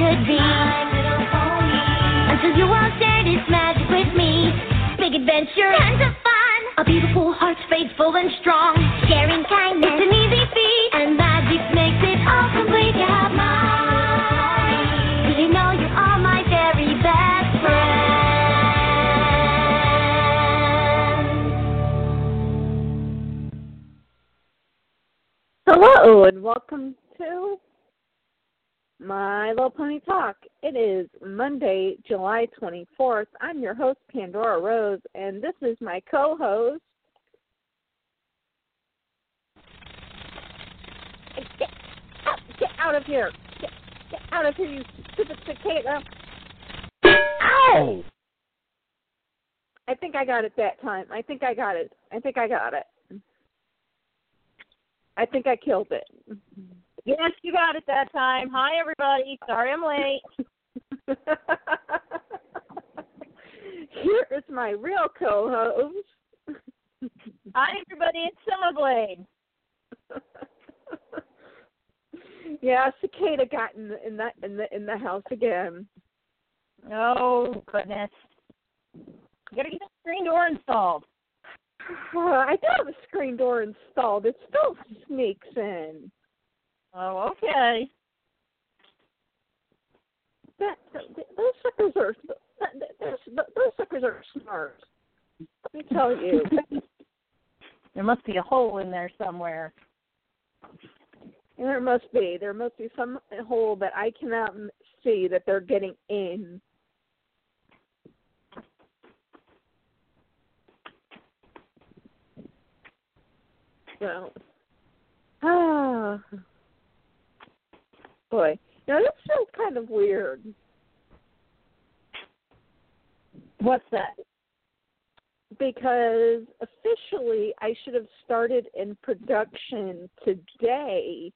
could be. Until you all shared its magic with me. Big adventure, tons of fun. A beautiful heart, faithful and strong. Sharing kindness, it's an easy feat. And magic makes it all complete. You have my? Hello and welcome My Little Pony Talk. It is Monday, July 24th. I'm your host, Pandora Rose, and this is my co host. Get out, get out of here! Get, get out of here, you stupid cicada! Ow! I think I got it that time. I think I got it. I think I got it. I think I killed it. Yes, you got it that time. Hi, everybody. Sorry I'm late. Here is my real co-host. Hi, everybody. It's Summerblade. yeah, cicada got in the, in the in the in the house again. Oh goodness. You gotta get the screen door installed. I do have a screen door installed. It still sneaks in. Oh, okay. That, those suckers are those, those suckers are smart. Let me tell you. there must be a hole in there somewhere. There must be. There must be some hole that I cannot see that they're getting in. So, ah, boy, now this feels kind of weird. What's that? Because officially, I should have started in production today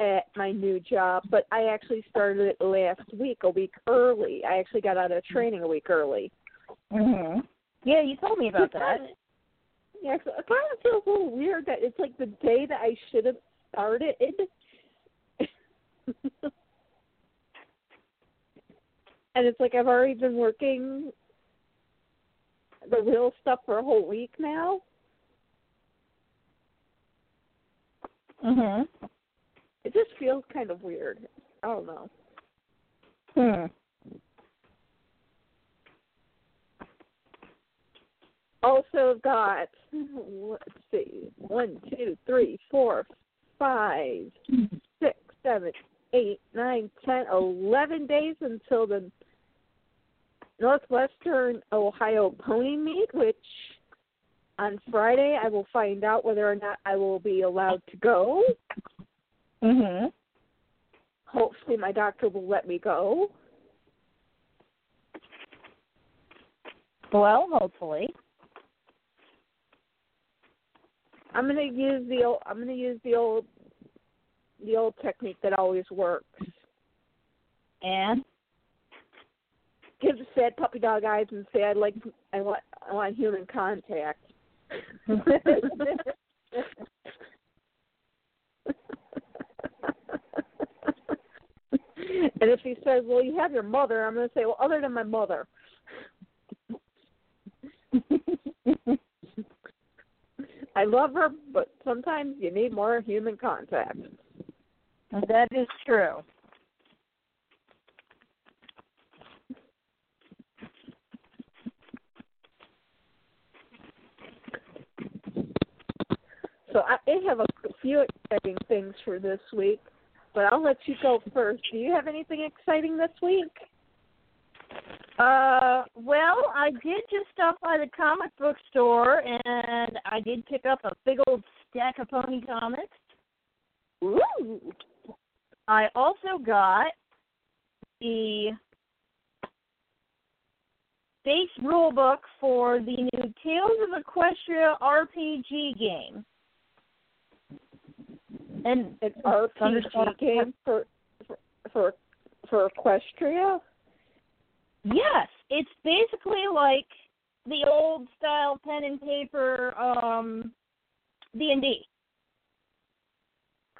at my new job, but I actually started it last week, a week early. I actually got out of training a week early. Mhm. Yeah, you told me about that. Yeah, so it kind of feels a little weird that it's like the day that I should have started. and it's like I've already been working the real stuff for a whole week now. Mhm. It just feels kind of weird. I don't know. Hmm. Also got let's see, one, two, three, four, five, six, seven, eight, nine, ten, eleven days until the Northwestern Ohio Pony Meet, which on Friday I will find out whether or not I will be allowed to go. Mhm. Hopefully my doctor will let me go. Well, hopefully. I'm gonna use the old I'm gonna use the old the old technique that always works. And Give the sad puppy dog eyes and say I like I want I want human contact. and if he says, "Well, you have your mother," I'm going to say, "Well, other than my mother." I love her, but sometimes you need more human contact. That is true. So I, have a few exciting things for this week, but I'll let you go first. Do you have anything exciting this week? Uh, well, I did just stop by the comic book store and I did pick up a big old stack of pony comics. Ooh. I also got the base rulebook for the new Tales of Equestria RPG game. And An RPG game for for for, for Equestria. Yes, it's basically like the old style pen and paper um D and D.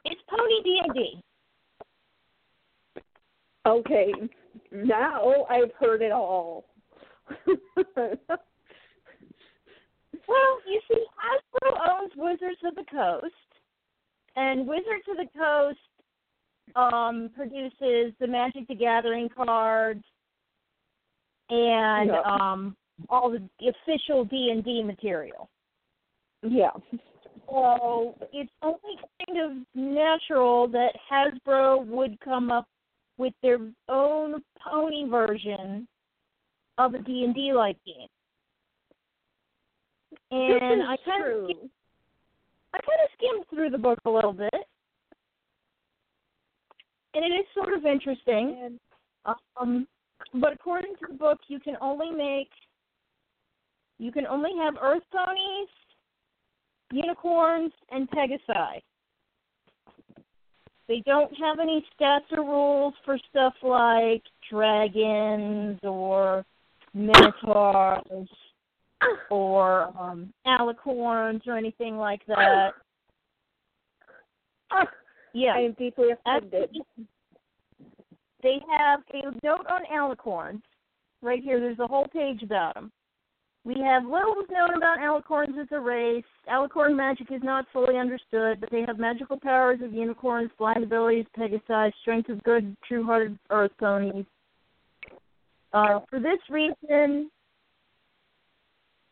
It's Pony D and D. Okay, now I've heard it all. Well, you see, Hasbro owns Wizards of the Coast, and Wizards of the Coast um, produces the Magic the Gathering cards and Yeah. um, all the official D and D material. yeah. So it's only kind of natural that Hasbro would come up with their own pony version of a D and D like game. And I kind true. of I kind of skimmed through the book a little bit, and it is sort of interesting. And Um, but according to the book, you can only make you can only have Earth ponies, unicorns, and Pegasi. They don't have any stats or rules for stuff like dragons or minotaurs or um, alicorns or anything like that. ah, Yeah, I am deeply offended. they have a note on alicorns right here. There's a whole page about them. We have little was known about alicorns as a race. Alicorn magic is not fully understood, but they have magical powers of unicorns, flying abilities, pegasi, strength of good, true-hearted earth ponies. Uh, for this reason,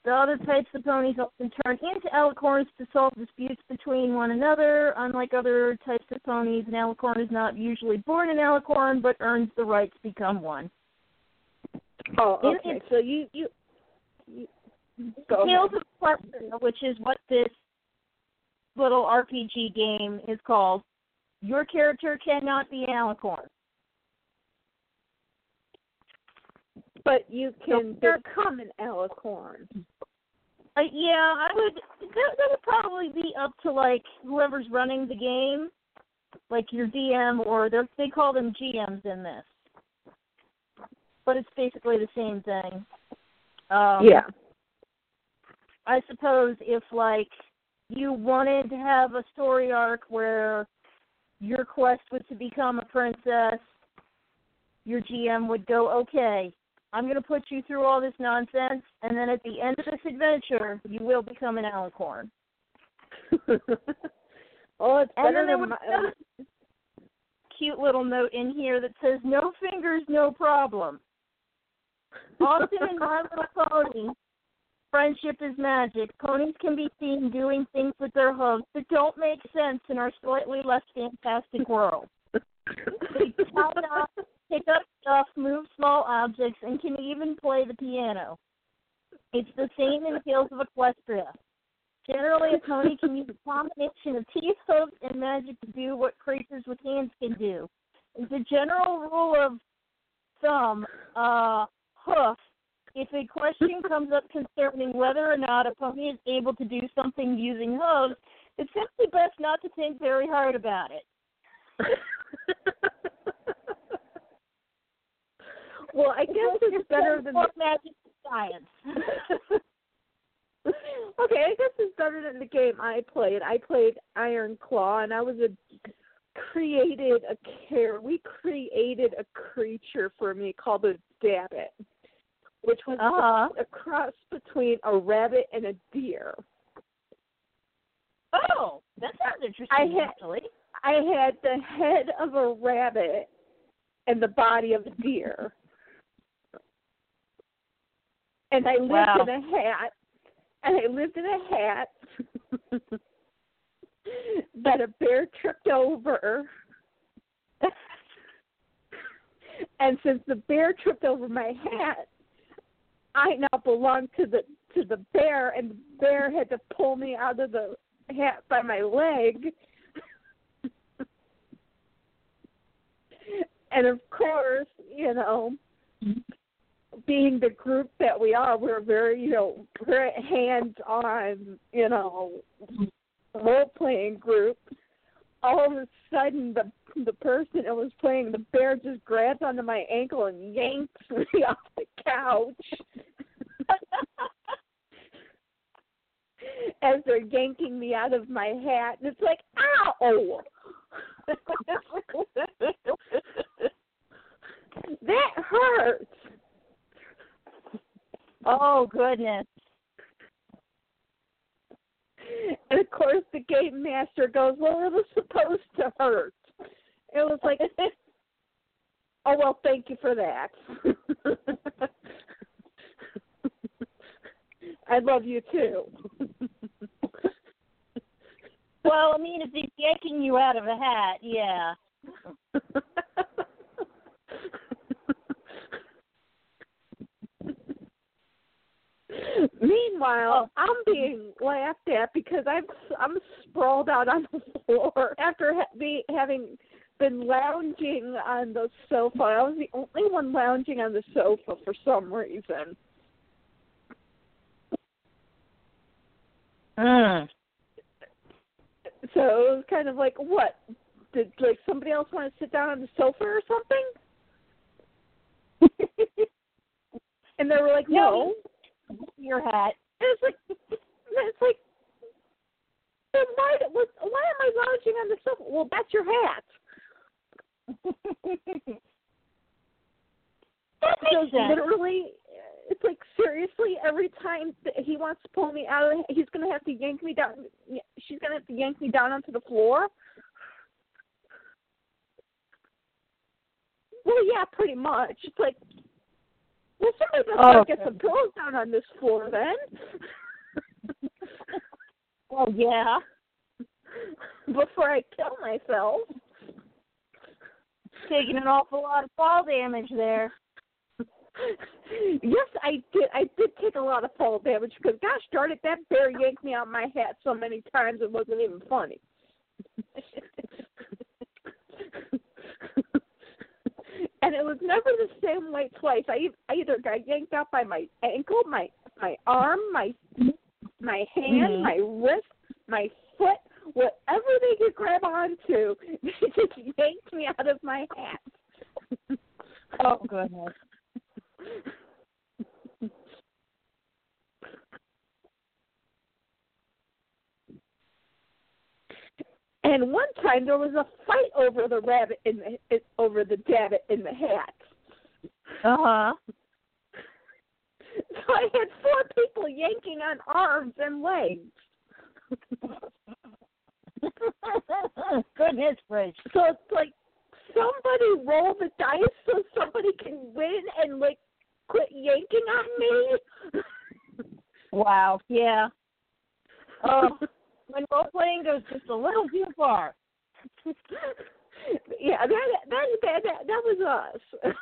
the other types of ponies often turn into alicorns to solve disputes between one another. Unlike other types of ponies, an alicorn is not usually born an alicorn, but earns the right to become one. Oh, okay. So you, you go Tales ahead. of which is what this little RPG game is called, your character cannot be an alicorn. But you can there- become an alicorn. Uh, yeah, I would. That, that would probably be up to like whoever's running the game, like your DM or they call them GMs in this. But it's basically the same thing. Um, yeah. I suppose if like you wanted to have a story arc where your quest was to become a princess, your GM would go, "Okay, I'm going to put you through all this nonsense, and then at the end of this adventure, you will become an alicorn." oh, it's And better then there than was my. cute little note in here that says, "No fingers, no problem." Often in My Little Pony, friendship is magic. Ponies can be seen doing things with their hooves that don't make sense in our slightly less fantastic world. They tie up, pick up stuff, move small objects, and can even play the piano. It's the same in Tales of Equestria. Generally, a pony can use a combination of teeth, hooves, and magic to do what creatures with hands can do. As a general rule of thumb, uh, hoof, if a question comes up concerning whether or not a pony is able to do something using hooves, it's simply best not to think very hard about it. well, I guess it's better than. Magic science. okay, I guess it's better than the game I played. I played Iron Claw, and I was a created a care. We created a creature for me called a Dabbit, which was Uh-huh. a cross between a rabbit and a deer. Oh, that sounds interesting. I had- actually. I had the head of a rabbit and the body of a deer. And I lived Wow. in a hat. And I lived in a hat that a bear tripped over. and since the bear tripped over my hat, I now belong to the to the bear and the bear had to pull me out of the hat by my leg. and of course, you know, being the group that we are, we're very, you know, hands on, you know, role playing group. All of a sudden the the person that was playing the bear just grabs onto my ankle and yanks me off the couch as they're yanking me out of my hat and it's like ow hurt. Oh goodness. And of course, the game master goes, "Well, it was supposed to hurt." It was like, "Oh well, thank you for that." I love you too. well, I mean, if he's yanking you out of a hat, yeah. Meanwhile, being laughed at because I'm I'm sprawled out on the floor after ha- be, having been lounging on the sofa. I was the only one lounging on the sofa for some reason. Mm. So it was kind of like, what? Did like somebody else want to sit down on the sofa or something? And they were like, no. Your hat. And it's like, it's like, then why, what, why am I lounging on the sofa? Well, that's your hat. that So makes sense. literally, it's like seriously, every time he wants to pull me out, of, he's gonna have to yank me down. She's gonna have to yank me down onto the floor. Well, yeah, pretty much. It's like, well, somebody better Oh, get some pillows down on this floor then. Well, yeah. Before I kill myself. Taking an awful lot of fall damage there. yes, I did. I did take a lot of fall damage because, gosh darn it, that bear yanked me out my hat so many times it wasn't even funny. and it was never the same way twice. I either got yanked out by my ankle, my my arm, my my hand, Mhm. my wrist, my foot, whatever they could grab onto, they just yanked me out of my hat. Oh goodness. And one time there was a fight over the rabbit in the over the rabbit in the hat. Uh huh. So I had four people yanking on arms and legs. Goodness gracious. So it's like somebody roll the dice so somebody can win and like quit yanking on me. Wow. Yeah. Oh, when role playing goes just a little too far. yeah, that that that that, that was us.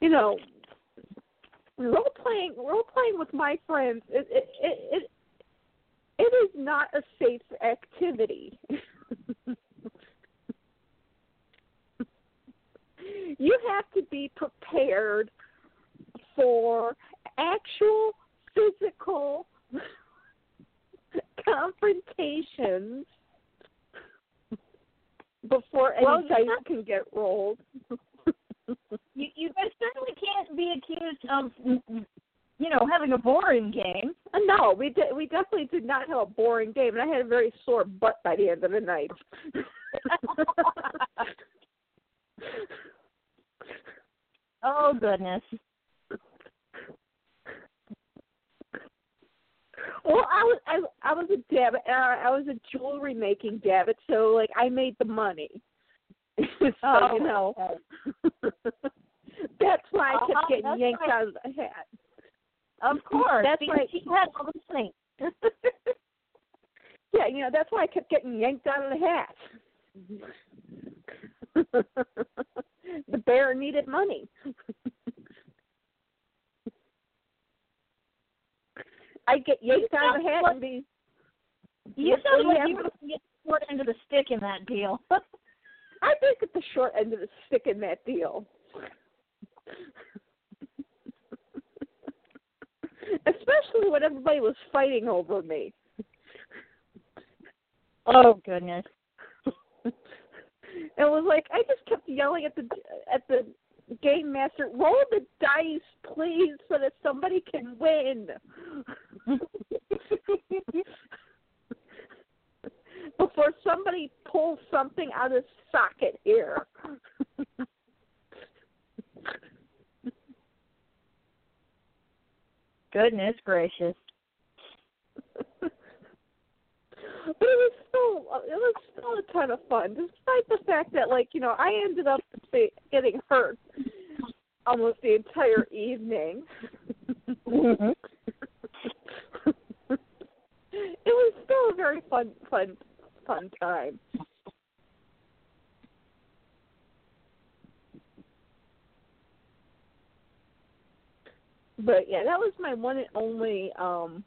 You know, role playing role playing with my friends it it it it, it is not a safe activity. you have to be prepared for actual physical confrontations before any Well, dice can get rolled. You you guys certainly can't be accused of you know having a boring game. Uh, No, we did. We definitely did not have a boring game, and I had a very sore butt by the end of the night. oh goodness. well, I was I, I was a dabbit. Uh, I was a jewelry making dabbit, so like I made the money. so Oh, you know, okay. that's why I Uh-huh, kept getting that's yanked right. out of the hat. Of course. That's why right. She had all the money. Yeah, you know that's why I kept getting yanked out of the hat. the bear needed money. I'd get yanked out of the hat and be you sound like you were the short end of the stick in that deal. I did get the short end of the stick in that deal. Especially when everybody was fighting over me. oh goodness. It was like I just kept yelling at the at the game master, roll the dice, please, so that somebody can win. before somebody pulls something out of socket here. Goodness gracious. but it was still it was still a ton of fun, despite the fact that like you know I ended up getting hurt almost the entire evening. Mm-hmm. it was still a very fun, fun, fun time. But yeah, that was my one and only. um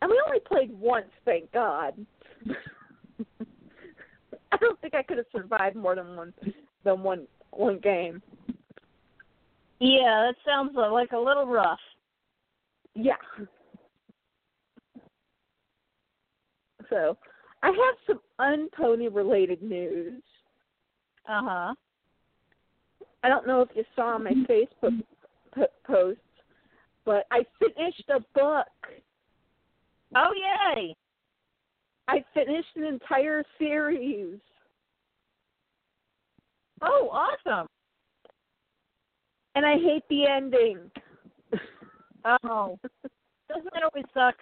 And we only played once, thank God. I don't think I could have survived more than one than one one game. Yeah, that sounds like a little rough. Yeah. So, I have some unpony related news. Uh huh. I don't know if you saw my Facebook p- posts, but I finished a book. Oh yay! I finished an entire series. Oh, awesome! And I hate the ending. Oh, doesn't that always suck?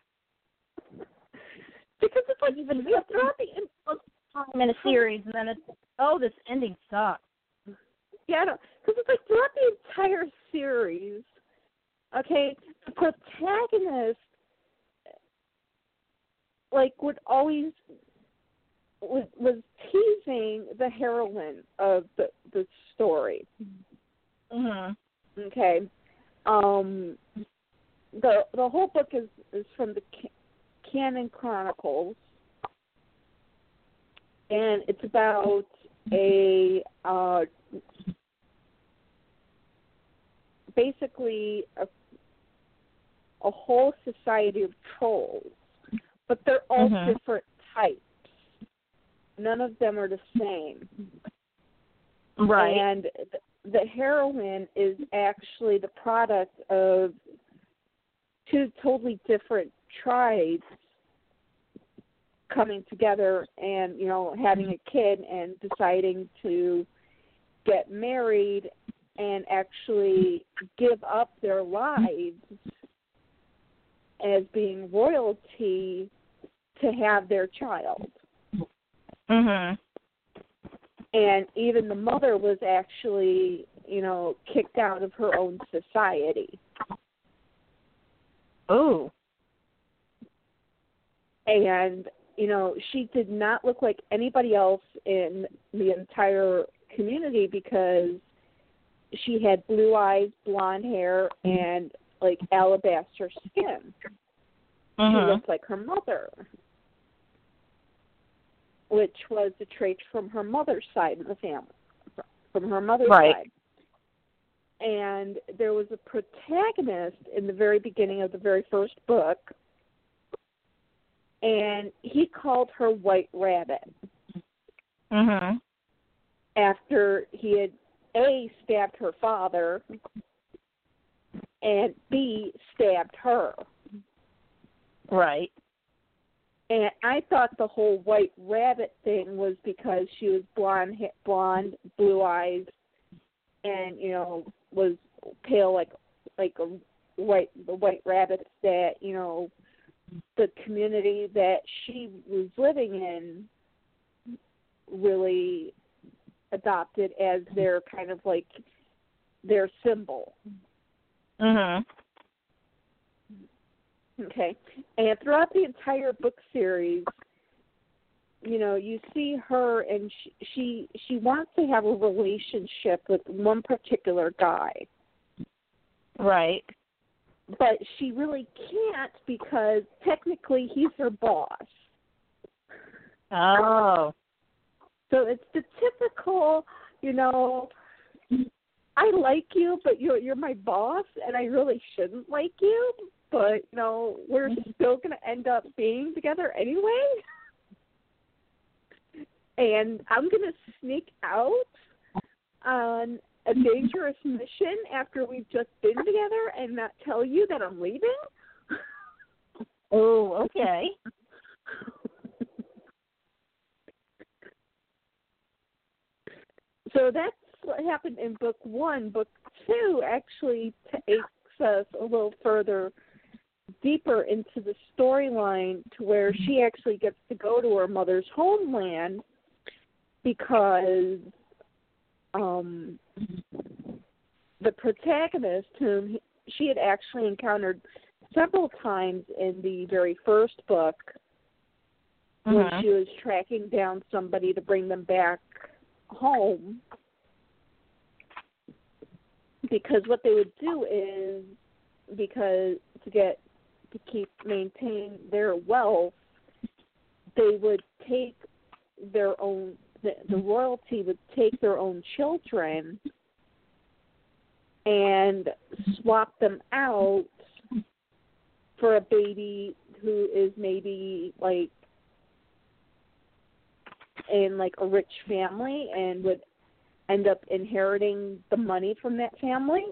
Because it's like Even know, throughout the time in a series, and then it's oh, this ending sucks. yeah, because it's like throughout the entire series. Okay, the protagonist like would always was, was teasing the heroine of the the story. Mhm. Okay, um, the the whole book is is from the Ca- Kanin Chronicles, and it's about a uh, basically a a whole society of trolls, but they're all Mhm. different types. None of them are the same. Right. And th- the heroine is actually the product of two totally different tribes coming together and, you know, having a kid and deciding to get married and actually give up their lives as being royalty to have their child Mhm. and even the mother was actually you know kicked out of her own society Oh. and you know she did not look like anybody else in the entire community because she had blue eyes blonde hair and like alabaster skin she Mhm. looked like her mother which was a trait from her mother's side of the family from her mother's Right. side and there was a protagonist in the very beginning of the very first book and he called her white rabbit Mhm. after he had a stabbed her father and b stabbed her Right. and I thought the whole white rabbit thing was because she was blonde, blonde, blue eyes, and you know was pale like like a white the white rabbits that you know the community that she was living in really adopted as their kind of like their symbol. Mhm. Okay. And throughout the entire book series, you know, you see her and she she, she wants to have a relationship with one particular guy, Right. But she really can't because technically he's her boss. Oh. So it's the typical, you know, I like you, but you're you're my boss, and I really shouldn't like you, but you know we're still going to end up being together anyway. And I'm going to sneak out on a dangerous mission after we've just been together and not tell you that I'm leaving? Oh, okay. so that's what happened in book one. Book two actually takes us a little further deeper into the storyline to where she actually gets to go to her mother's homeland because um the protagonist whom she had actually encountered several times in the very first book when Mhm. she was tracking down somebody to bring them back home because what they would do is because to get to keep maintain their wealth they would take their own the, the royalty would take their own children and swap them out for a baby who is maybe like in like a rich family and would end up inheriting the money from that family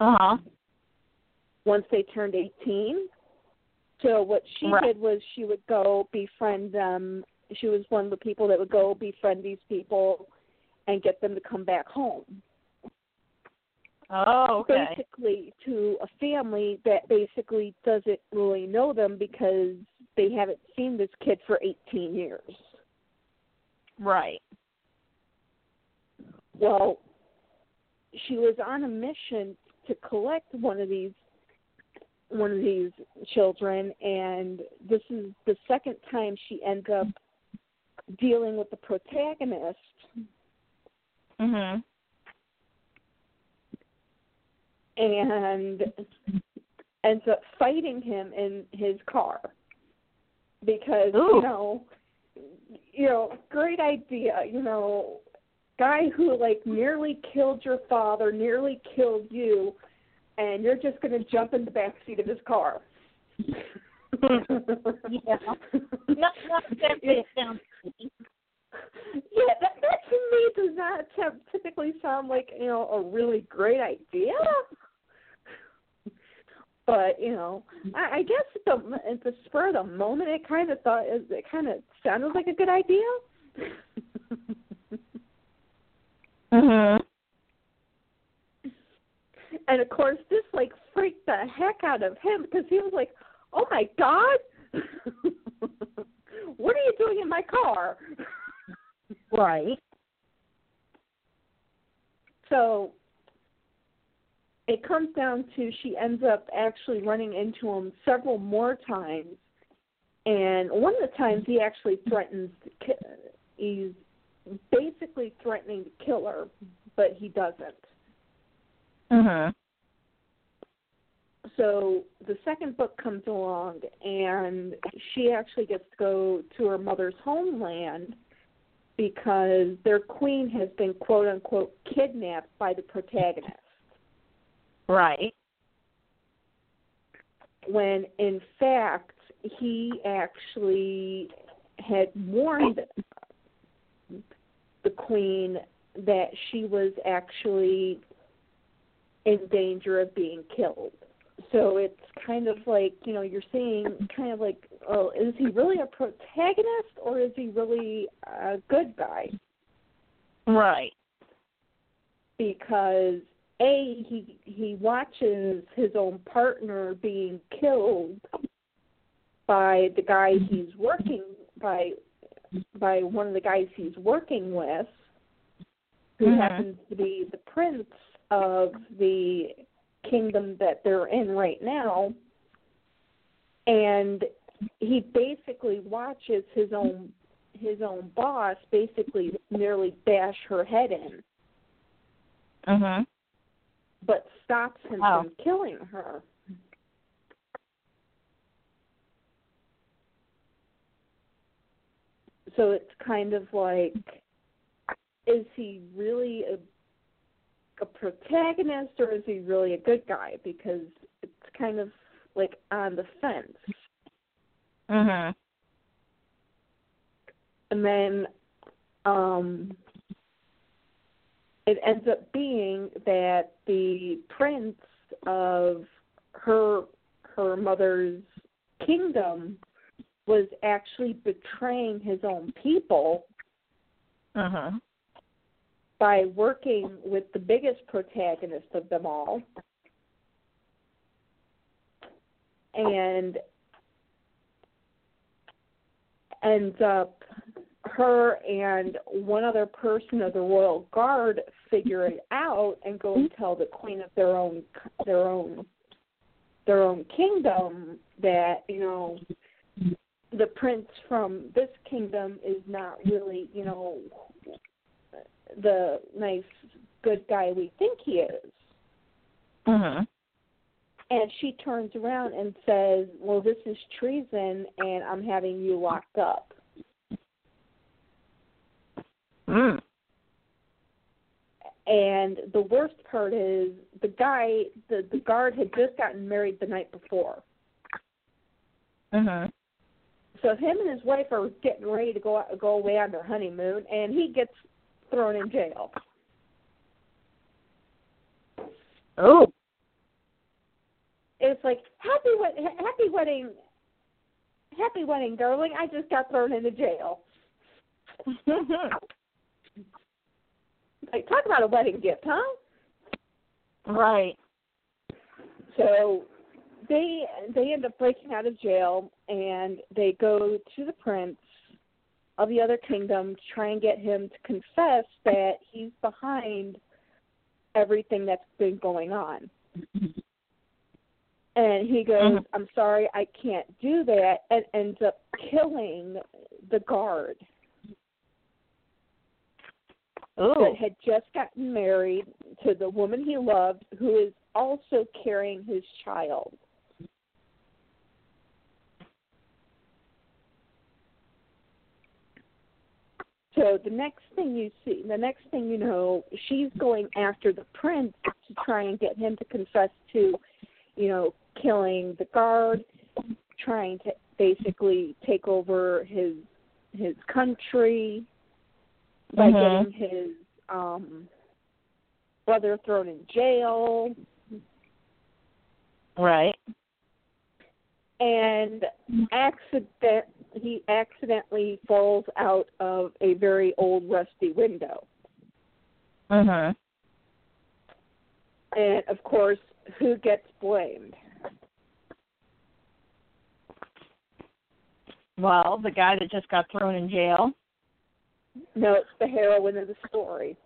Uh huh. once they turned 18. So what she Right. did was she would go befriend them. She was one of the people that would go befriend these people and get them to come back home. Oh, okay. Basically to a family that basically doesn't really know them because they haven't seen this kid for 18 years. Right. Well, she was on a mission to collect one of these one of these children and this is the second time she ends up dealing with the protagonist Mhm. and ends up fighting him in his car because Ooh. you know you know great idea you know guy who like nearly killed your father nearly killed you and you're just going to jump in the back seat of his car Yeah. Not not it sounds yeah, that, that to me does not t- typically sound like you know a really great idea. But you know, I, I guess at the at the spur of the moment, it kind of thought it kind of sounded like a good idea. Mhm. and of course, this like freaked the heck out of him because he was like, "Oh my god, what are you doing in my car?" Right. So it comes down to she ends up actually running into him several more times, and one of the times he actually threatens to ki- he's basically threatening to kill her, but he doesn't. Mhm. So the second book comes along, and she actually gets to go to her mother's homeland because their queen has been quote unquote kidnapped by the protagonist. Right. when in fact he actually had warned the queen that she was actually in danger of being killed. So it's kind of like, you know, you're seeing kind of like, oh, is he really a protagonist or is he really a good guy? Right. because a he he watches his own partner being killed by the guy he's working by by one of the guys he's working with who Mhm. happens to be the prince of the kingdom that they're in right now and he basically watches his own his own boss basically nearly bash her head in Mhm. but stops him from killing her. So it's kind of like, is he really a a protagonist or is he really a good guy? Because it's kind of like on the fence. Mhm. and then um it ends up being that the prince of her her mother's kingdom was actually betraying his own people Mhm. By working with the biggest protagonist of them all. And ends up uh, her and one other person of the royal guard figure it out and go and tell the queen of their own their own their own kingdom that you know the prince from this kingdom is not really you know the nice good guy we think he is Mhm. and she turns around and says well this is treason and i'm having you locked up Mm. and the worst part is the guy the the guard had just gotten married the night before Mhm. so him and his wife are getting ready to go go away on their honeymoon and he gets thrown in jail Oh. it's like happy wed- happy wedding happy wedding darling i just got thrown into jail like talk about a wedding gift huh right. So they they end up breaking out of jail and they go to the prince of the other kingdom to try and get him to confess that he's behind everything that's been going on. And he goes, Mhm. I'm sorry, I can't do that, and ends up killing the guard Oh. that had just gotten married to the woman he loved, who is also carrying his child. So the next thing you see, the next thing you know, she's going after the prince to try and get him to confess to, you know, killing the guard, trying to basically take over his his country by Mhm. getting his um brother thrown in jail Right. and accident he accidentally falls out of a very old rusty window. Mhm. And of course, who gets blamed? Well, the guy that just got thrown in jail. No, it's the heroine of the story.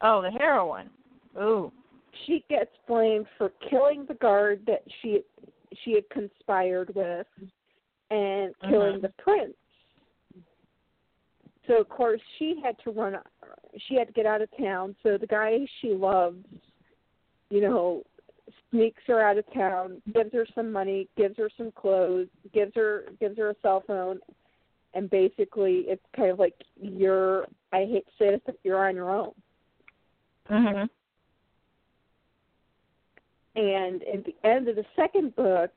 Oh, the heroine. Ooh. She gets blamed for killing the guard that she she had conspired with and killing Mhm. the prince. So of course she had to run she had to get out of town. So the guy she loves, you know, sneaks her out of town, gives her some money, gives her some clothes, gives her gives her a cell phone and basically it's kind of like you're I hate to say this, but you're on your own. Mhm. And at the end of the second book,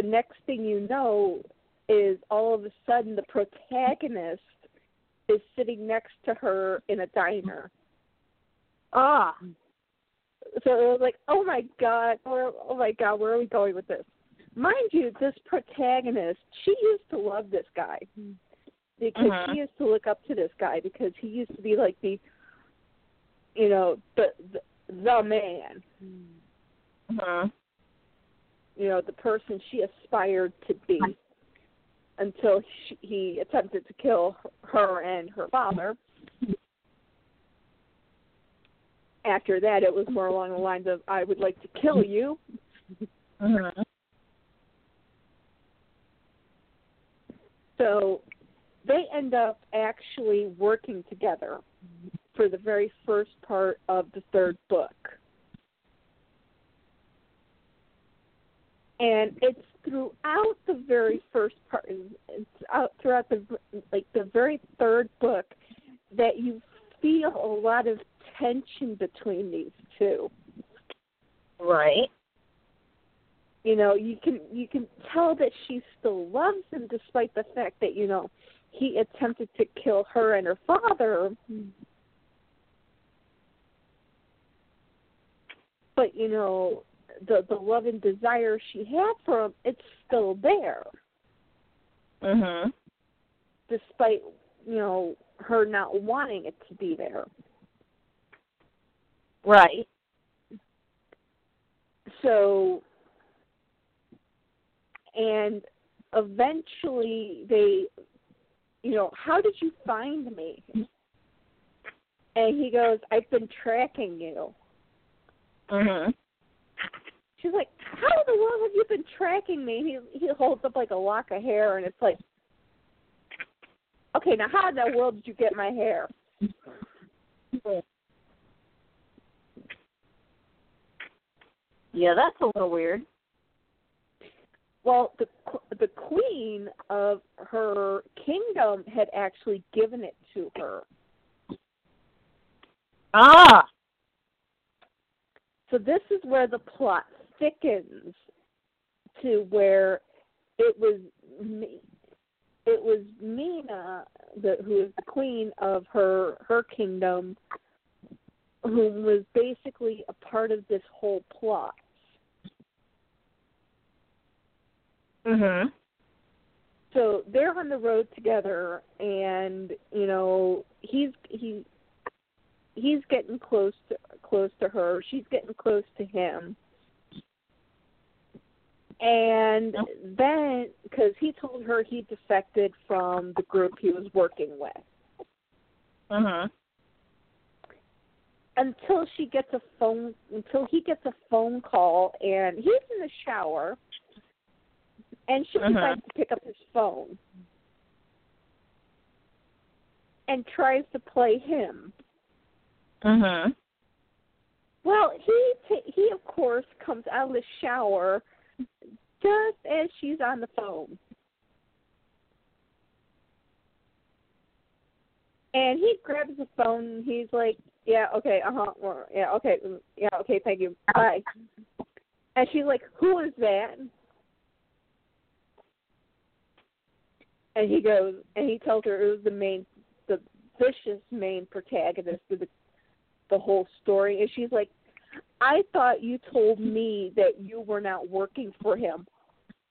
the next thing you know is all of a sudden the protagonist is sitting next to her in a diner. Ah. So it was like, oh my god, where, oh my god, where are we going with this? Mind you, this protagonist, she used to love this guy because Mhm. she used to look up to this guy because he used to be like the, you know, the the, the man. Mhm. You know, the person she aspired to be until she, he attempted to kill her and her father. After that, it was more along the lines of, I would like to kill you. Mhm. So they end up actually working together for the very first part of the third book. And it's throughout the very first part it's out throughout the like the very third book that you feel a lot of tension between these two. Right. you know you can you can tell that she still loves him despite the fact that you know he attempted to kill her and her father. Hmm. But you know the the love and desire she had for him it's still there Mhm. despite you know her not wanting it to be there. Right. So and eventually they you know, how did you find me? And he goes, I've been tracking you. Mhm. She's like, How in the world have you been tracking me? He he holds up like a lock of hair and it's like Okay, now how in the world did you get my hair? Yeah, that's a little weird. Well, the the queen of her kingdom had actually given it to her. Ah. So this is where the plot thickens to where it was me it was Mina the who is the queen of her her kingdom who was basically a part of this whole plot. Mhm. so they're on the road together and you know he's he he's getting close to close to her she's getting close to him and then because he told her he defected from the group he was working with Mhm. until she gets a phone until he gets a phone call and he's in the shower and she Mhm. decides to pick up his phone and tries to play him Mhm. well he ta he of course comes out of the shower just as she's on the phone. And he grabs the phone and he's like yeah okay uh-huh yeah okay mm, yeah okay thank you bye. And she's like who is that? And he goes and he tells her it was the main the vicious main protagonist of the the whole story. And she's like i thought you told me that you were not working for him.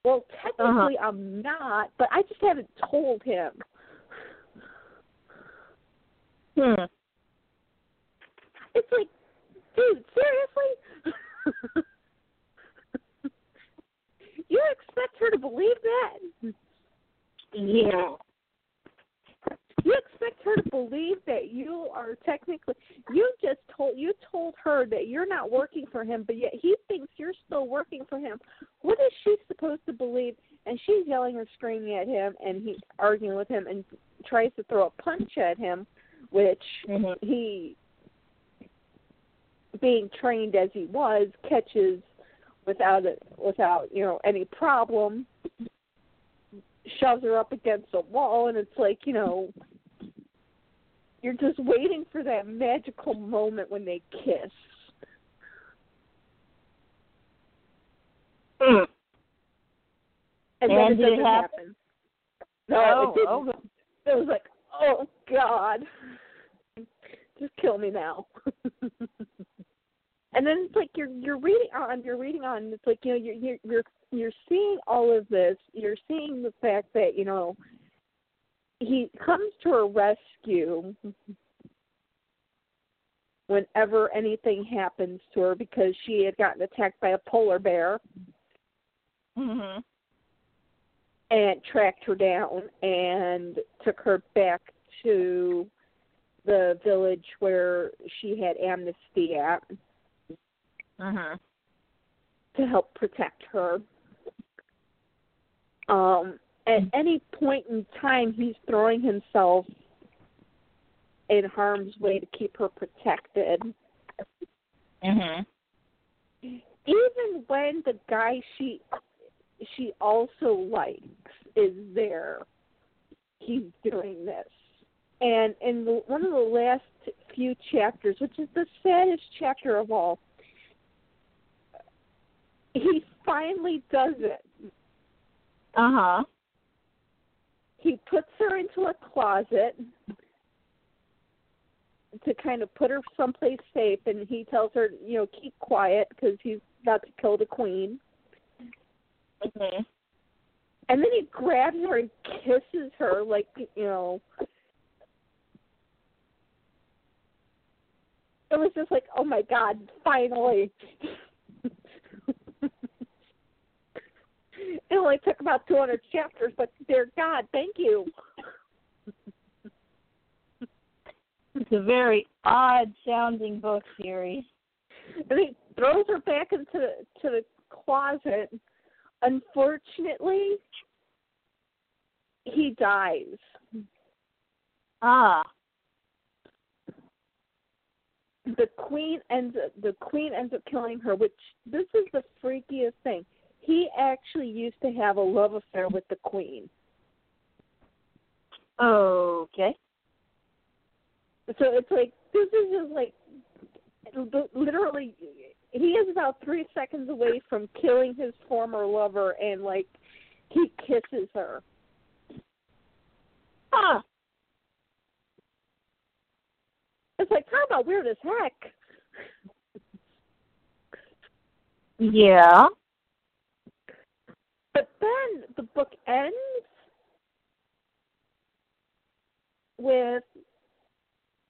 Well technically i'm not but i just haven't told him. Hmm. it's like dude seriously? You expect her to believe that? Yeah. You expect her to believe that you are technically you just told you told her that you're not working for him but yet he thinks you're still working for him what is she supposed to believe and she's yelling and screaming at him and he's arguing with him and tries to throw a punch at him which Mhm. he being trained as he was catches without it without you know any problem shoves her up against a wall and it's like you know you're just waiting for that magical moment when they kiss. And, And then it did it happen? no Oh, it didn't. oh. it was like oh god. Just kill me now. And then it's like you're you're reading on you're reading on. And it's like you know you're you're you're you're seeing all of this. You're seeing the fact that you know he comes to her rescue whenever anything happens to her because she had gotten attacked by a polar bear Mhm. and tracked her down and took her back to the village where she had amnesty at Mhm. to help protect her. Um, at any point in time, he's throwing himself in harm's way to keep her protected. Mhm. Even when the guy she she also likes is there, he's doing this. And in the, one of the last few chapters, which is the saddest chapter of all, he finally does it. Uh huh he puts her into a closet to kind of put her someplace safe and he tells her you know keep quiet because he's about to kill the queen. Mm-hmm. and then he grabs her and kisses her like you know. It was just like oh my god finally. Only took about 200 chapters, but dear God, thank you. It's a very odd sounding book series. And he throws her back into the, to the closet. Unfortunately, he dies. Ah. The queen ends up, the queen ends up killing her, which this is the freakiest thing. He actually used to have a love affair with the queen. Okay. So it's like this is just like literally he is about three seconds away from killing his former lover and like he kisses her. Huh. It's like talk about weird as heck. Yeah. But then the book ends with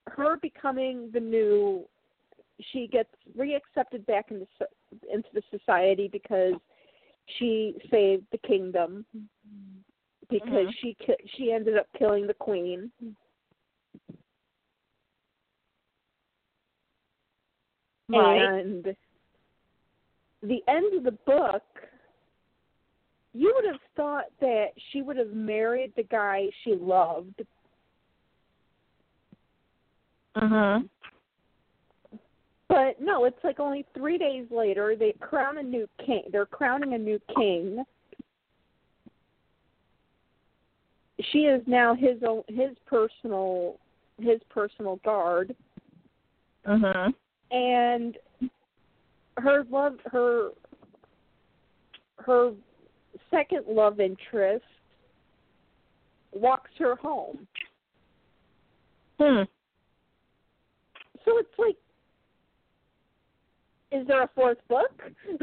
her becoming the new she gets reaccepted back into into the society because she saved the kingdom because Mhm. she she ended up killing the queen. Right. And the end of the book, you would have thought that she would have married the guy she loved, Mhm. but no. It's like only three days later they crown a new king. They're crowning a new king. She is now his own, his personal his personal guard. Mhm. and her love her her second love interest walks her home Hmm. so it's like is there a fourth book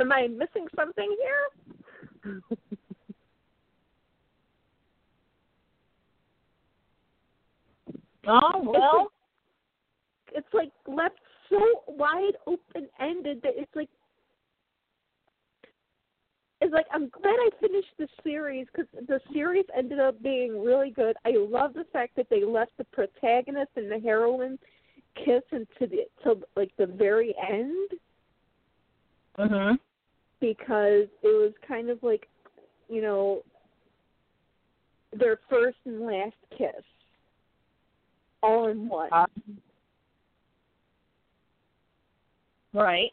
am i missing something here Oh well. it's like left so wide open ended that it's like it's like I'm glad I finished the series because the series ended up being really good. I love the fact that they left the protagonist and the heroine kiss into the till like the very end Mhm. because it was kind of like you know their first and last kiss all in one. Uh, Right.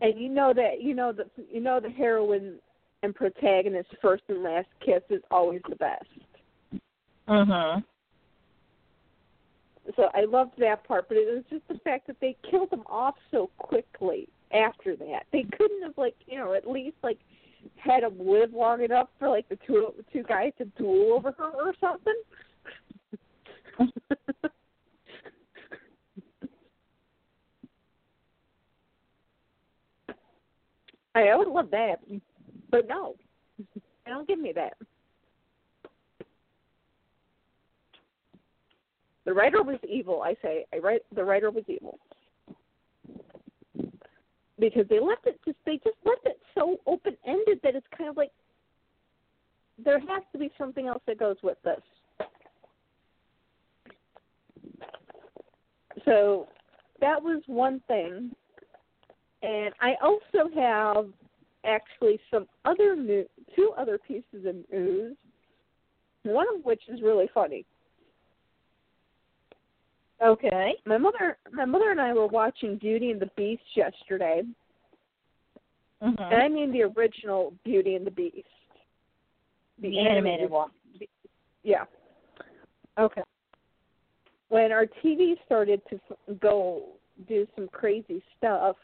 And you know that you know that you know the heroine and protagonist first and last kiss is always the best. Mhm. So I loved that part, but it was just the fact that they killed him off so quickly after that. They couldn't have like you know at least like had him live long enough for like the two two guys to duel over her or something. I would love that, but no, they don't give me that. The writer was evil. I say, I write the writer was evil because they left it just they just left it so open ended that it's kind of like there has to be something else that goes with this. So that was one thing. And I also have actually some other new two other pieces of news. One of which is really funny. Okay. My mother my mother and I were watching Beauty and the Beast yesterday. And Mhm. I mean the original Beauty and the Beast. The animated one. Yeah. Okay. When our TV started to f- go do some crazy stuff,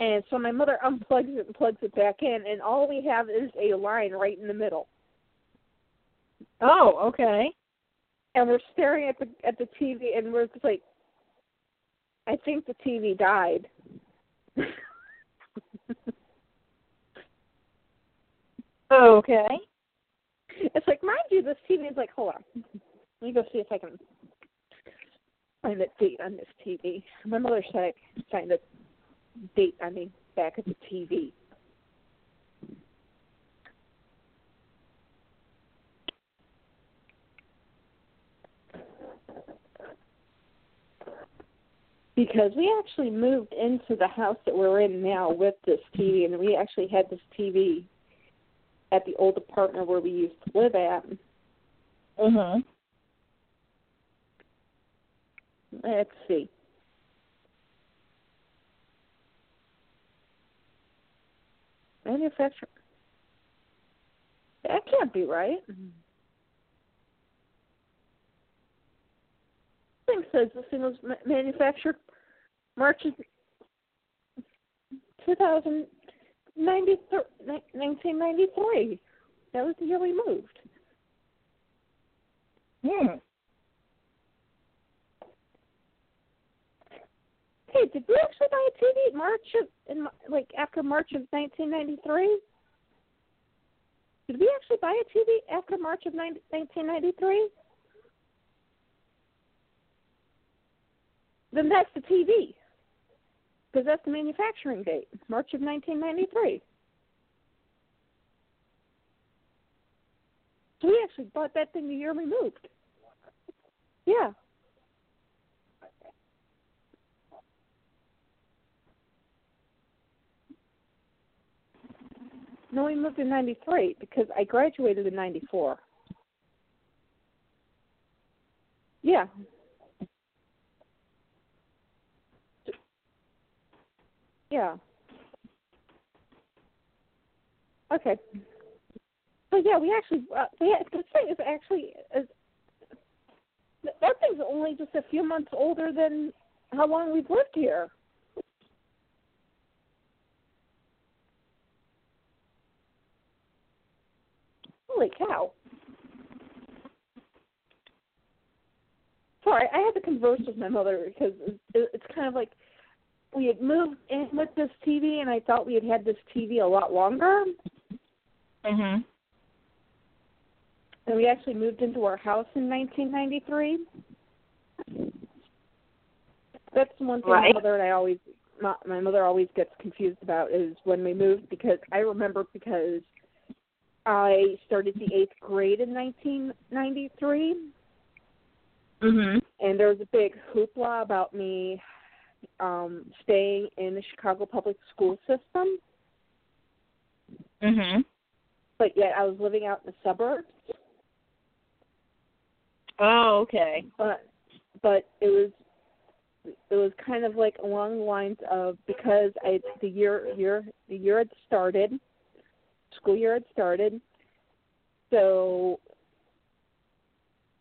and so my mother unplugs it and plugs it back in, and all we have is a line right in the middle. Oh, okay. And we're staring at the at the TV, and we're just like, I think the TV died. Okay. It's like, mind you, this TV is like, hold on. Let me go see if I can find a date on this TV. My mother said I could find a date on the back of the TV. Because we actually moved into the house that we're in now with this TV, and we actually had this TV at the old apartment where we used to live at. Mhm. Let's see. Manufacturer. That can't be right. Thing says this thing was ma- manufactured March of 1993. That was the year we moved. Hmm. Hey, did we actually buy a TV March of in like after March of 1993? Did we actually buy a TV after March of 9 1993? Then that's the TV. Because that's the manufacturing date, March of 1993. So we actually bought that thing the year we moved. Yeah. No, we moved in '93 because I graduated in '94. Yeah. Yeah. Okay. So yeah, we actually uh, we the thing is actually that that thing's only just a few months older than how long we've lived here. Holy cow. Sorry, I had to converse with my mother because it's kind of like we had moved in with this TV, and I thought we had had this TV a lot longer. Mhm. And we actually moved into our house in 1993. That's the one thing my mother and I always my, my mother always gets confused about is when we moved because I remember because I started the eighth grade in 1993, Mhm. and there was a big hoopla about me um staying in the Chicago public school system, Mhm. but yet I was living out in the suburbs. Oh, okay. but but it was it was kind of like along the lines of because I the year year the year had started, school year had started, so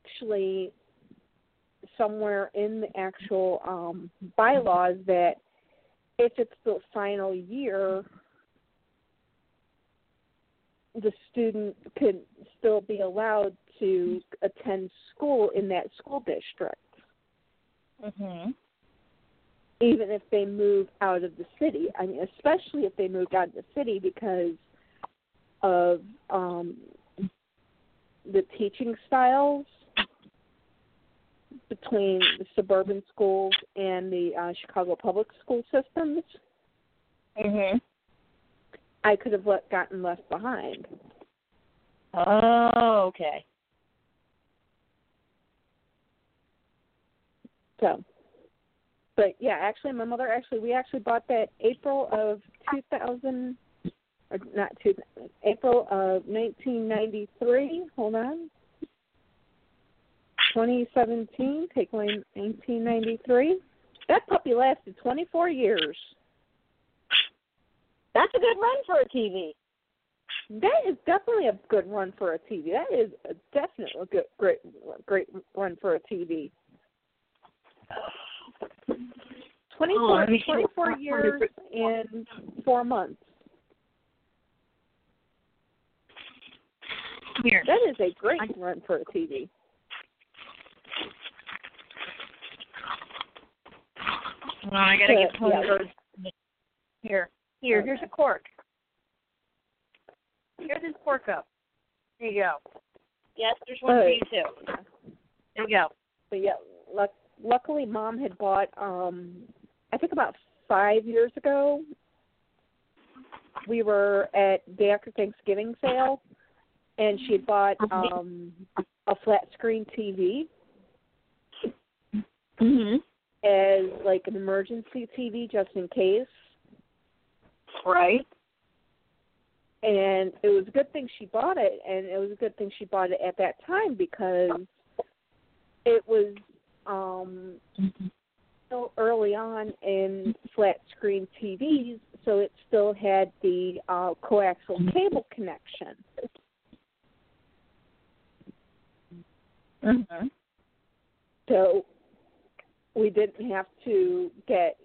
actually somewhere in the actual um bylaws that if it's the final year the student could still be allowed to attend school in that school district, Mhm. even if they move out of the city. I mean, especially if they moved out of the city because of um, the teaching styles between the suburban schools and the uh, Chicago public school systems. Mhm. I could have let, gotten left behind. Oh, okay. So, but yeah, actually, my mother actually we actually bought that April of two thousand, or not two, April of nineteen ninety three. Hold on, twenty seventeen. Take away nineteen ninety three. That puppy lasted twenty four years. That's a good run for a TV. That is definitely a good run for a TV. That is a definitely a good, great, great run for a TV. Twenty Oh, four, let me see twenty what- four years and four months. Here. That is a great run for a TV. Oh, I gotta get Tony yeah. Bird. Here. Here, here's a cork. Here's his cork up. There you go. Yes, there's one for you too. There we go. But yeah, luck, luckily mom had bought um I think about 5 years ago we were at day after Thanksgiving sale and she had bought um a flat screen TV Mhm. as like an emergency TV just in case. Right. And it was a good thing she bought it and it was a good thing she bought it at that time because it was um still early on in flat screen TVs, so it still had the uh, coaxial cable connection. Mhm. So we didn't have to get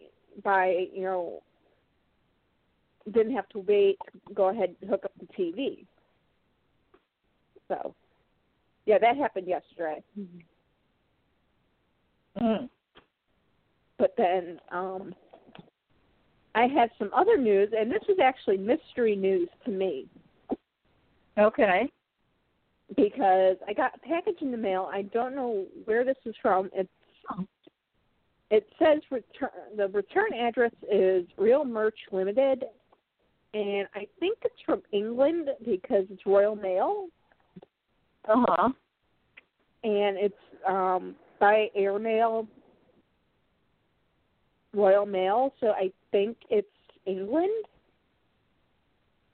by, you know, didn't have to wait to go ahead and hook up the TV. So, yeah, that happened yesterday. Mm. But then um I had some other news, and this is actually mystery news to me Okay. Because I got a package in the mail. I don't know where this is from. It's it says return the return address is Real Merch Limited, and I think it's from England because it's Royal Mail, Uh huh. and it's um by airmail Royal Mail. So I think it's England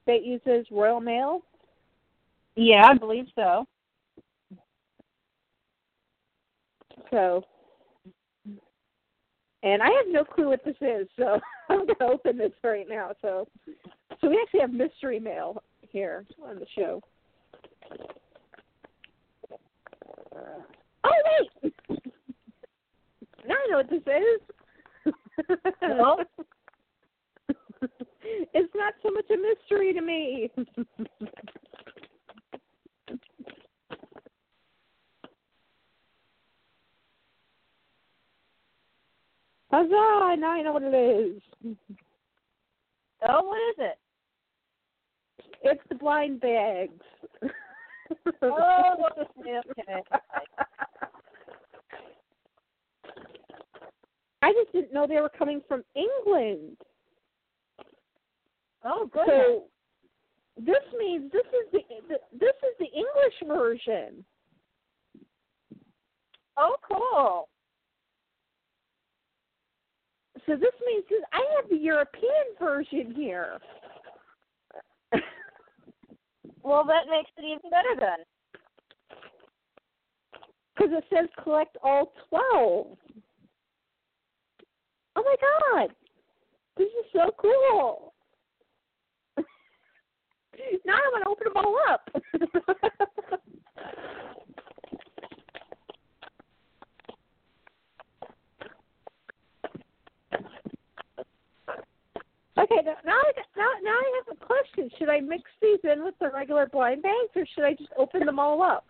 that uses Royal Mail. Yeah, I believe so. So, and I have no clue what this is, so I'm going to open this right now. So, so we actually have mystery mail here on the show. Oh wait, now I know what this is. Well? it's not so much a mystery to me. Huzzah! Now I know what it is. Oh, what is it? It's the blind bags. Oh, okay. I just didn't know they were coming from England. Oh, good. So this means this is the, the this is the English version. oh, cool. So this means this, I have the European version here. Well, that makes it even better then. Because it says collect all 12. Oh my god! This is so cool! now I want to open them all up. okay, now now I, now, now I have a question. Should I mix these in with the regular blind bags, or should I just open them all up?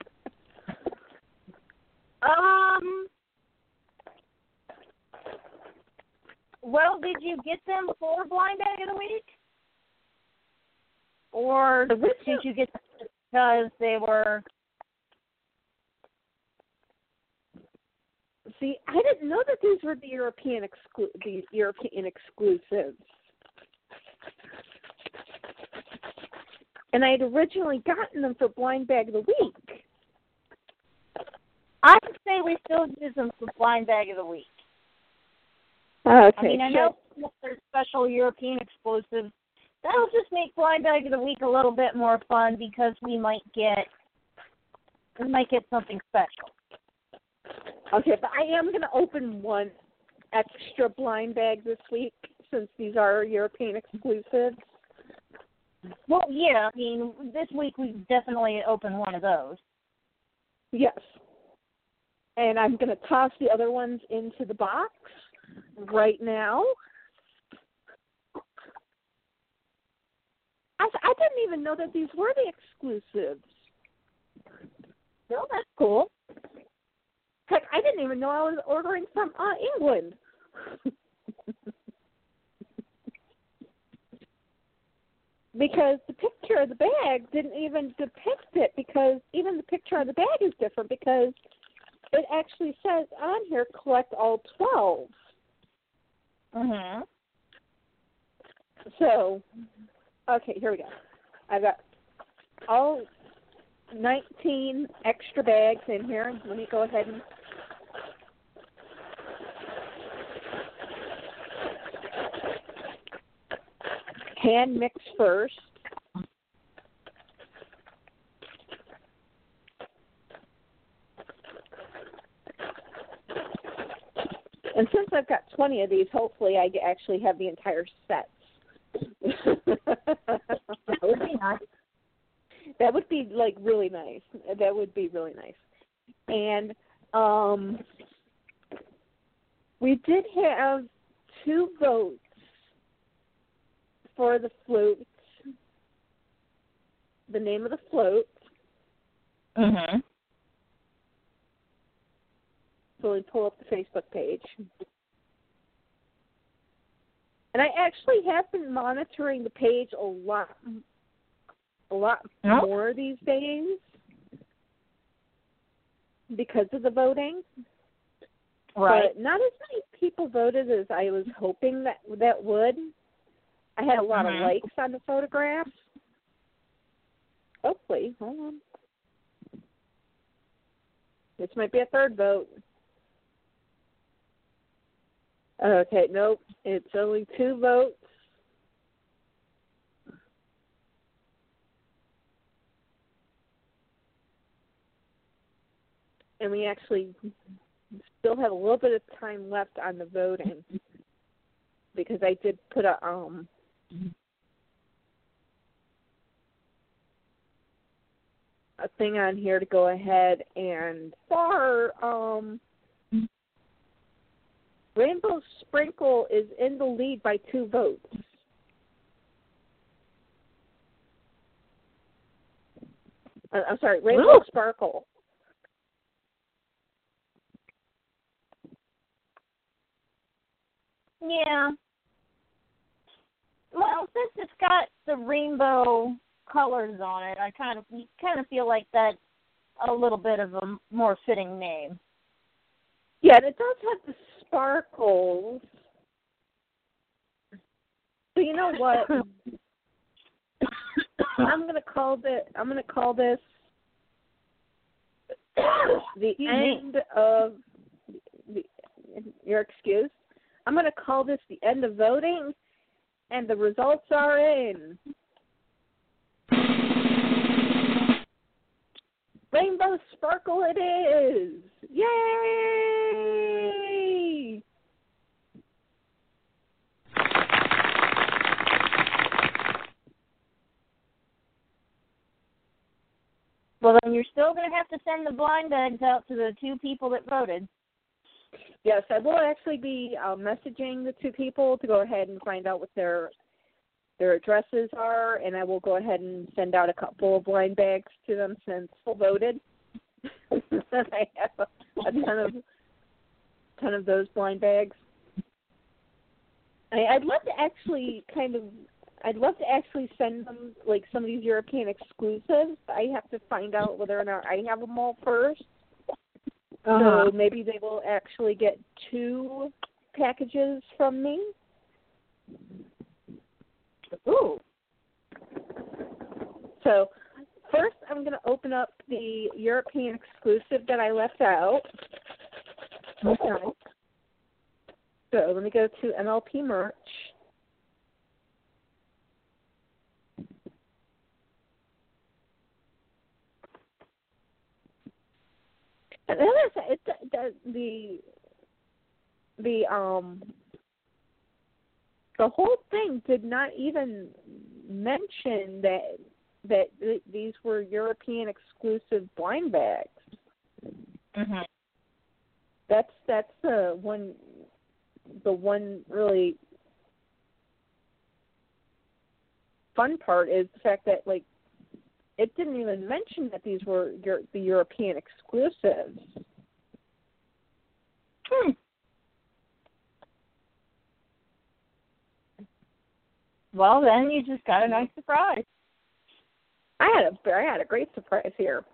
Um. Well, did you get them for Blind Bag of the Week? Or did you get them because they were. See, I didn't know that these were the European exclu- the European exclusives. And I had originally gotten them for Blind Bag of the Week. I would say we still use them for Blind Bag of the Week. Oh, okay. I mean, I know they're special European exclusives. That'll just make Blind Bag of the Week a little bit more fun because we might get we might get something special. Okay, but I am going to open one extra blind bag this week since these are European exclusives. Well, yeah, I mean, this week we definitely opened one of those. Yes. And I'm going to toss the other ones into the box right now. I, I didn't even know that these were the exclusives. No, that's cool. Heck, I didn't even know I was ordering from uh, England. Because the picture of the bag didn't even depict it because even the picture of the bag is different because it actually says on here collect all 12. Mhm. So, okay, here we go. I've got all 19 extra bags in here. Let me go ahead and hand mix first. And since I've got 20 of these, hopefully I actually have the entire set. That would be nice. That would be like really nice. That would be really nice. And um we did have two votes for the float. The name of the float. Mm-hmm. So we pull up the Facebook page. And I actually have been monitoring the page a lot a lot Oh. more these days because of the voting. Right. But not as many people voted as I was hoping that that would. I had a lot Mhm. of likes on the photographs. Hopefully, hold on. This might be a third vote. Okay, nope. It's only two votes. And we actually still have a little bit of time left on the voting because I did put a um a thing on here to go ahead and for um Rainbow Sprinkle is in the lead by two votes. Uh, I'm sorry, Rainbow Ooh. Sparkle. Yeah. Well, since it's got the rainbow colors on it, I kind of you kind of feel like that's a little bit of a more fitting name. Yeah, and it does have the sparkles. So you know what? I'm gonna call this. I'm gonna call this the end of the. Your excuse. I'm gonna call this the end of voting, and the results are in. Rainbow Sparkle it is! Yay! Well, then you're still going to have to send the blind bags out to the two people that voted. Yes, I will actually be uh, messaging the two people to go ahead and find out what their their addresses are, and I will go ahead and send out a couple of blind bags to them since they voted. I have a, a ton of ton of those blind bags. I, I'd love to actually kind of I'd love to actually send them like some of these European exclusives. I have to find out whether or not I have them all first. Uh-huh. So maybe they will actually get two packages from me. Ooh. So first I'm going to open up the European exclusive that I left out. Okay. So let me go to MLP merch. And then there's it, the the the um the whole thing did not even mention that that th- these were European exclusive blind bags. Mhm. That's that's the one the one really fun part is the fact that like it didn't even mention that these were Euro- the European exclusives. Hmm. Well, then you just got a nice surprise. I had a I had a great surprise here.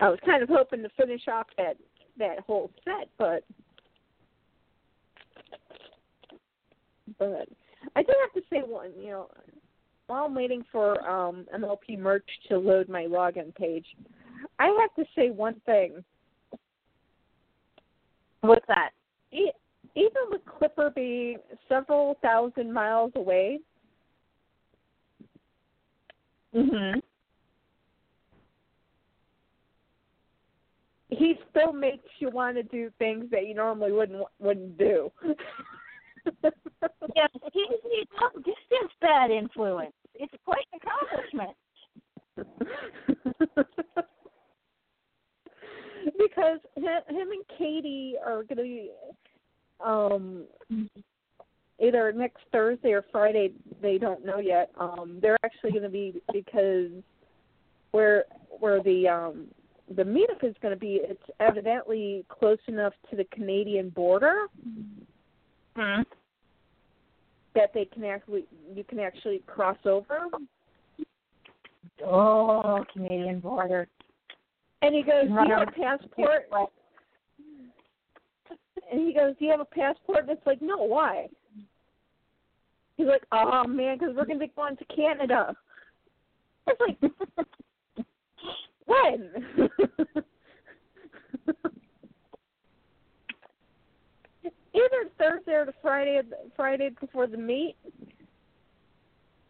I was kind of hoping to finish off that that whole set, but but I do have to say one. You know, while I'm waiting for um MLP merch to load my login page, I have to say one thing. What's that? E- even with Clipper being several thousand miles away, Mhm. he still makes you want to do things that you normally wouldn't wouldn't do. Yeah, he, he's not distance bad influence. It's quite an accomplishment. because him, him and Katie are going to be um either next Thursday or Friday. They don't know yet. Um, they're actually going to be because where where the um the meetup is going to be. It's evidently close enough to the Canadian border Hmm. that they can actually you can actually cross over. Oh, Canadian border. And he goes, "Do you have a passport?" And he goes, "Do you have a passport?" And it's like, "No, why?" He's like, "Oh man, because we're gonna be going to Canada." It's like, when? Either Thursday or the Friday, Friday before the meet,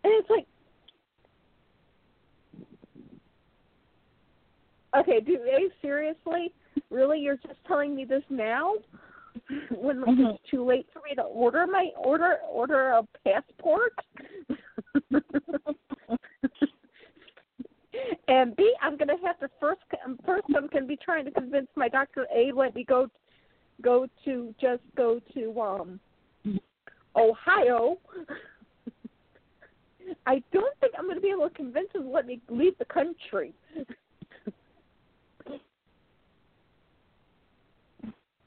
and it's like, okay, do they seriously? Really, you're just telling me this now? When Mhm. it's too late for me to order my order order a passport? and B, I'm gonna have to first first I'm gonna be trying to convince my doctor A let me go go to just go to um Ohio. I don't think I'm gonna be able to convince him to let me leave the country.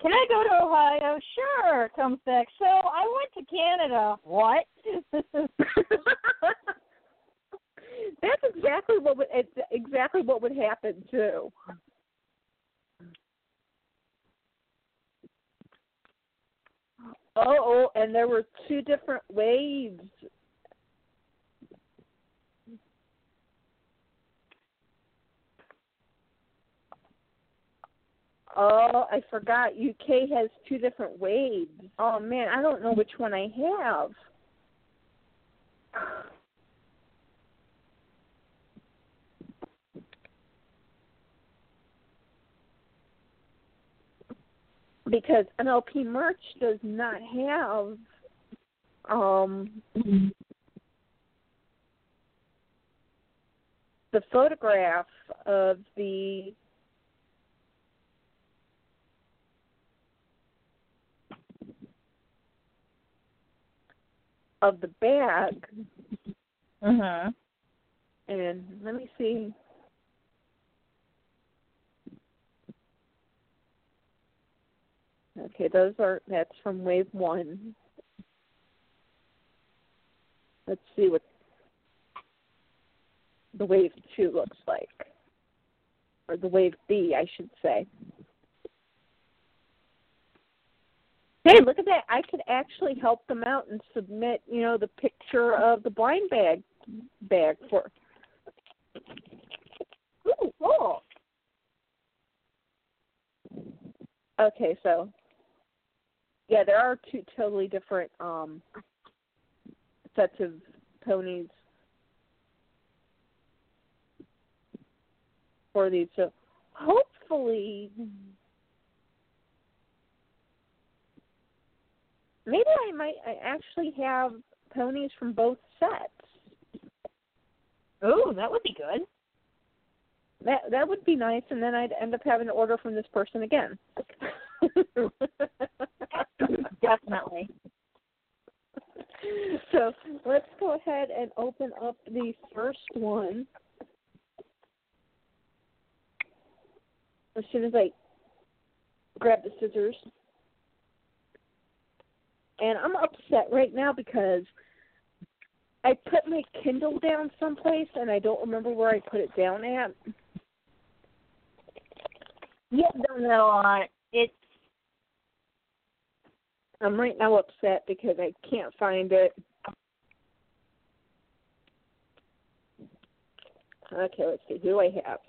Can I go to Ohio? Sure, comes back. So I went to Canada. What? That's exactly what would it's exactly what would happen too. Oh, and there were two different waves. Oh, I forgot. UK has two different waves. Oh man, I don't know which one I have. Because MLP merch does not have um the photograph of the of the bag mhm. and let me see okay those are that's from wave one. Let's see what the wave two looks like. Or the wave b i should say. Hey look at that. I could actually help them out and submit you know the picture of the blind bag bag for. Ooh, cool. Okay, so yeah, there are two totally different um sets of ponies for these. So hopefully maybe I might I actually have ponies from both sets. Oh, that would be good. That that would be nice and then I'd end up having to order from this person again. Definitely. so let's go ahead and open up the first one. As soon as I grab the scissors. And I'm upset right now because I put my Kindle down someplace and I don't remember where I put it down at. Yeah, done that a lot. It's I'm right now upset because I can't find it. Okay, let's see. Who do I have?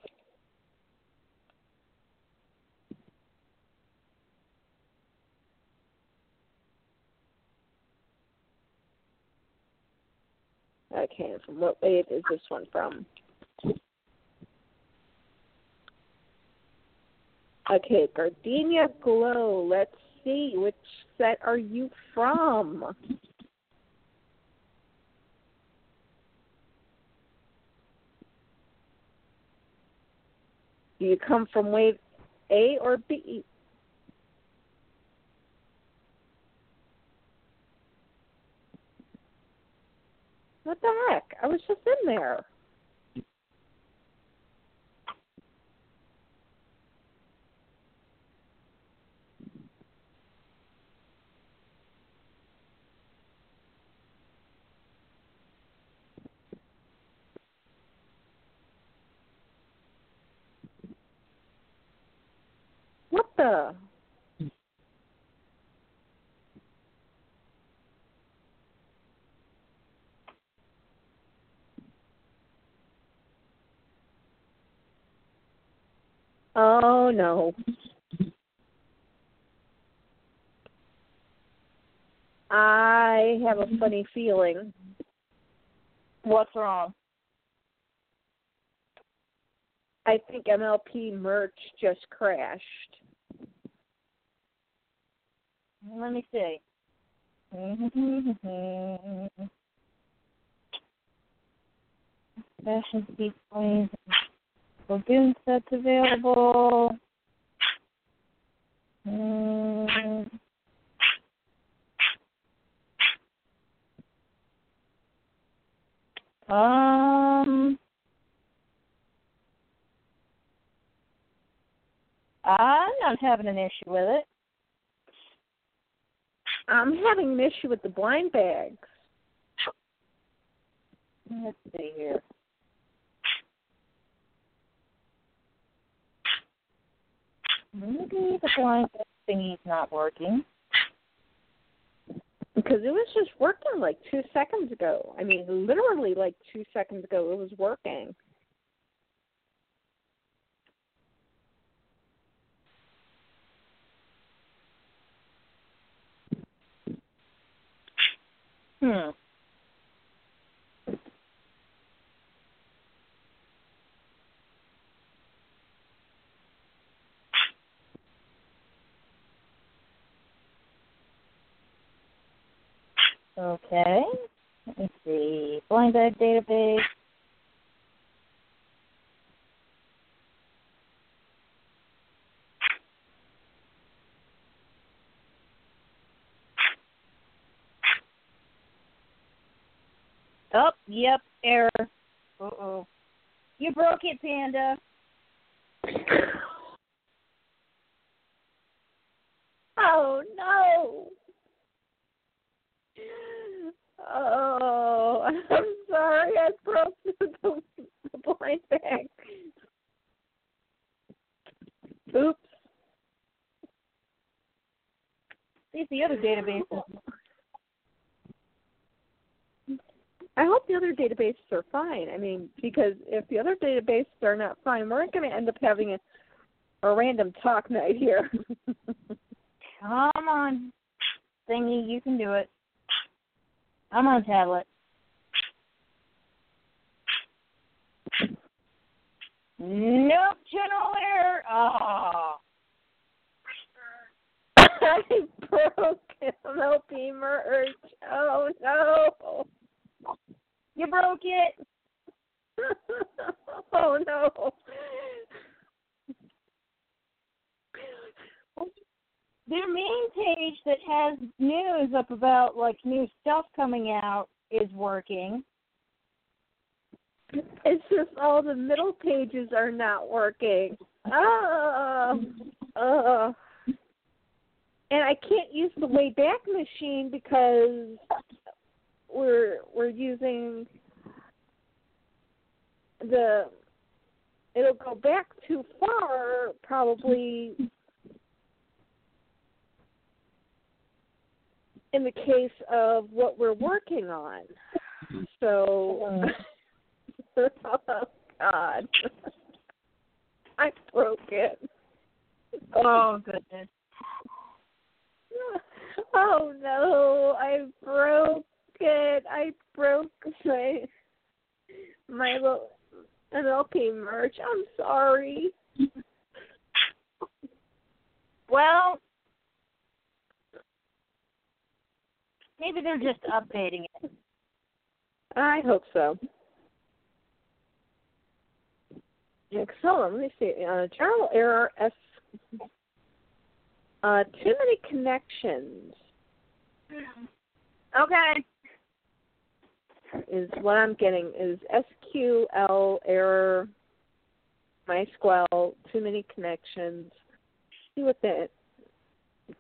Okay, from what wave is this one from? Okay, Gardenia Glow. Let's see. Which set are you from? Do you come from wave A or B? What the heck? I was just in there. What the? Oh no. I have a funny feeling. what's wrong. I think MLP merch just crashed. Let me see. Fashion displays. Lagoon sets available. Mm. Um, I'm not having an issue with it. I'm having an issue with the blind bags. Let's see here. Maybe the blind bag thingy's not working. Because it was just working like two seconds ago. I mean, literally like two seconds ago, it was working. Hmm. Okay. Let me see. Blind bag database. Oh, yep, error. Uh oh. You broke it, Panda. Oh no! Oh, I'm sorry. I broke the, the, the blind bag. Oops. See if the other databases. I hope the other databases are fine. I mean, because if the other databases are not fine, we're going to end up having a, a random talk night here. Come on, thingy, you can do it. I'm on tablet. Nope, general error. Oh. I broke MLP merch. Oh no. You broke it. oh no. Their main page that has news up about like new stuff coming out is working. It's just all the middle pages are not working. Oh, oh. And I can't use the Wayback Machine because we're we're using the it'll go back too far probably in the case of what we're working on. So oh God. I broke it. Oh goodness. Oh no, I broke it. I broke my my little MLP merch. I'm sorry. Well, maybe they're just updating it. I hope so. Excellent. Let me see. Uh, journal error S. Uh, too many connections Okay. Is what I'm getting. Is SQL error, MySQL, too many connections. See what that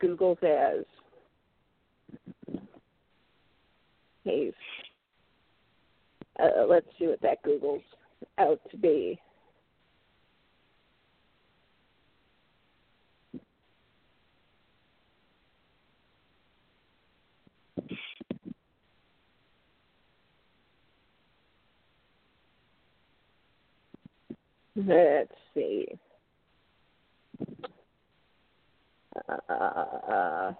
Google's as. Case. Uh, let's see what that Google's out to be. Let's see. Uh,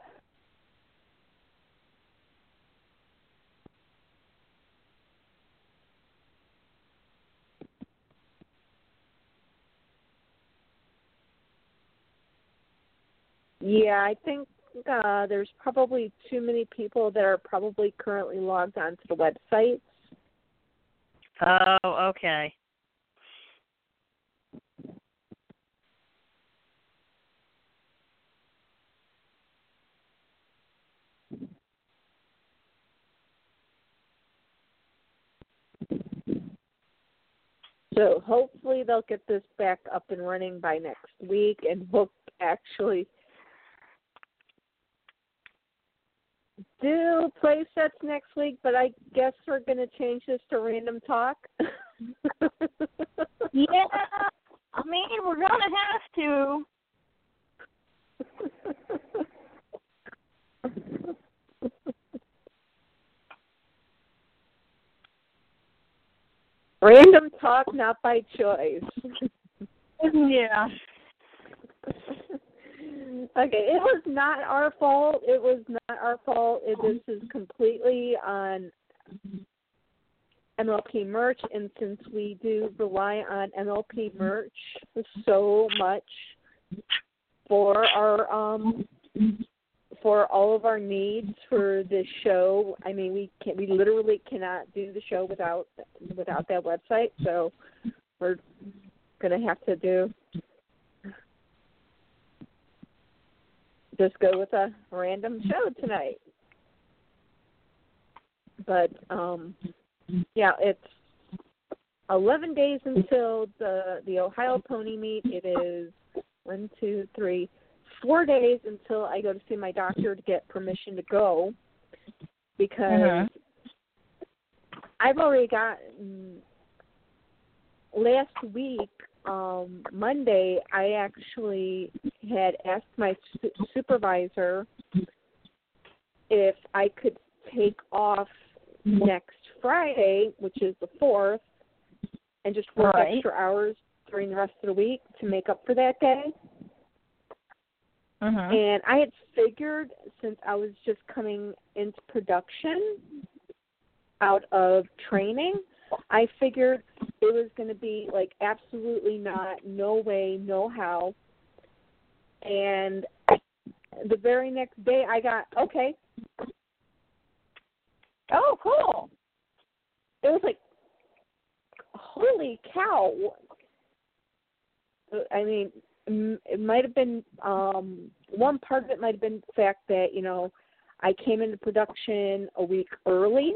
yeah, I think uh, there's probably too many people that are probably currently logged onto the website. Oh, okay. So hopefully they'll get this back up and running by next week, and we'll actually do play sets next week. But I guess we're going to change this to random talk. Yeah. I mean, we're gonna have to. random talk, not by choice. Yeah. okay, it was not our fault. It was not our fault. It, this is completely on MLP merch, and since we do rely on MLP merch so much for our um for all of our needs for this show, I mean we can we literally cannot do the show without without that website. So we're gonna have to do just go with a random show tonight. But um yeah, it's 11 days until the the Ohio Pony Meet. It is one, two, three, four days until I go to see my doctor to get permission to go because Mhm. I've already gotten last week um Monday I actually had asked my su- supervisor if I could take off next Friday, which is the fourth, and just work Right. extra hours during the rest of the week to make up for that day. Mhm. And I had figured since I was just coming into production out of training, I figured it was going to be like absolutely not, no way, no how. And the very next day, I got okay. Oh, cool. It was like, holy cow! I mean, it might have been um one part of it might have been the fact that you know I came into production a week early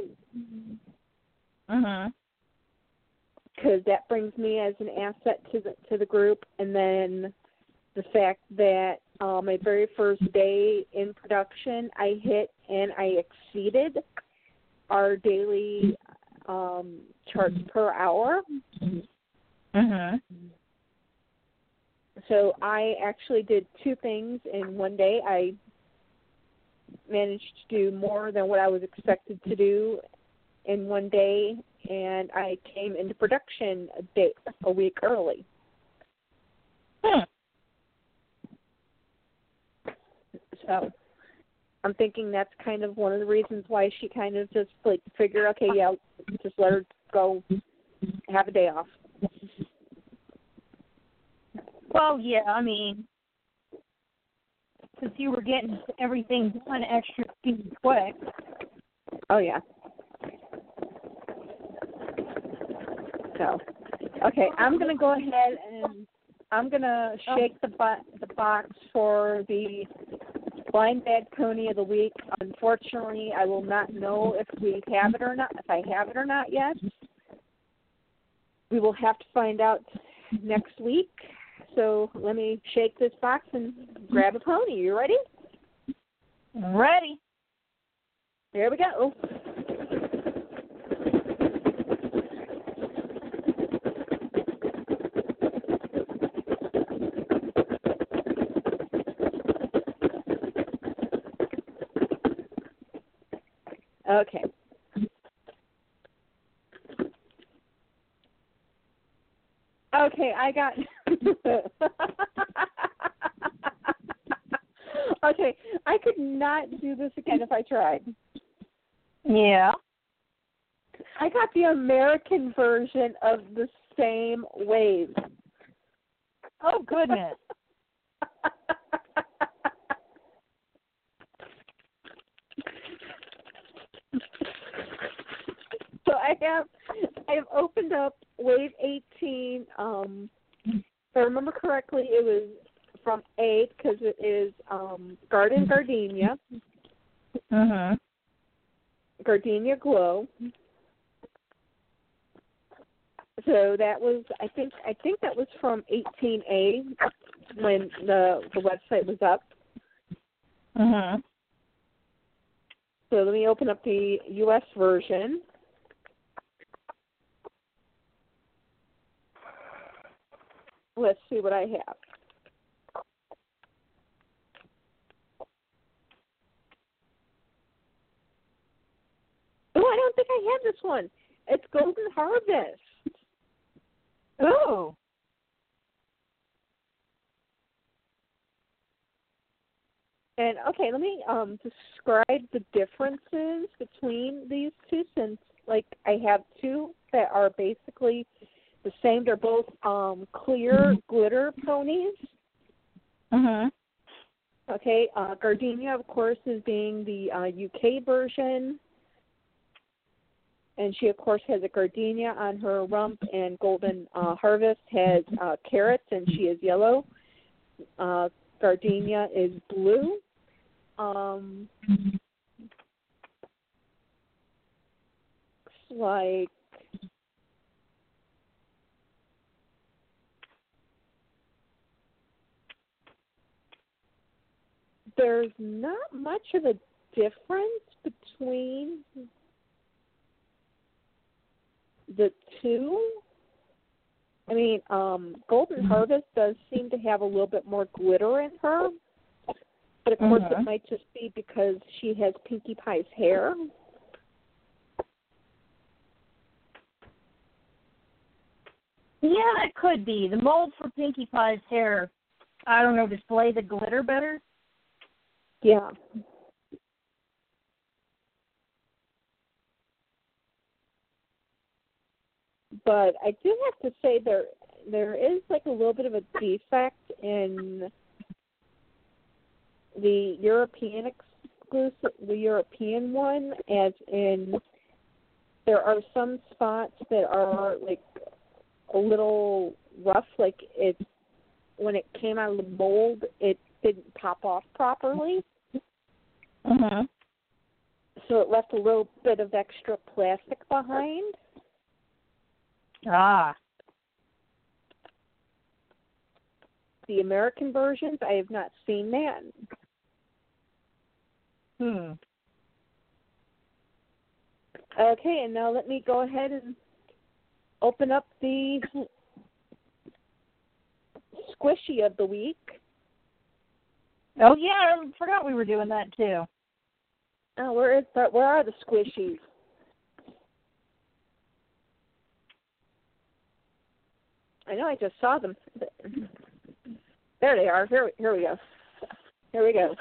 Mhm. because that brings me as an asset to the to the group, and then the fact that uh, my very first day in production, I hit and I exceeded our daily um, charts per hour. Mhm. So I actually did two things in one day. I managed to do more than what I was expected to do in one day, and I came into production a day a week early. Hmm. So I'm thinking that's kind of one of the reasons why she kind of just like figure, okay, yeah, just let her go have a day off. Well, yeah, I mean, since you were getting everything done extra speed quick. Oh yeah. So, okay, I'm gonna go ahead and I'm gonna shake the bo- the box for the blind bag pony of the week. Unfortunately, I will not know if we have it or not. If I have it or not yet, we will have to find out next week. So let me shake this box and grab a pony. You ready? Ready. There we go. Okay. Okay, I got. okay, I could not do this again if I tried. Yeah. I got the American version of the same wave. Oh goodness. so I have I have opened up wave 18 um if I remember correctly it was from 8 because it is um garden gardenia Mhm. gardenia glow so that was I think I think that was from 18A when the the website was up Mhm. so let me open up the US version let's see what I have. Oh, I don't think I have this one. It's Golden Harvest. Oh. And okay, let me um describe the differences between these two since like I have two that are basically the same. They're both um clear glitter ponies. Mhm. Okay, uh, Gardenia, of course, is being the uh, UK version. And she, of course, has a gardenia on her rump, and Golden uh, Harvest has uh, carrots, and she is yellow. Uh, gardenia is blue. Um, looks like there's not much of a difference between the two. I mean, um, Golden Harvest does seem to have a little bit more glitter in her, but of course Mhm. it might just be because she has Pinkie Pie's hair. Yeah, it could be. The mold for Pinkie Pie's hair, I don't know, display the glitter better. Yeah. But I do have to say there there is like a little bit of a defect in the European exclusive the European one as in there are some spots that are like a little rough like it when it came out of the mold it didn't pop off properly Mhm. so it left a little bit of extra plastic behind. Ah. The American versions, I have not seen that. Hmm. Okay, and now let me go ahead and open up the squishy of the week. Oh yeah, I forgot we were doing that too. Oh, where is that? Where are the squishies? I know I just saw them. There they are. Here, here we go. Here we go.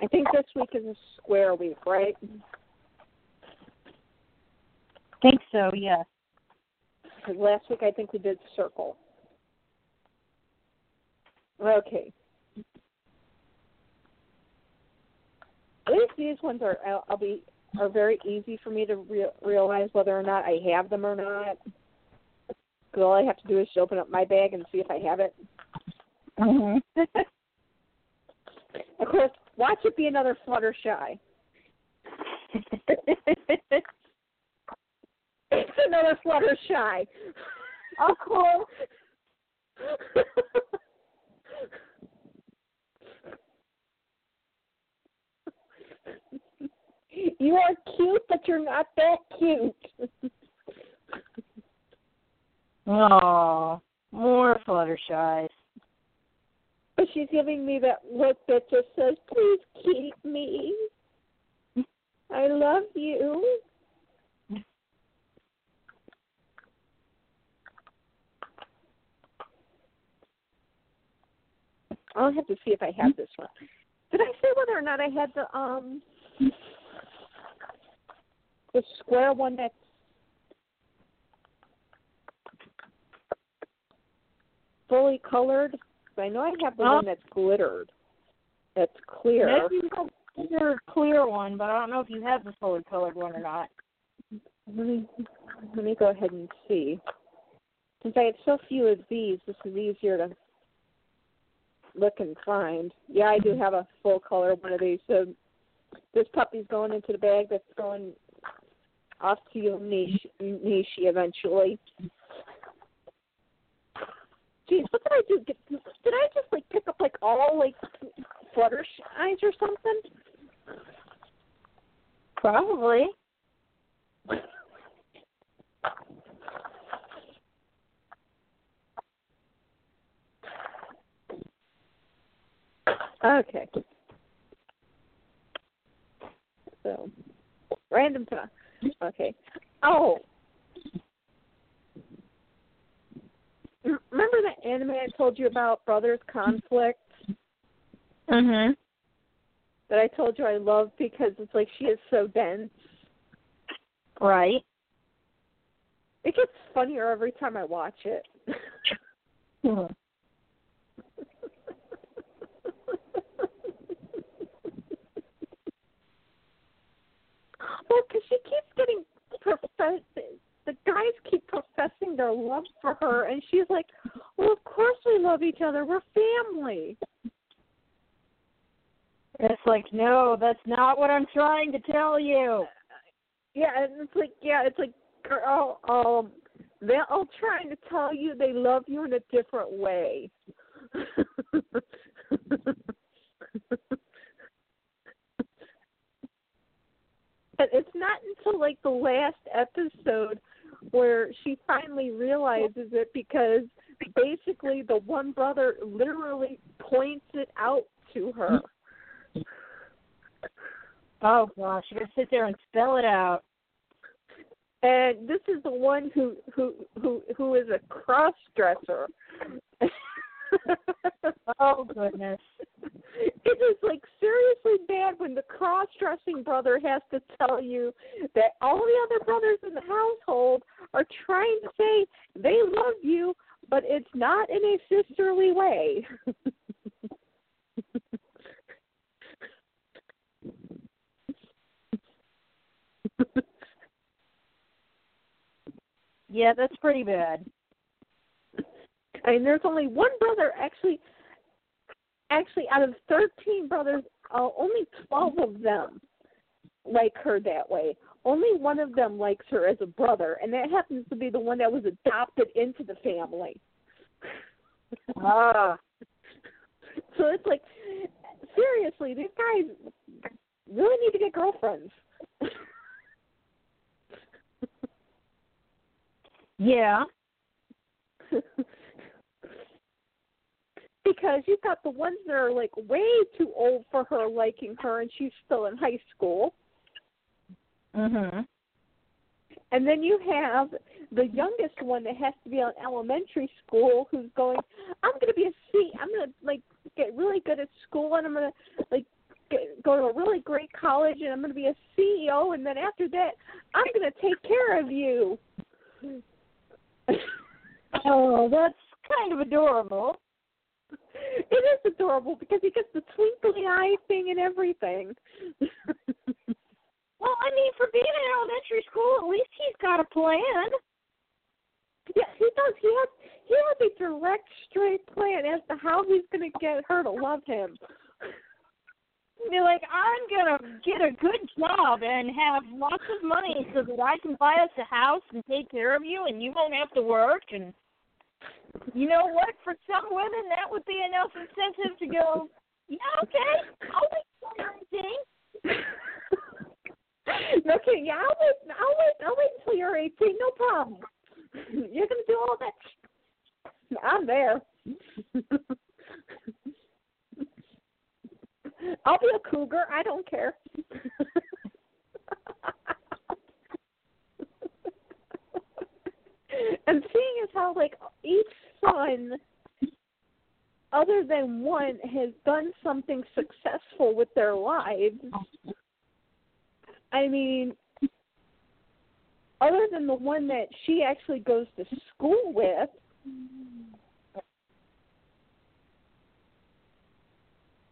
I think this week is a square week, right? Think so, yes. Because last week I think we did circle. Okay. At least these ones are I'll, I'll be are very easy for me to re- realize whether or not I have them or not. Because all I have to do is open up my bag and see if I have it. Mhm. Of course, watch it be another Fluttershy. It's another Fluttershy. of course. You are cute, but you're not that cute. Oh, more Fluttershies. But she's giving me that look that just says, "Please keep me. I love you." I'll have to see if I have this one. Did I say whether or not I had the um the square one that's fully colored? I know I have the Oh. one that's glittered. That's clear. Maybe you have your clear one, but I don't know if you have the fully colored one or not. Let me let me go ahead and see. Since I have so few of these, this is easier to look and find. Yeah, I do have a full color one of these. So this puppy's going into the bag that's going off to your niche, niche eventually. Geez, what did I do? Did, I just like pick up like all like Fluttershies or something? Probably. Okay. So, random time. Okay. Oh. Remember that anime I told you about, Brothers Conflict? Mhm. That I told you I love because it's like she is so dense. Right. It gets funnier every time I watch it. Well, because she keeps getting profess. The guys keep professing their love for her, and she's like, "Well, of course we love each other. We're family." It's like, no, that's not what I'm trying to tell you. Yeah, and it's like, yeah, it's like, girl, um, they're all trying to tell you they love you in a different way. and it's not until like the last episode where she finally realizes it because basically the one brother literally points it out to her. Oh gosh, you gotta sit there and spell it out. and this is the one who who who who is a cross dresser. Oh goodness. It is like seriously bad when the cross dressing brother has to tell you that all the other brothers in the household are trying to say they love you, but it's not in a sisterly way. Yeah, that's pretty bad. I mean, there's only one brother actually. Actually, out of thirteen brothers, uh, only twelve of them like her that way. Only one of them likes her as a brother, and that happens to be the one that was adopted into the family. Ah. So it's like, seriously, these guys really need to get girlfriends. Yeah. because you've got the ones that are like way too old for her liking her and she's still in high school. Mhm. And then you have the youngest one that has to be on elementary school who's going, I'm going to be a C. I'm going to like get really good at school and I'm going to like get, go to a really great college and I'm going to be a CEO and then after that I'm going to take care of you. Oh, that's kind of adorable. It is adorable because he gets the twinkly eye thing and everything. Well, I mean, for being in elementary school, at least he's got a plan. Yeah, he does. He has he has a direct, straight plan as to how he's going to get her to love him. Be like, I'm gonna get a good job and have lots of money so that I can buy us a house and take care of you, and you won't have to work. And you know what? For some women, that would be enough incentive to go. Yeah, okay, I'll wait till you're 18. okay, yeah, I'll wait. I'll wait. I'll wait until you're 18. No problem. You're to do all that. I'm there. I'll be a cougar. I don't care. and seeing as how like each son other than one has done something successful with their lives I mean, other than the one that she actually goes to school with,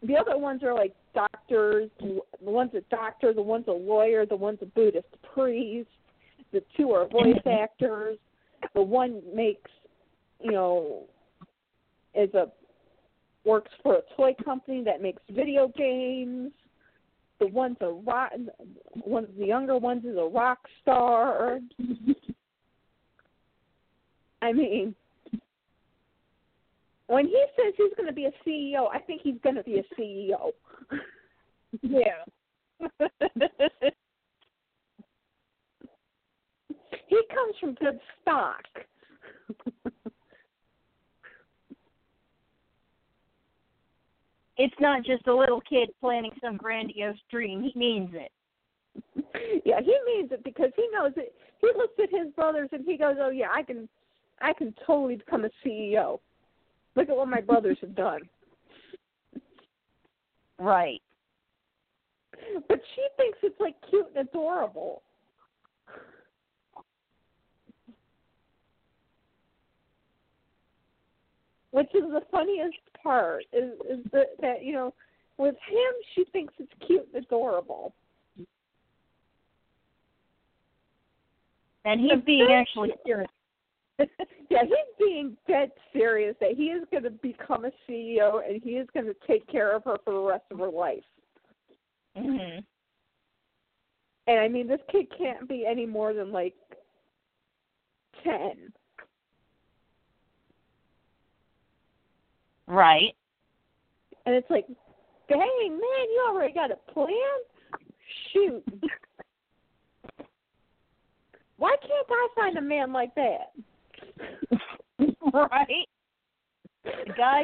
the other ones are like doctors. The one's a doctor, the one's a lawyer, the one's a Buddhist priest. The two are voice actors. The one makes, you know, is a works for a toy company that makes video games. The one's a rock one of the younger ones is a rock star. I mean when he says he's going to be a ceo i think he's going to be a ceo Yeah. he comes from good stock it's not just a little kid planning some grandiose dream. He means it. yeah he means it because he knows it he looks at his brothers and he goes oh yeah i can i can totally become a ceo look at what my brothers have done Right. but she thinks it's like cute and adorable. Which is the funniest part is is that that you know with him she thinks it's cute and adorable. And he's being actually serious. yeah, he's being dead serious that he is going to become a CEO and he is going to take care of her for the rest of her life. hmm And I mean, this kid can't be any more than like ten. Right. And it's like, dang man, you already got a plan? Shoot. Why can't I find a man like that? right. The guy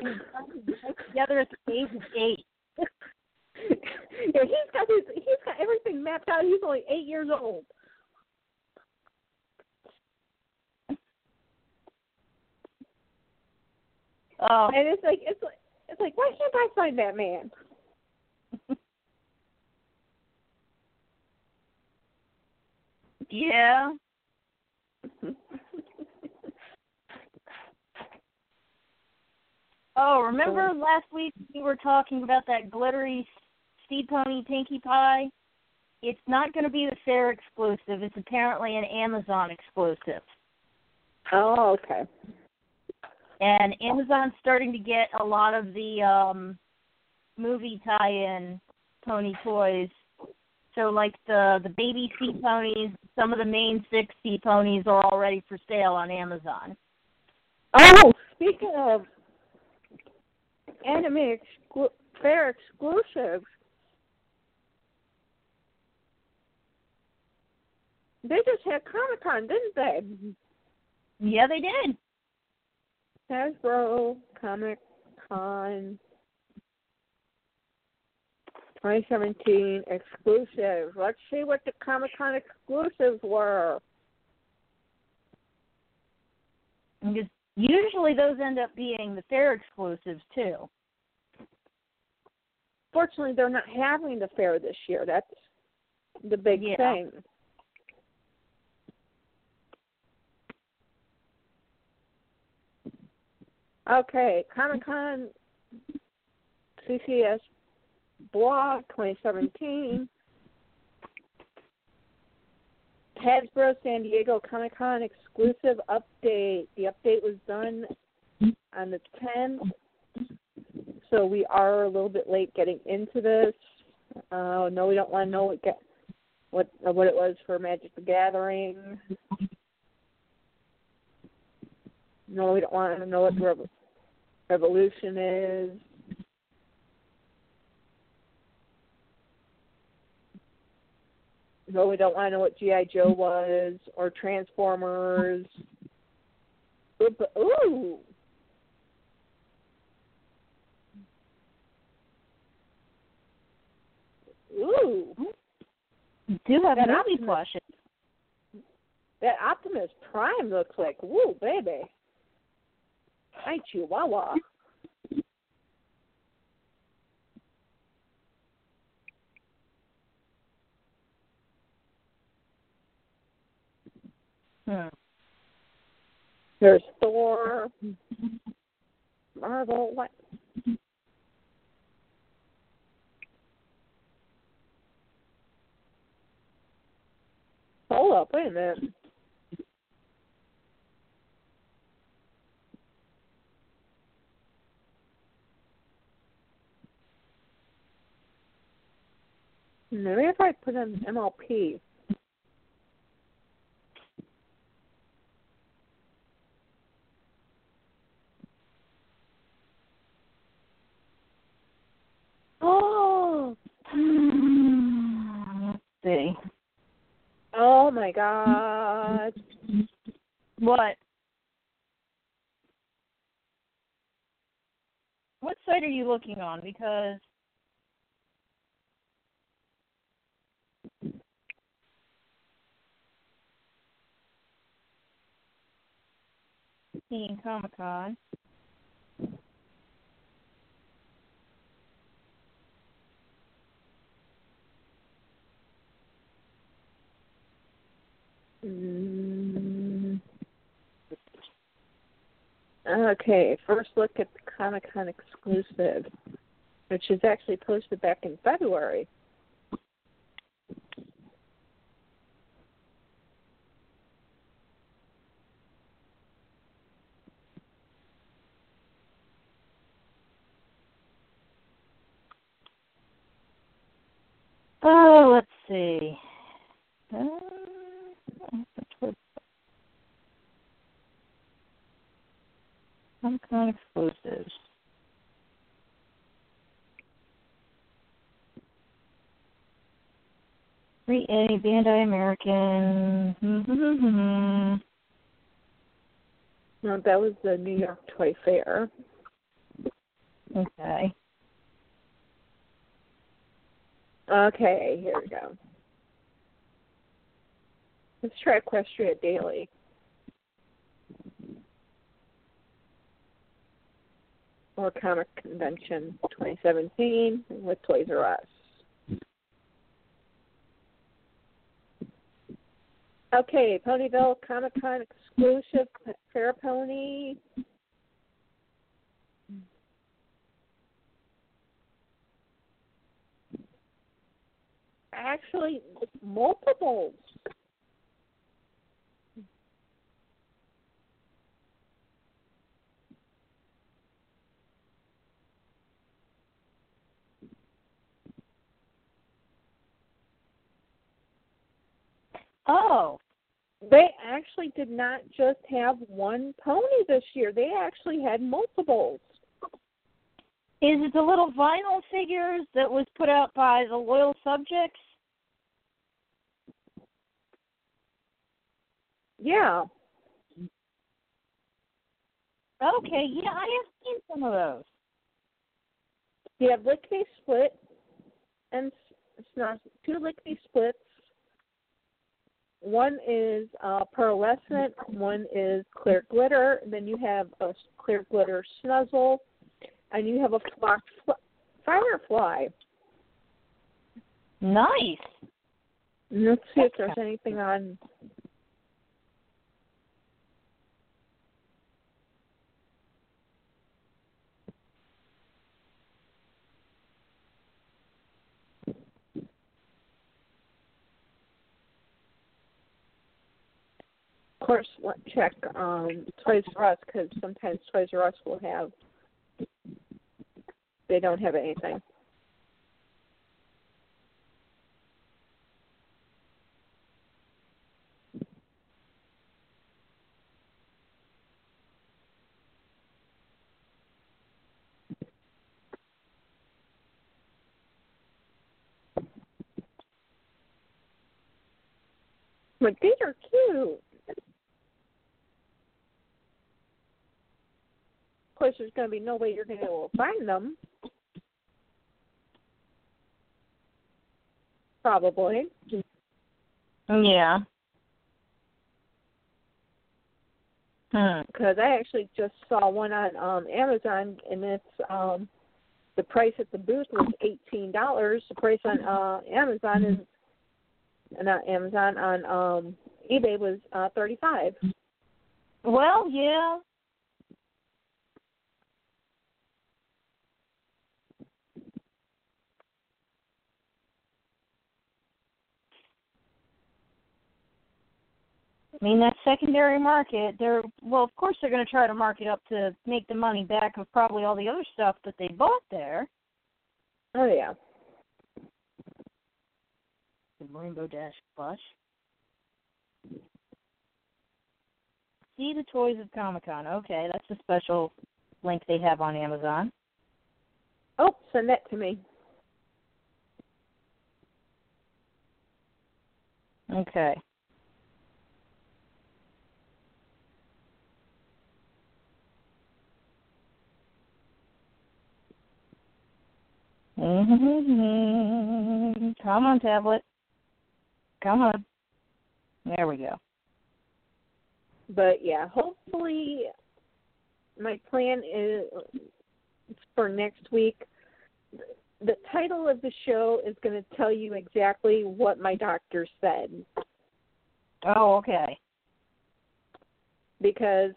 together at the age of eight. yeah, he's got his he's got everything mapped out. He's only eight years old. Oh, And it's like it's like it's like why can't I find that man? yeah. Oh, remember last week we were talking about that glittery Sea Pony Pinkie Pie? It's not going to be the fair exclusive. It's apparently an Amazon exclusive. Oh, okay. And Amazon's starting to get a lot of the um movie tie-in pony toys. So like the the baby sea ponies, some of the main six sea ponies are already for sale on Amazon. Oh, speaking of anime exclu- fair exclusives, they just had Comic Con, didn't they? Yeah, they did. Hasbro Comic Con 2017 exclusive. Let's see what the Comic Con exclusives were. Because usually those end up being the fair exclusives too. Fortunately, they're not having the fair this year. That's the big Yeah. thing. Okay, Comic Con CCS blog 2017. Hasbro San Diego Comic Con exclusive update. The update was done on the 10th, so we are a little bit late getting into this. Uh, no, we don't want to know what get, what what it was for Magic the Gathering. No, we don't want to know what the rev- revolution is. No, we don't want to know what GI Joe was or Transformers. Ooh, Ooh. Ooh. You do have That movie Optimus- plushes. That Optimus Prime looks like woo baby. Hi Chihuahua. Hmm. There's Thor. Marvel. What? Hold up, wait a minute. Maybe if I put in MLP. Oh. Let's see. oh my God! What? What site are you looking on? Because seeing Comic Con. Mm. Okay, first look at the Comic Con exclusive, which is actually posted back in February. Oh, let's see. Uh, Comic Con exclusives. Free A, Bandai American. No, that was the New York Toy Fair. okay. Okay, here we go. Let's try Equestria Daily. Or Comic Convention 2017 with Toys R Us. Okay, Ponyville Comic Con exclusive Fair Pony. Actually, multiples. Oh, They actually did not just have one pony this year. They actually had multiples. Is it the little vinyl figures that was put out by the loyal subjects? Yeah. Okay, yeah, I have seen some of those. You have lickety split and s- snaz- two lickety splits. One is uh, pearlescent, one is clear glitter. And then you have a clear glitter snuzzle, and you have a flock fl- firefly. Nice. Let's see if there's anything on. Of course, check um, Toys R Us because sometimes Toys R Us will have. They don't have anything. But these are cute. Of course, there's going to be no way you're going to be able to find them. Probably. Yeah. Hmm. because I actually just saw one on um Amazon and it's um the price at the booth was eighteen dollars. The price on uh Amazon is not Amazon on um eBay was uh thirty five. Well, yeah. I mean that secondary market, they're well of course they're gonna try to mark it up to make the money back of probably all the other stuff that they bought there. Oh yeah. The Rainbow Dash plush. See the toys of Comic Con. Okay, that's a special link they have on Amazon. Oh, send that to me. Okay. Mm-hmm. Come on, tablet. Come on. There we go. But yeah, hopefully my plan is for next week the title of the show is going to tell you exactly what my doctor said Oh, okay. because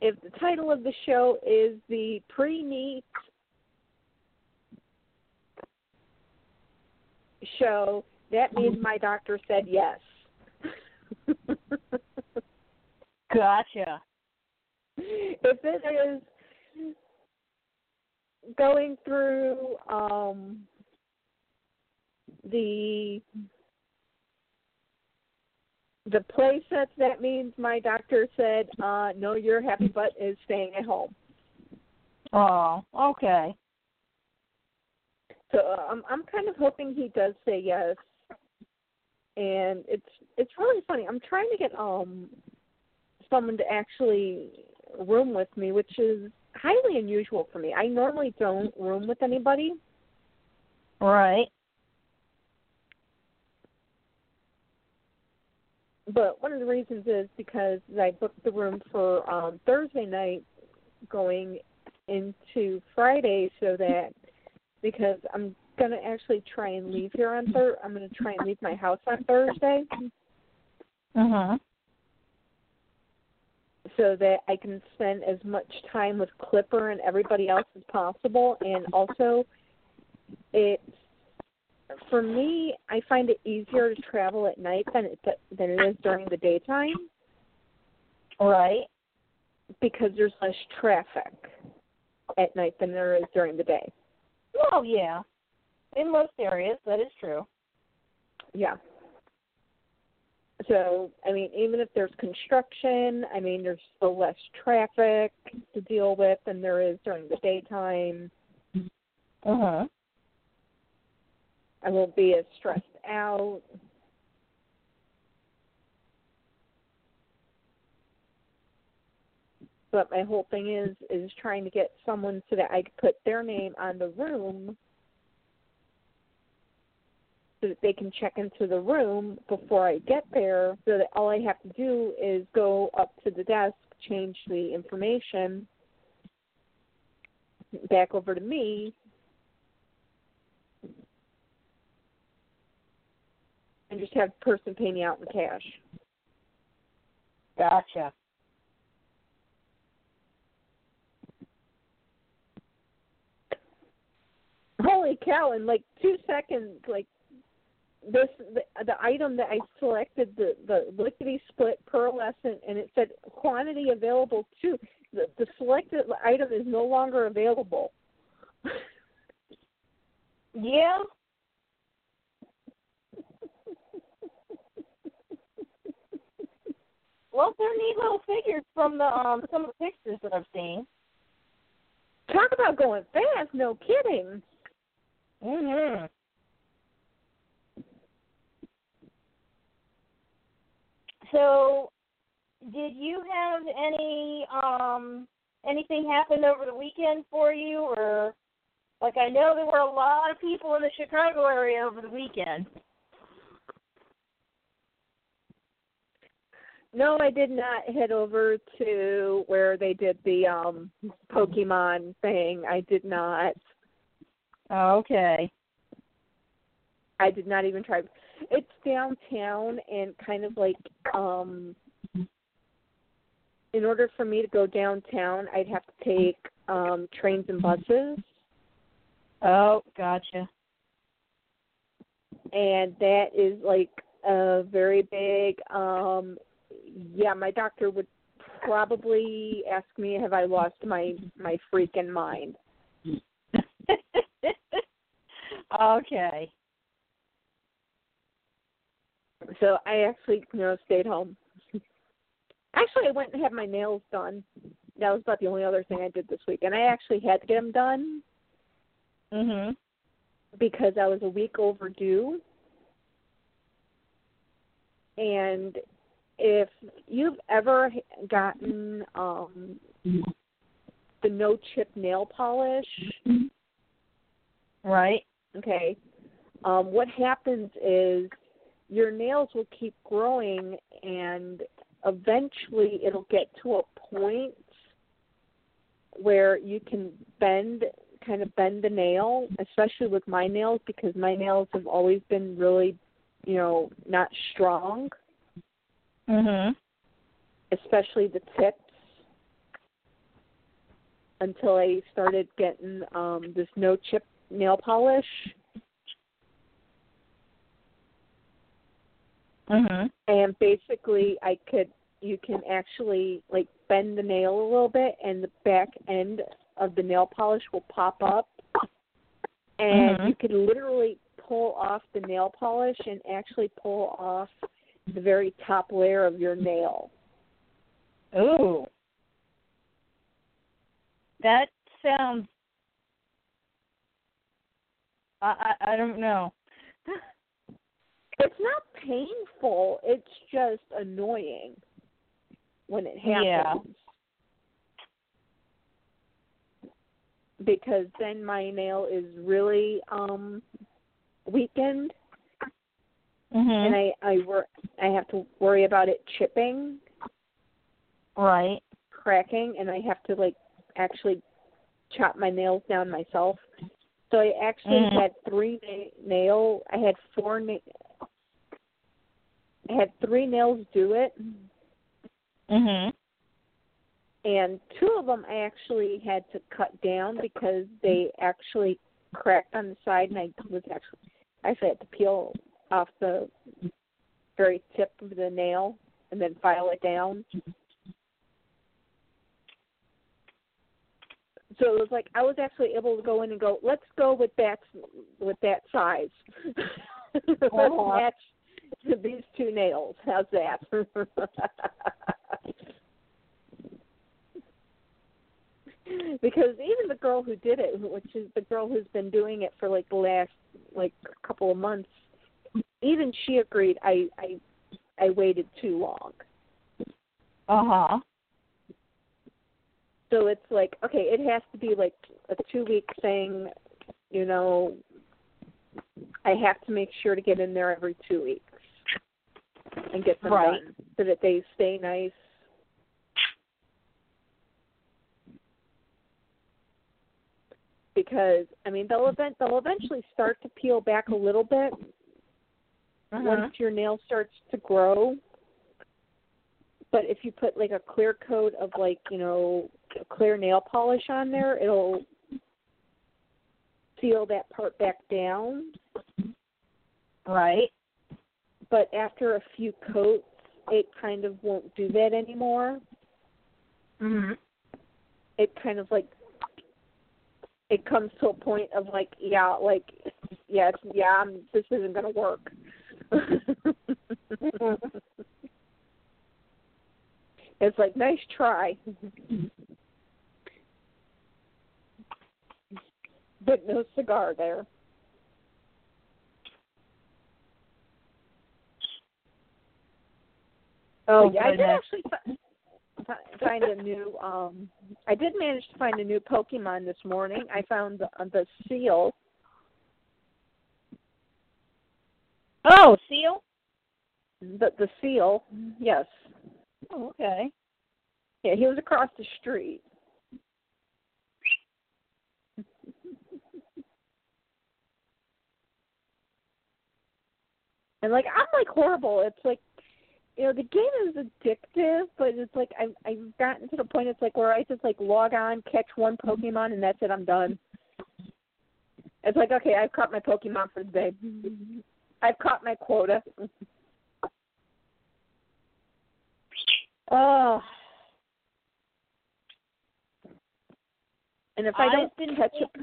if the title of the show is the pre-meet show, that means my doctor said yes. Gotcha. if it is going through um the the play sets that means my doctor said uh no your happy butt is staying at home Oh, okay. So uh, i'm i'm kind of hoping he does say yes. And it's it's really funny. I'm trying to get um someone to actually room with me which is highly unusual for me. I normally don't room with anybody. Right. but one of the reasons is because I booked the room for um Thursday night going into Friday so that because I'm gonna actually try and leave here on Thur I'm gonna try and leave my house on Thursday Mhm. so that I can spend as much time with Clipper and everybody else as possible and also it's for me I find it easier to travel at night than it than it is during the daytime. Right. because there's less traffic at night than there is during the day. Well, yeah. In most areas, that is true. Yeah. So, I mean, even if there's construction, I mean, there's still less traffic to deal with than there is during the daytime. Uh huh. I won't be as stressed out. But my whole thing is is trying to get someone so that I could put their name on the room so that they can check into the room before I get there so that all I have to do is go up to the desk, change the information back over to me and just have the person pay me out in cash. Gotcha. Holy cow! In like two seconds, like this, the, the item that I selected, the the lickety split pearlescent, and it said quantity available too. The, the selected item is no longer available. Yeah. Well, they're neat little figures from the um some of the pictures that I've seen. Talk about going fast! No kidding. Mhm. So, did you have any um anything happen over the weekend for you, or like I know there were a lot of people in the Chicago area over the weekend. No, I did not head over to where they did the um Pokemon thing. I did not. Okay. I did not even try. It's downtown and kind of like um in order for me to go downtown, I'd have to take um trains and buses Oh, gotcha. and that is like a very big um yeah, my doctor would probably ask me have I lost my my freaking mind. Okay. So I actually, you know, stayed home. Actually, I went and had my nails done. That was about the only other thing I did this week, and I actually had to get them done Mhm. because I was a week overdue. And if you've ever gotten um the no chip nail polish, Right. Okay, um what happens is your nails will keep growing and eventually it'll get to a point where you can bend kind of bend the nail, especially with my nails because my nails have always been really, you know, not strong, Mhm. especially the tips. Until I started getting um this no chip nail polish Mhm. and basically I could you can actually like bend the nail a little bit and the back end of the nail polish will pop up and Mhm. you can literally pull off the nail polish and actually pull off the very top layer of your nail. Ooh. That sounds. I I, I don't know. It's not painful, it's just annoying when it happens. Yeah. Because then my nail is really um weakened Mhm. and I I wor- I have to worry about it chipping, right. cracking, and I have to like actually chop my nails down myself. So I actually Mhm. had three na- nail. I had four. Na- I had three nails do it, Mhm. and two of them I actually had to cut down because they actually cracked on the side, and I was actually I actually had to peel off the very tip of the nail and then file it down. So it was like I was actually able to go in and go, let's go with that with that size. let's Uh-huh. match these two nails. How's that? because even the girl who did it, which is the girl who's been doing it for like the last like couple of months, even she agreed I I I waited too long. Uh huh. So it's like, okay, it has to be like a two week thing, you know. I have to make sure to get in there every two weeks and get them Right. done so that they stay nice. Because I mean they'll event they'll eventually start to peel back a little bit Uh-huh. once your nail starts to grow. But if you put like a clear coat of like, you know, clear nail polish on there, it'll seal that part back down. Right. But after a few coats, it kind of won't do that anymore. Mhm. It kind of like it comes to a point of like, yeah, like yeah, it's, yeah, I'm, this isn't going to work. it's like nice try. but no cigar there. Oh, yeah, I did actually fi- fi- find a new. um I did manage to find a new Pokemon this morning. I found the, uh, the seal. Oh, seal. The the seal. Yes. Oh, okay. Yeah, he was across the street. and like I'm like horrible. It's like you know, the game is addictive, but it's like I've I've gotten to the point it's like where I just like log on, catch one Pokemon and that's it, I'm done. It's like, okay, I've caught my Pokemon for the day. I've caught my quota. Oh, And if I don't I've been catch a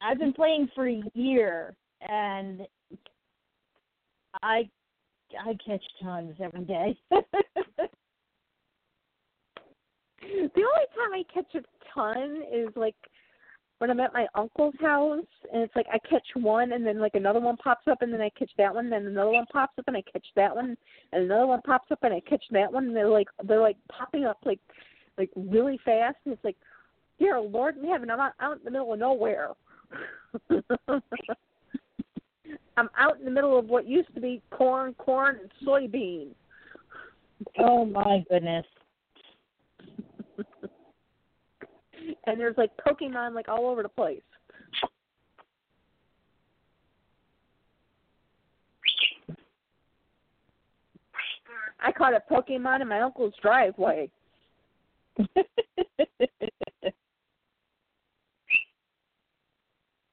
I've been playing for a year, and I I catch tons every day. The only time I catch a ton is like when I'm at my uncle's house, and it's like I catch one, and then like another one pops up, and then I catch that one, then another one pops up, and I catch that one, and another one pops up, and I catch that one, and they're like they're like popping up like like really fast, and it's like, dear Lord in heaven, I'm out, out in the middle of nowhere. I'm out in the middle of what used to be corn, corn, and soybean. oh my goodness. and there's like Pokemon like all over the place. I caught a Pokemon in my uncle's driveway.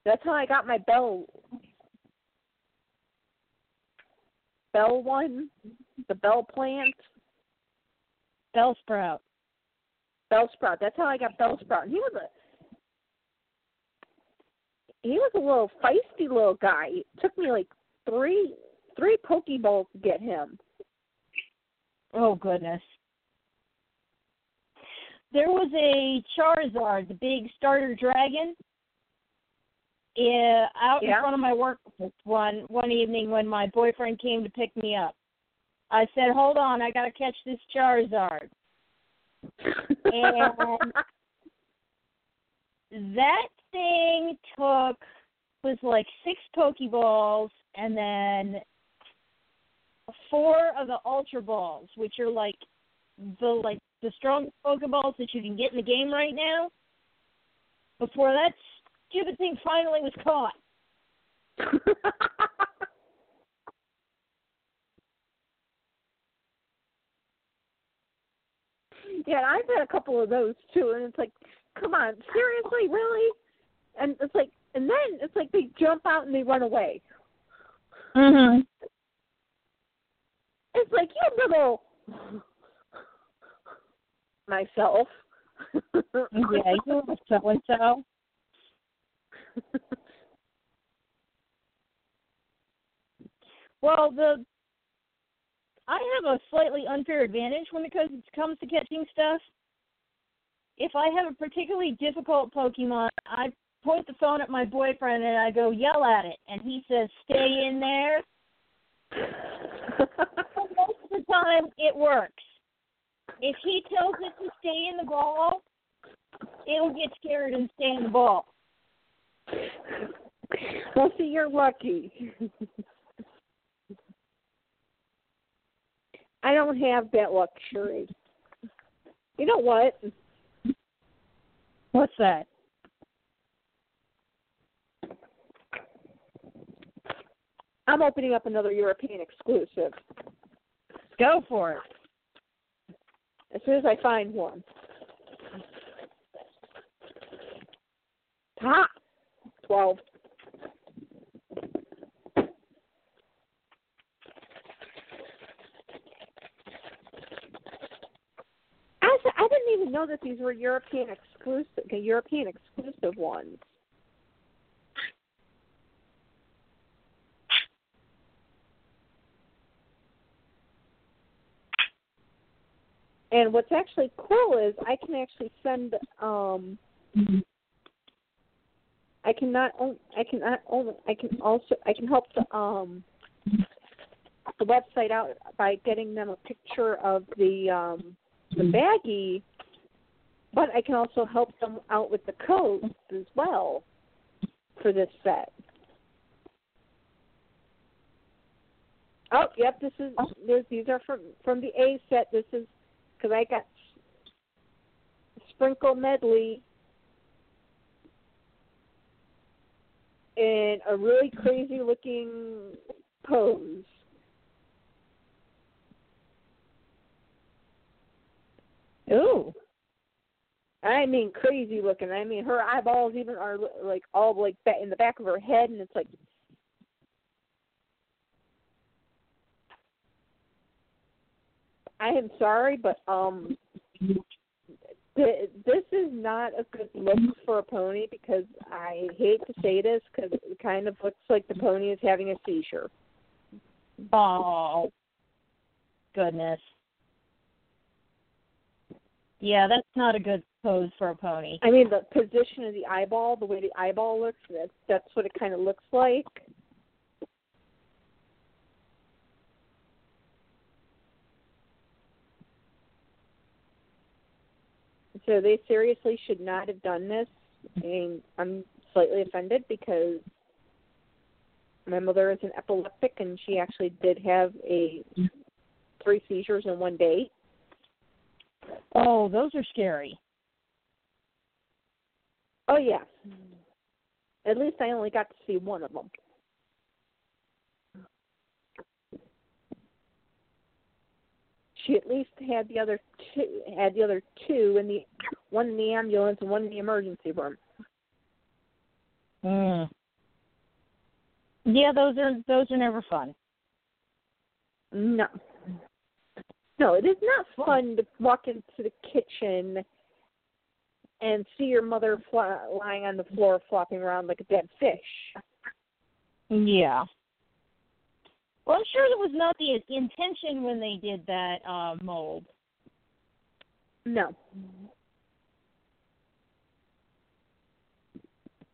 That's how I got my bell. Bell one, the bell plant, Bellsprout. Bellsprout. That's how I got Bellsprout. And he was a he was a little feisty little guy. It took me like three three Pokeballs to get him. Oh goodness. There was a Charizard, the big starter dragon, uh, out in front of my work one one evening when my boyfriend came to pick me up. I said, "Hold on, I gotta catch this Charizard." And that thing took was like six Pokeballs and then four of the Ultra Balls, which are like the like the strongest Pokeballs that you can get in the game right now. Before that stupid thing finally was caught. yeah, I've had a couple of those too, and it's like, come on, seriously, really? And it's like, and then it's like they jump out and they run away. Mhm. It's like you little myself. Yeah, you were so and so. Well, the I have a slightly unfair advantage when it comes to catching stuff. If I have a particularly difficult Pokemon, I point the phone at my boyfriend and I go yell at it, and he says, "Stay in there." Most of the time, it works. If he tells it to stay in the ball, it'll get scared and stay in the ball. Well, see, you're lucky. I don't have that luxury. You know what? What's that? I'm opening up another European exclusive. Go for it. As soon as I find one. Ha! 12. I didn't even know that these were European exclusive European exclusive ones. And what's actually cool is I can actually send um I can not I can not only I can also I can help the um the website out by getting them a picture of the um the baggie but I can also help them out with the codes as well for this set. Oh, yep, this is oh. this, these are from from the A set. This is because I got sprinkle medley in a really crazy looking pose. Ooh. I mean crazy looking. I mean her eyeballs even are like all like in the back of her head, and it's like I am sorry, but um, th- this is not a good look for a pony because I hate to say this because it kind of looks like the pony is having a seizure. Oh. Goodness. Yeah, that's not a good pose for a pony. I mean, the position of the eyeball, the way the eyeball looks, that's that's what it kind of looks like. So they seriously should not have done this, and I'm slightly offended because my mother is an epileptic, and she actually did have a three seizures in one day. Oh, those are scary. Oh yeah. At least I only got to see one of them. She at least had the other two had the other two in the one in the ambulance and one in the emergency room. Mm. Yeah, those are those are never fun. No. No, it is not fun to walk into the kitchen and see your mother fly, lying on the floor flopping around like a dead fish. Yeah. Well, I'm sure that was not the intention when they did that uh, mold. No.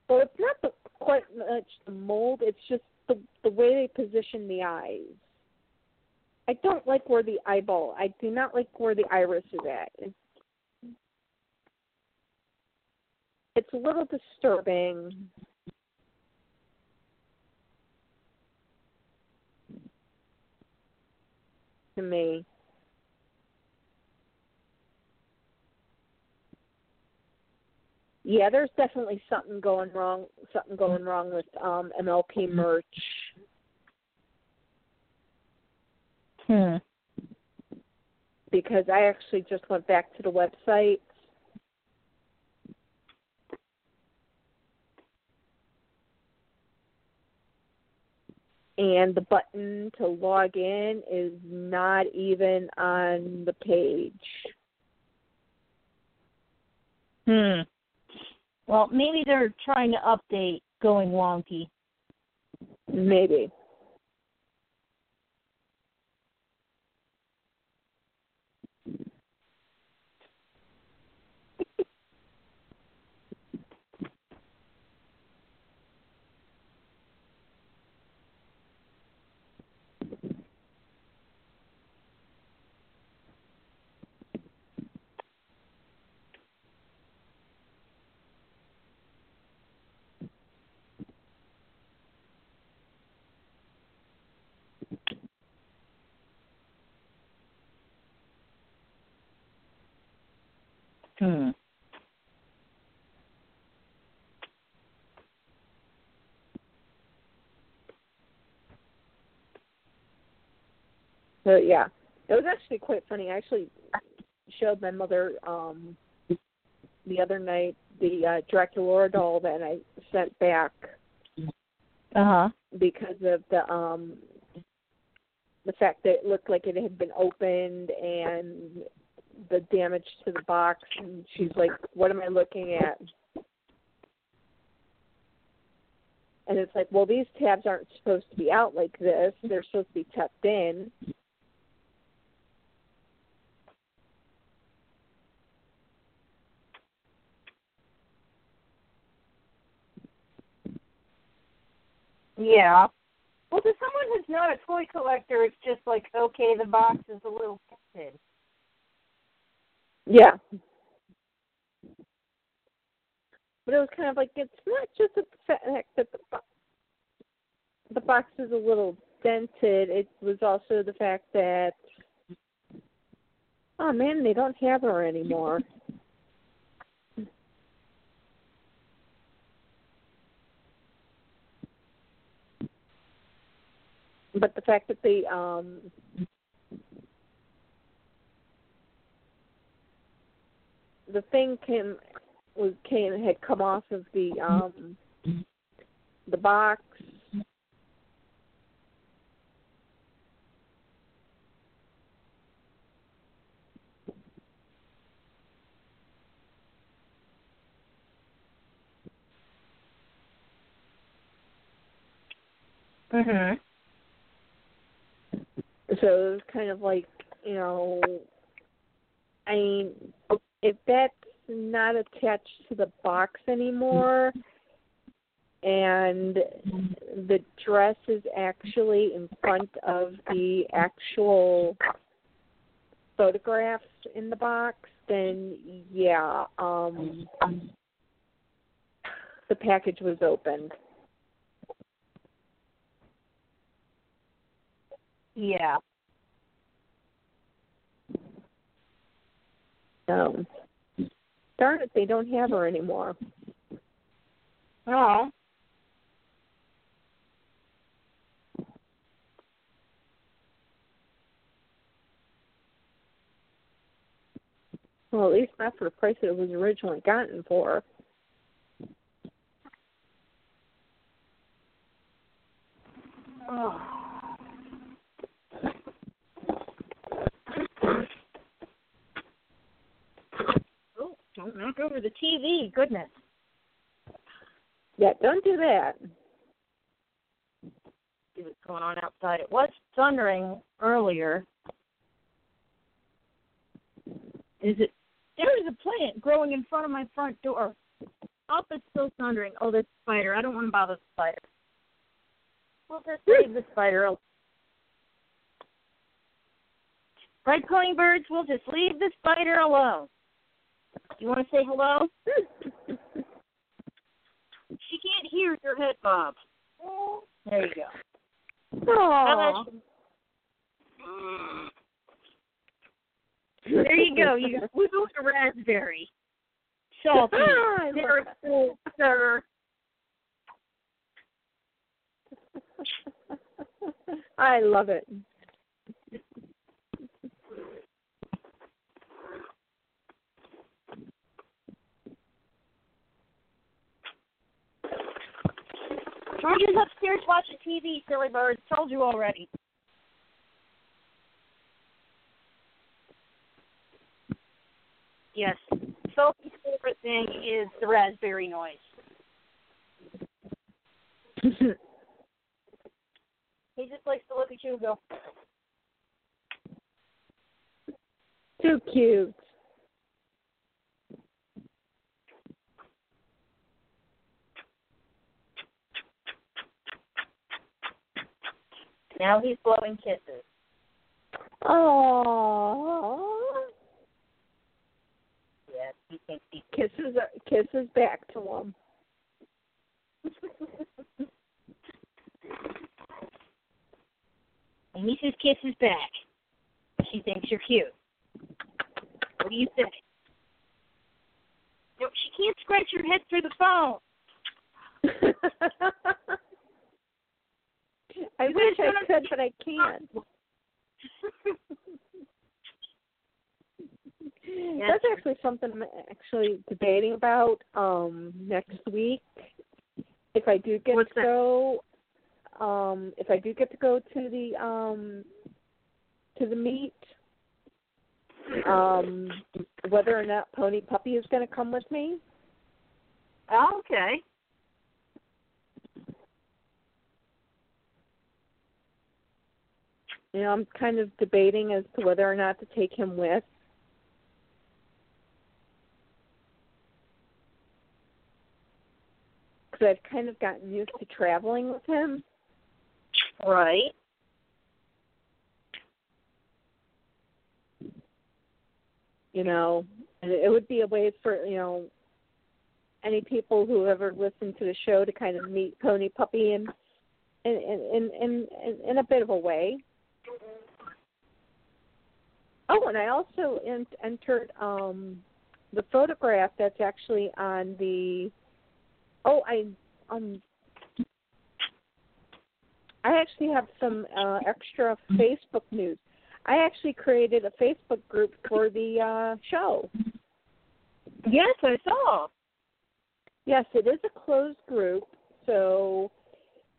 Well, it's not the, quite much the mold. It's just the the way they position the eyes. I don't like where the eyeball. I do not like where the iris is at. It's, a little disturbing. To me. Yeah, there's definitely something going wrong. Something going wrong with um MLP merch. Hmm. because I actually just went back to the website. And the button to log in is not even on the page. Hmm. Well, maybe they're trying to update going wonky. Maybe. Hmm. So yeah, it was actually quite funny. I actually showed my mother um the other night the uh, Dracula doll that I sent back Uh huh. because of the um the fact that it looked like it had been opened and the damage to the box and she's like what am i looking at and it's like well these tabs aren't supposed to be out like this they're supposed to be tucked in Yeah. Well, to someone who's not a toy collector, it's just like, okay, the box is a little tinted. Yeah. But it was kind of like it's not just the fact that the bo- the box is a little dented. It was also the fact that oh man they don't have her anymore. But the fact that they um the thing came was came had come off of the um the box Mhm. so it was kind of like you know i mean if that's not attached to the box anymore and the dress is actually in front of the actual photographs in the box then yeah um the package was opened Yeah. So darn it they don't have her anymore Oh. well at least not for the price that it was originally gotten for Oh. Oh, don't knock over the TV. Goodness. yeah don't do that See what's going on outside. It was thundering earlier. Is it? There is a plant growing in front of my front door. Oh, it's still thundering. Oh, this spider. I don't want to bother the spider. We'll just leave the spider alone. Right, calling birds, we'll just leave the spider alone. You want to say hello? She can't hear your head bob. There you go. Aww. There you go. You got blue and raspberry. Salty. Very cool, sir. I love it. George is upstairs watching TV, silly bird. Told you already. Yes. Sophie's favorite thing is the raspberry noise. He just likes to look at you and go, Too cute. Now he's blowing kisses. Aww. Yes, he thinks he Kisses kisses back to him. and he says kisses back. She thinks you're cute. What do you think? No, she can't scratch her head through the phone. I You wish I could, but I can't. That's actually something I'm actually debating about um next week. If I do get What's to that? go um if I do get to go to the um to the meet um whether or not Pony Puppy is going to come with me. Oh, okay. You know, I'm kind of debating as to whether or not to take him with. Because I've kind of gotten used to traveling with him. Right. You know, and it would be a way for you know any people who ever listen to the show to kind of meet Pony Puppy in in in in in, in a bit of a way. Oh, and I also in, entered um the photograph that's actually on the. Oh, I um. I actually have some uh, extra Facebook news. I actually created a Facebook group for the uh, show. Yes, I saw. Yes, it is a closed group, so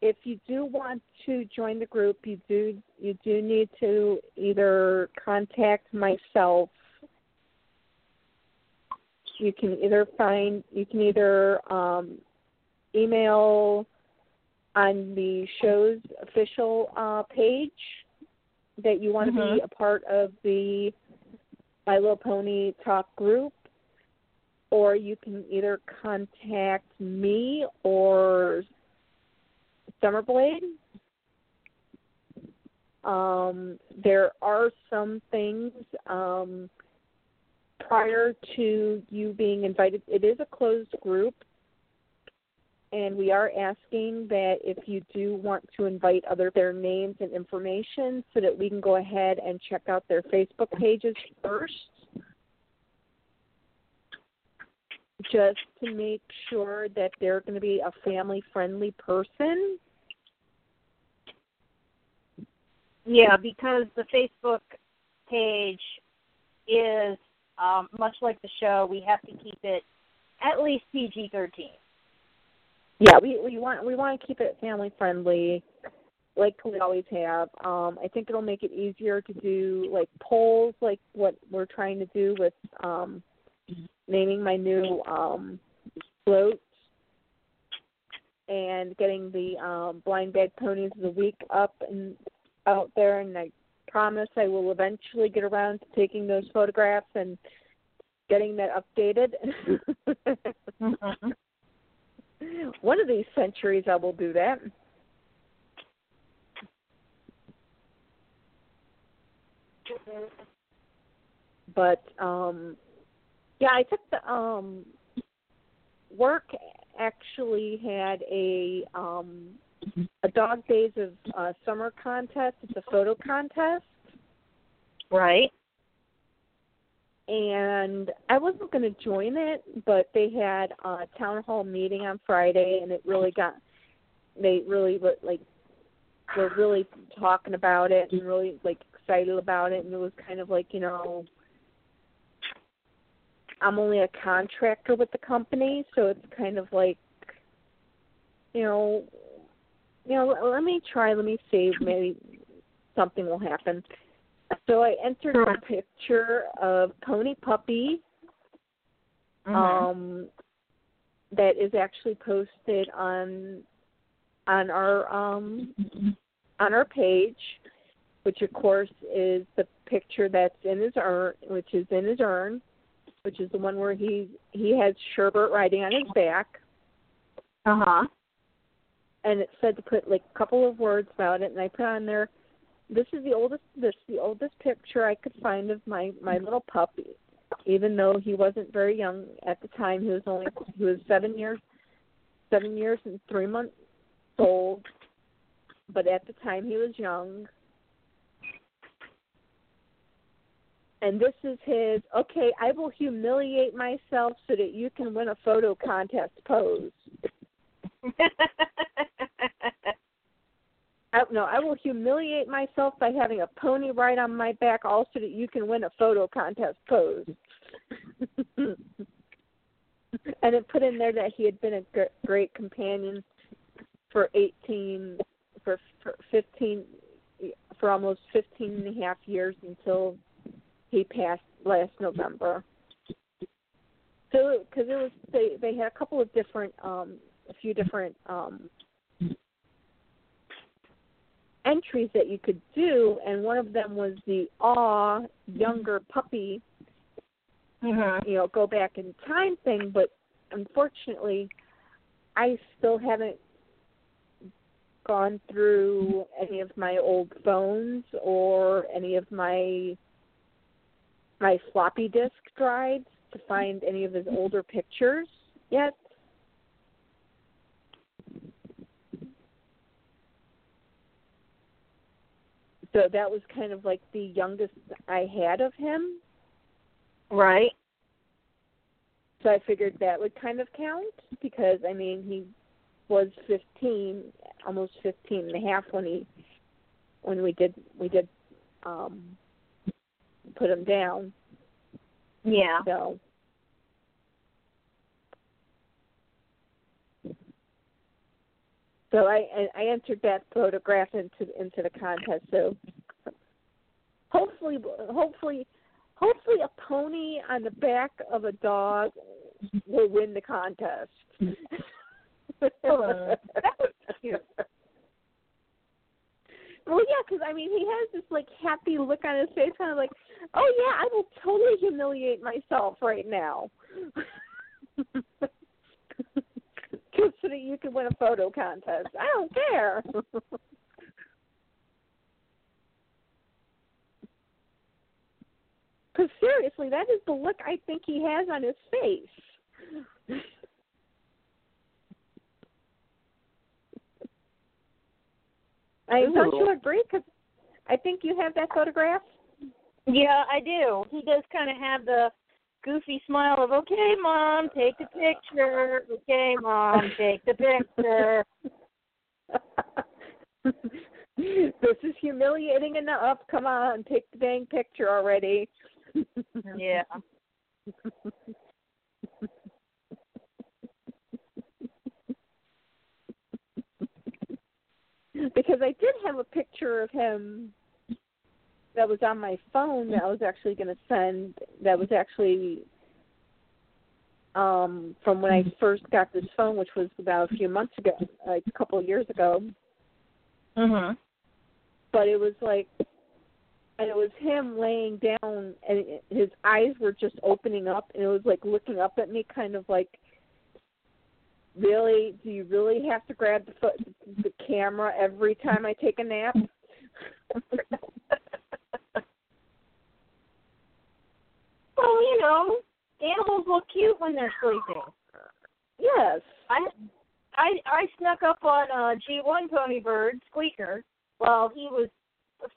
if you do want to join the group, you do you do need to either contact myself. You can either find you can either um, email on the show's official uh, page that you want to be Mhm. a part of the My Little Pony Talk group, or you can either contact me or Summerblade. Um, there are some things um, prior to you being invited. It is a closed group, and we are asking that if you do want to invite other their names and information, so that we can go ahead and check out their Facebook pages first. Just to make sure that they're going to be a family friendly person. Yeah, because the Facebook page is um, much like the show. We have to keep it at least PG thirteen. Yeah, we we want we want to keep it family friendly, like we always have. Um, I think it'll make it easier to do like polls, like what we're trying to do with um, naming my new um, float and getting the um, blind bag ponies of the week up and out there. And I promise I will eventually get around to taking those photographs and getting that updated. One of these centuries, I will do that. But um yeah, I took the um work actually had a um a dog days of uh summer contest. It's a photo contest Right. and I wasn't going to join it, but they had a town hall meeting on Friday, and it really got they really were, like were really talking about it and really like excited about it, and it was kind of like you know I'm only a contractor with the company, so it's kind of like you know you know let me try, let me see, maybe something will happen. So I entered a picture of Pony Puppy Mhm. um, that is actually posted on on our um, on our page, which of course is the picture that's in his urn, which is in his urn, which is the one where he he has Sherbert riding on his back, Uh huh. And it said to put like a couple of words about it, and I put on there. This is the oldest. This is the oldest picture I could find of my my mm-hmm. little puppy, even though he wasn't very young at the time. He was only he was seven years, seven years and three months old. But at the time he was young. and this is his. Okay, I will humiliate myself so that you can win a photo contest pose. I, no, I will humiliate myself by having a pony ride on my back, all so that you can win a photo contest pose. and it put in there that he had been a gr- great companion for 18, for, for 15, for almost 15 and a half years until he passed last November. So, because it was they they had a couple of different, um, a few different um entries that you could do, and one of them was the awe younger puppy, mm-hmm. you know, go back in time thing. But unfortunately, I still haven't gone through any of my old phones or any of my my floppy disk drives to find any of his older pictures yet. So that was kind of like the youngest I had of him. Right. So I figured that would kind of count because I mean he was 15, almost 15 and a half when he when we did we did um put him down. Yeah. So So I I entered that photograph into into the contest. So hopefully hopefully hopefully a pony on the back of a dog will win the contest. Hello. That was cute. Well, yeah, because I mean, he has this like happy look on his face, kind of like, "Oh yeah, I will totally humiliate myself right now." Just so that you can win a photo contest. I don't care. Because seriously, that is the look I think he has on his face. I don't you agree? Because I think you have that photograph. Yeah, I do. He does kind of have the goofy smile of, "Okay, mom, take the picture. Okay, mom, take the picture." this is humiliating enough. Come on, take the dang picture already. yeah. because I did have a picture of him that was on my phone that I was actually going to send. That was actually um from when I first got this phone, which was about a few months ago, like a couple of years ago. Mhm. But it was like, and it was him laying down, and his eyes were just opening up, and it was like looking up at me, kind of like really do you really have to grab the foot the camera every time I take a nap? well, you know, animals look cute when they're sleeping. Yes. I I I snuck up on uh G1 Pony Bird Squeaker while he was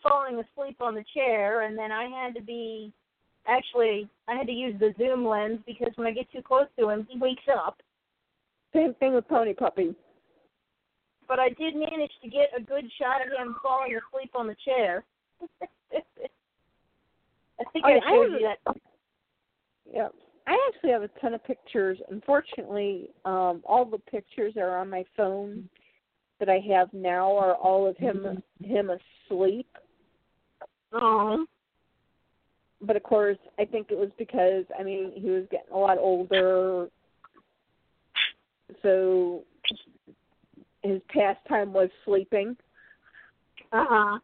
falling asleep on the chair, and then I had to be actually I had to use the zoom lens because when I get too close to him, he wakes up. Same thing with Pony Puppy. But I did manage to get a good shot of him falling asleep on the chair. I think Oh, I I showed was- you that. Yeah. I actually have a ton of pictures. Unfortunately, um all the pictures are on my phone that I have now are all of him him asleep. Oh. But of course, I think it was because I mean, he was getting a lot older. So his pastime was sleeping. Uh huh.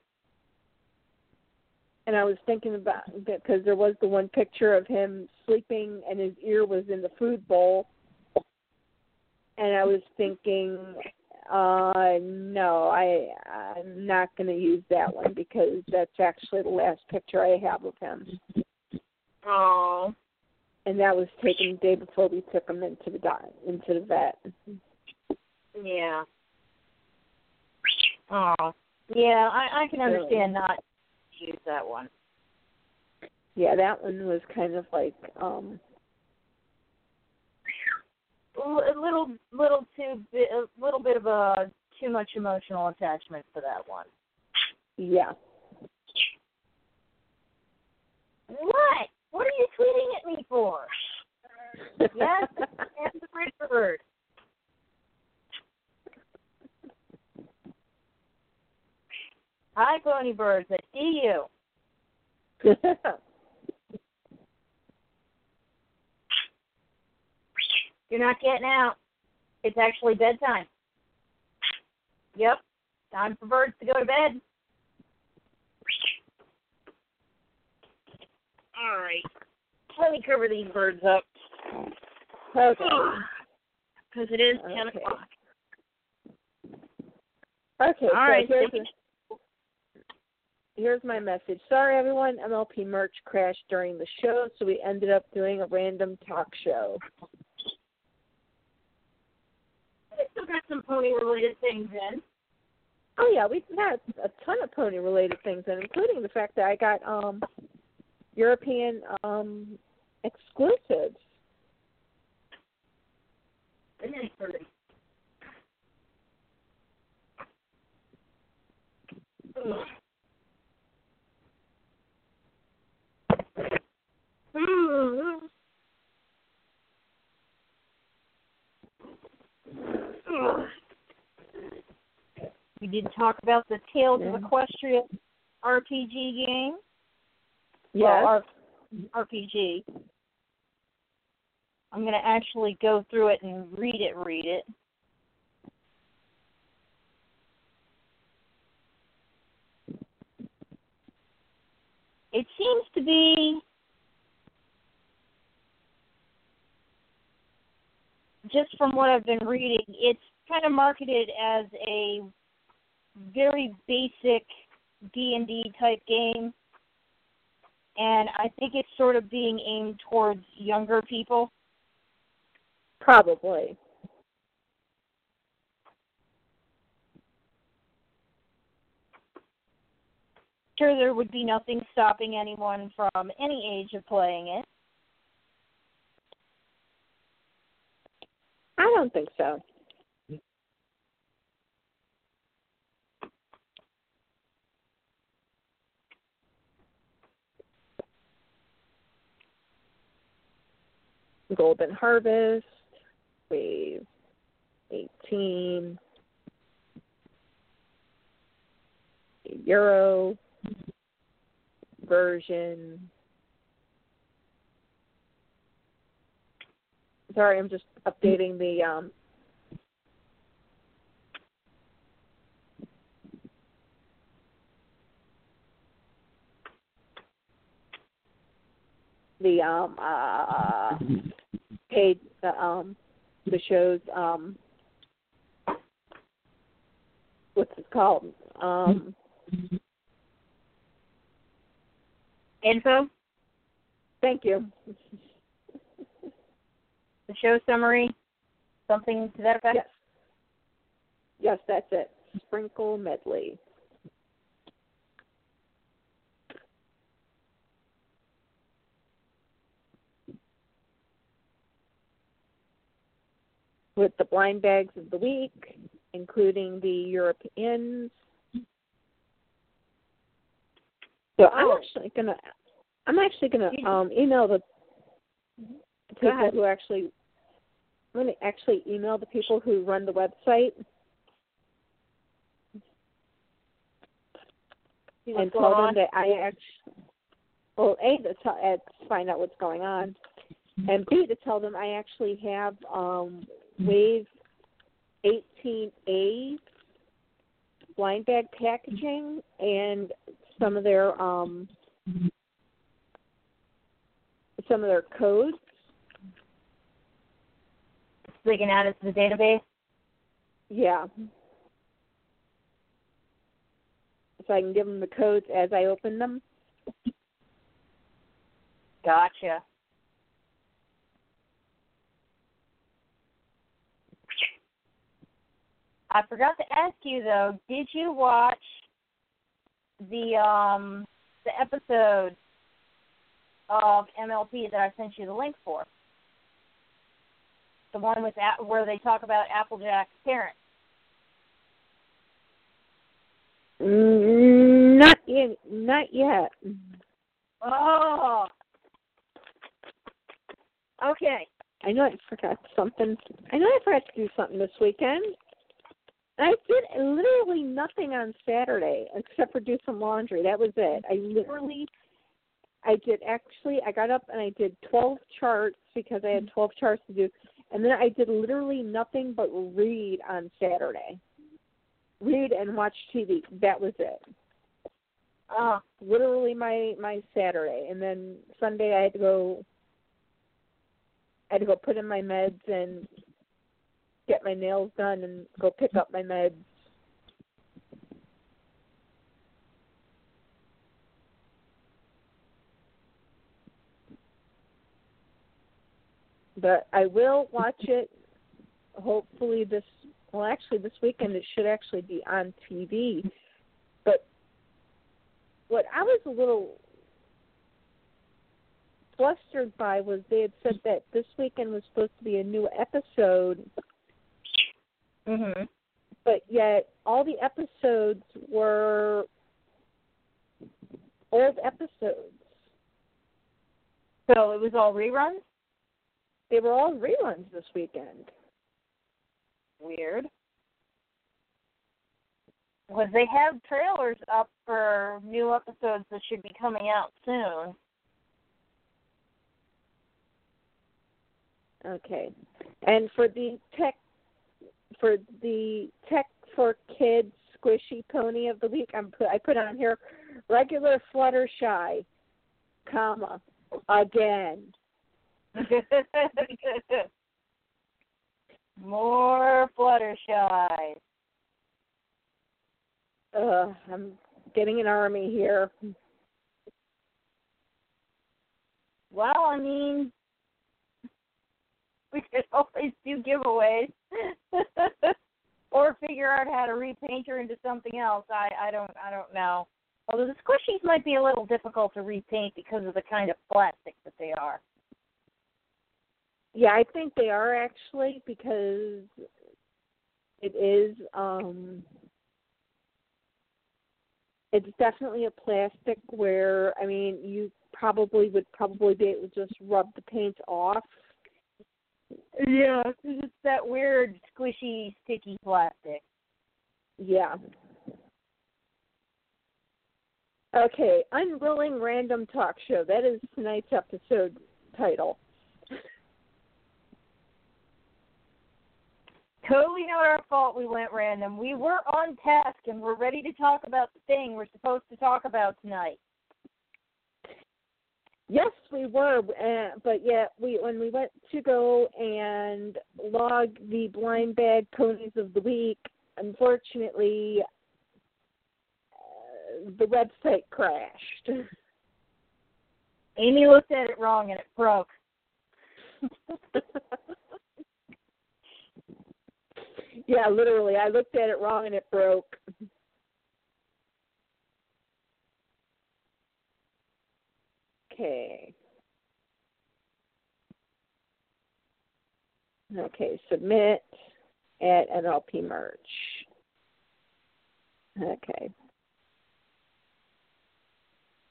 And I was thinking about because there was the one picture of him sleeping and his ear was in the food bowl, and I was thinking, uh, no, I I'm not going to use that one because that's actually the last picture I have of him, Oh. and that was taken the day before we took him into the di- into the vet. Yeah. Oh. Yeah, I I can understand not use that one. Yeah, that one was kind of like um a little little too bi- a little bit of a too much emotional attachment for that one. yeah. What? What are you tweeting at me for? Yes, and the bridge bird. Hi, Pony Birds. I see you. You're not getting out. It's actually bedtime. Yep. Time for birds to go to bed. All right. Let me cover these birds up. okay. Because it is 10 Okay. o'clock. Okay, All so right. here's, here's my message. Sorry, everyone. MLP merch crashed during the show, so we ended up doing a random talk show. I still got some pony related things in. Oh yeah, we had a ton of pony related things, and including the fact that I got um European um exclusives. Isn't it pretty? Ugh. Mm. Ugh. We did talk about the Tales Yeah. of Equestria RPG game. Yes. Well, R- RPG. I'm going to actually go through it and read it, read it. It seems to be just from what I've been reading, it's kind of marketed as a very basic D&D type game and I think it's sort of being aimed towards younger people. Probably. Sure, there would be nothing stopping anyone from any age of playing it. I don't think so. Golden Harvest, Wave 18, Euro version. Sorry, I'm just updating the um the um uh paid the um the show's um what's it called? Um Info, thank you the show summary, something to that effect. yes yes that's it sprinkle medley with the blind bags of the week including the europeans so i'm Oh. actually gonna i'm actually gonna um email the people ahead. who actually I'm going to actually email the people who run the website and tell on. them that I actually, well, A, to, tell, uh, to find out what's going on, and B, to tell them I actually have um, Wave 18A blind bag packaging and some of their um, some of their codes. So they can add it to the database. Yeah. So I can give them the codes as I open them. Gotcha. I forgot to ask you though, did you watch the um the episode of MLP that I sent you the link for. The one with where they talk about Applejack's parents. Mm, not yet. Not yet. Oh. Okay. I know I forgot something. I know I forgot to do something this weekend. I did literally nothing on Saturday except for do some laundry. That was it. I literally, I did actually. I got up and I did twelve charts because I had twelve charts to do, and then I did literally nothing but read on Saturday. Read and watch TV. That was it. Uh, literally my my Saturday, and then Sunday I had to go. I had to go put in my meds and get my nails done and go pick up my meds. But I will watch it hopefully this well actually this weekend it should actually be on TV. But what I was a little flustered by was they had said that this weekend was supposed to be a new episode Mhm. But yet, all the episodes were old episodes. So it was all reruns. They were all reruns this weekend. Weird. Was they have trailers up for new episodes that should be coming out soon. Okay. And for the tech for the Tech for Kids Squishy Pony of the Week, I'm put I put on here regular Fluttershy, comma again. More Fluttershy. Uh, I'm getting an army here. Well, I mean, we could always do giveaways. or figure out how to repaint her into something else. I I don't I don't know. Although the squishies might be a little difficult to repaint because of the kind of plastic that they are. Yeah, I think they are actually because it is um it's definitely a plastic where I mean you probably would probably be able to just rub the paint off yeah, it's that weird squishy, sticky plastic. Yeah. Okay, unwilling random talk show. That is tonight's episode title. Totally not our fault we went random. We were on task and we're ready to talk about the thing we're supposed to talk about tonight. Yes, we were, uh, but yet we when we went to go and log the blind bag ponies of the week, unfortunately, uh, the website crashed. Amy looked at it wrong and it broke. yeah, literally, I looked at it wrong and it broke. Okay. Okay, submit at MLP merch. Okay.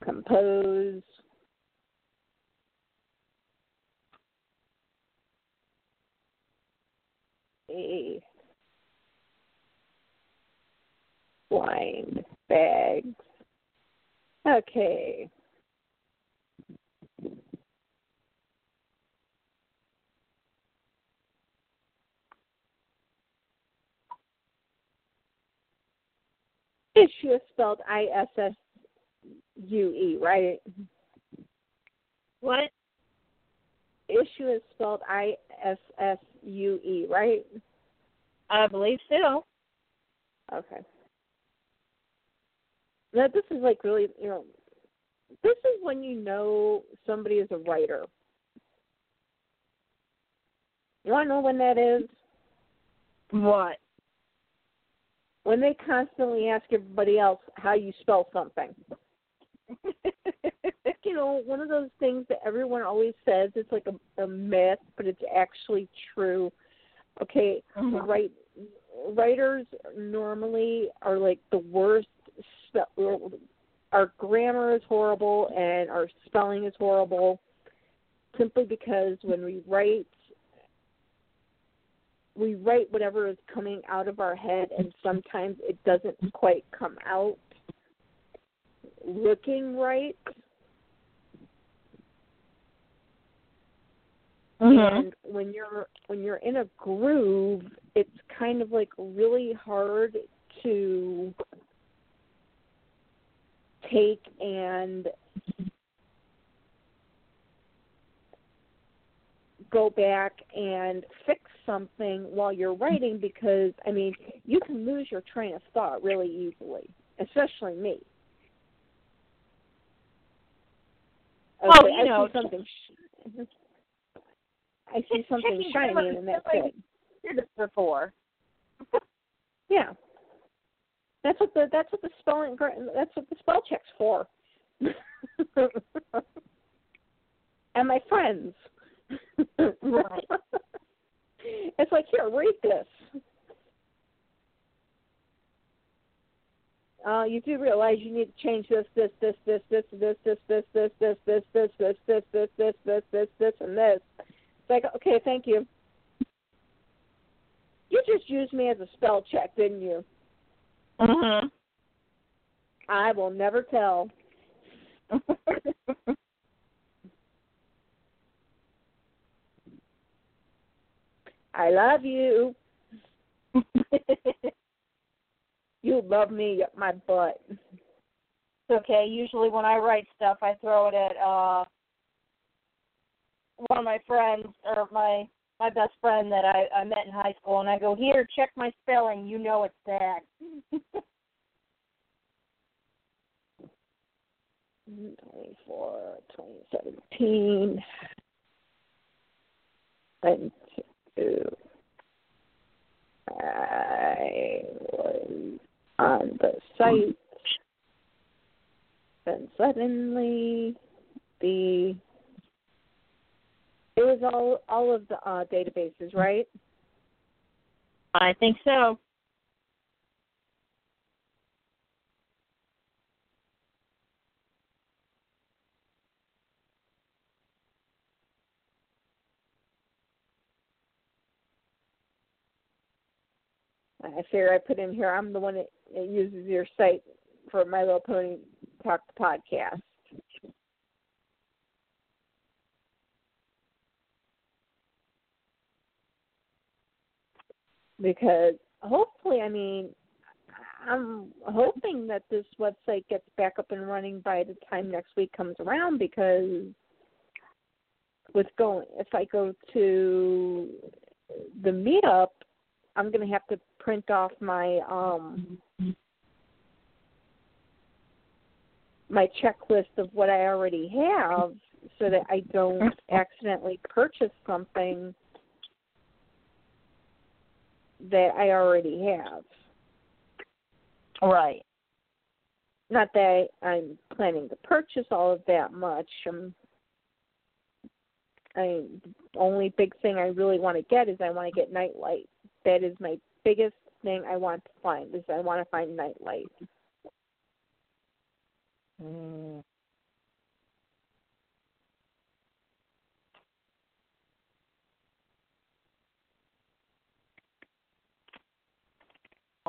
Compose. A blind bags. Okay. Issue is spelled I S S U E, right? What? Issue is spelled I S S U E, right? I believe so. Okay. Now this is like really, you know, this is when you know somebody is a writer. You want to know when that is? What? When they constantly ask everybody else how you spell something. you know one of those things that everyone always says it's like a, a myth, but it's actually true. Okay, Mhm. right writers normally are like the worst spe- our grammar is horrible and our spelling is horrible simply because when we write we write whatever is coming out of our head and sometimes it doesn't quite come out looking right Mhm. and when you're when you're in a groove it's kind of like really hard to take and go back and fix something while you're writing because I mean you can lose your train of thought really easily, especially me. Well, Okay, you I know, see something. Sh- I see something shiny, and that's it. You're just before. Yeah, that's what the that's what the spelling that's what the spell check's for. and my friends. Right. It's like here, read this. Uh, you do realize you need to change this, this, this, this, this, this, this, this, this, this, this, this, this, this, this, this, this, this, this, and this. It's like, okay, thank you. You just used me as a spell check, didn't you? Mhm. I will never tell. I love you. You love me up my butt. It's okay. Usually when I write stuff, I throw it at uh one of my friends or my my best friend that I I met in high school, and I go, "Here, check my spelling. You know it's bad." Twenty-four, twenty seventeen, two. I was on the site, and suddenly the it was all all of the uh, databases, right? I think so. I figure I put in here. I'm the one that, that uses your site for My Little Pony Talk podcast. Because hopefully, I mean, I'm hoping that this website gets back up and running by the time next week comes around. Because with going, if I go to the meetup, I'm going to have to print off my um my checklist of what I already have so that I don't accidentally purchase something that I already have. Right. Not that I'm planning to purchase all of that much. I'm I the only big thing I really want to get is I want to get nightlight. That is my biggest thing I want to find is I want to find nightlight. Mm.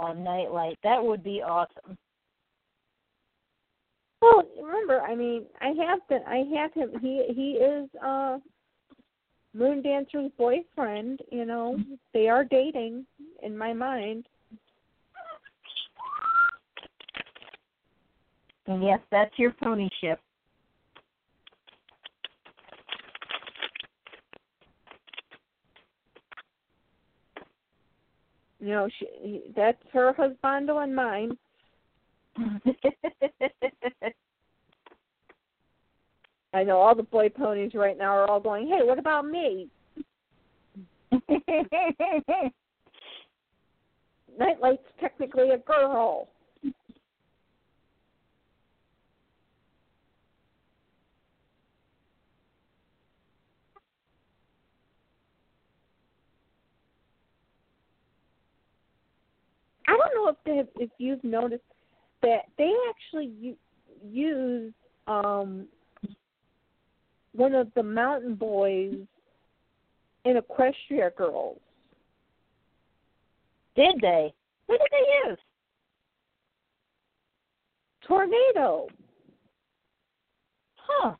On nightlight, that would be awesome. Well, remember, I mean, I have been, I have him. He he is uh Moon Dancer's boyfriend. You know, they are dating in my mind. And yes, that's your pony ship. You know, she he, that's her husbando and mine. I know all the boy ponies right now are all going, "Hey, what about me?" Nightlight's technically a girl. If they, if you've noticed that they actually u- use um one of the mountain boys in Equestria Girls. Did they? What did they use? Tornado. Huh.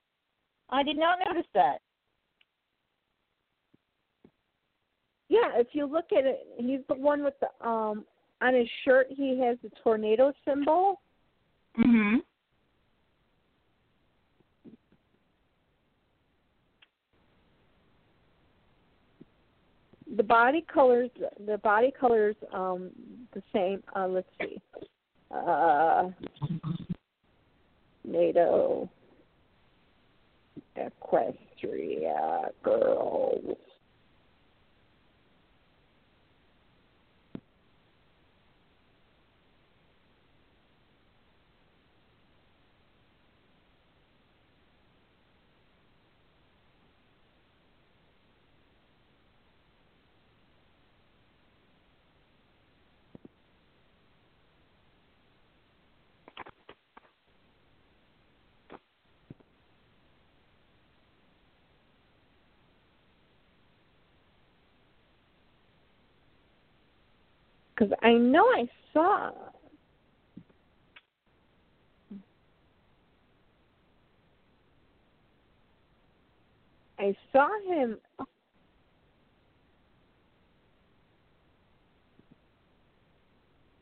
I did not notice that. Yeah, if you look at it, he's the one with the um on his shirt. He has the tornado symbol. Mhm. The body colors, the body colors, um, the same. Uh, let's see. Uh, NATO, Equestria girls. Because I know I saw. I saw him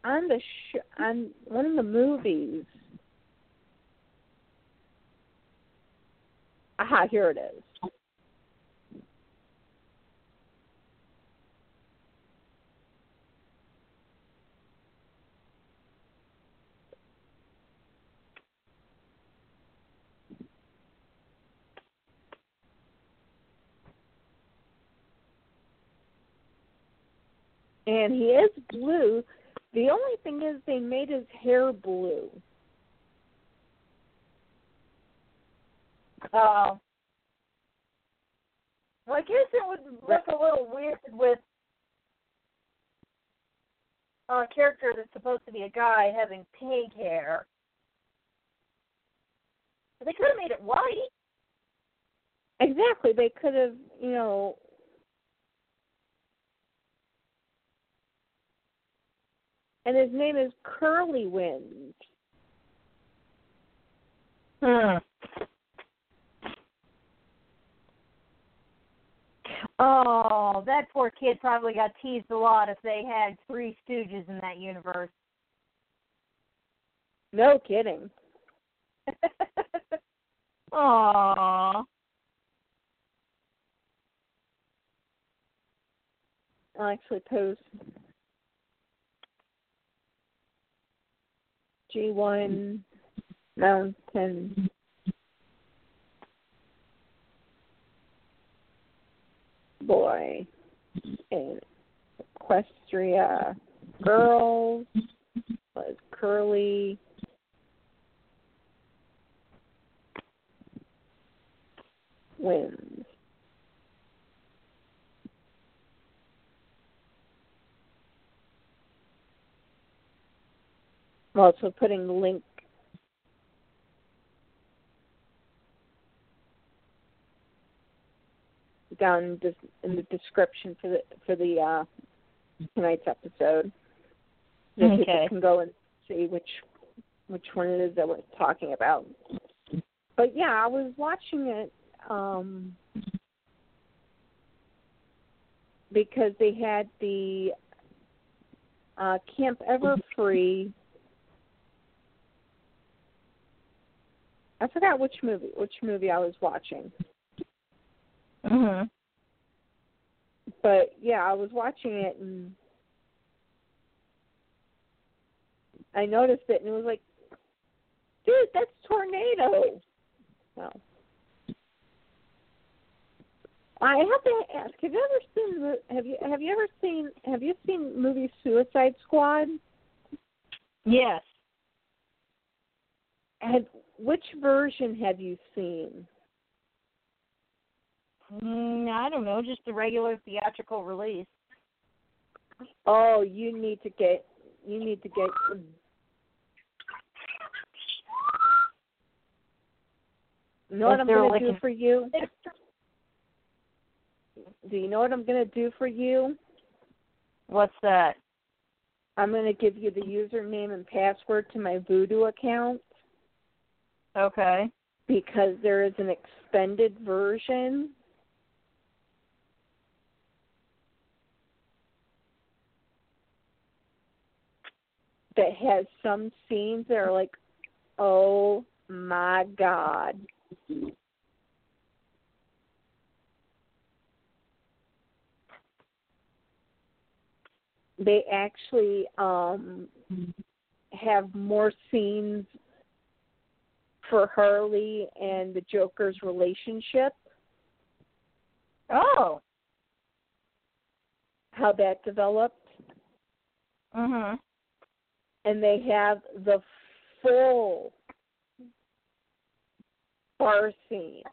on the sh- on one of the movies. Aha, here it is. And he is blue. The only thing is they made his hair blue. Oh. Well, I guess it would look a little weird with a character that's supposed to be a guy having pink hair. But they could have made it white. Exactly. They could have, you know, and his name is Curly Wind. Hmm. Oh, that poor kid probably got teased a lot if they had three Stooges in that universe. No kidding. Aww. I'll actually post G1 Mountain Boy in Equestria Girls was Curly Winds. I'm also putting the link down in the description for the for the uh, tonight's episode. So Okay. people can go and see which which one it is that we're talking about. But yeah, I was watching it um, because they had the uh, Camp Everfree. I forgot which movie which movie I was watching. Mhm. but yeah, I was watching it and I noticed it and it was like, dude, that's tornado. So I have to ask, have you ever seen the have you have you ever seen have you seen movie Suicide Squad? Yes. Had which version have you seen? Mm, I don't know, just the regular theatrical release. Oh, you need to get you need to get. You know what I'm going to like do an- for you? Do you know what I'm going to do for you? What's that? I'm going to give you the username and password to my Vudu account Okay. because there is an extended version that has some scenes that are like, oh my god. They actually um have more scenes for Harley and the Joker's relationship, Oh. how that developed, Mhm. and they have the full bar scene.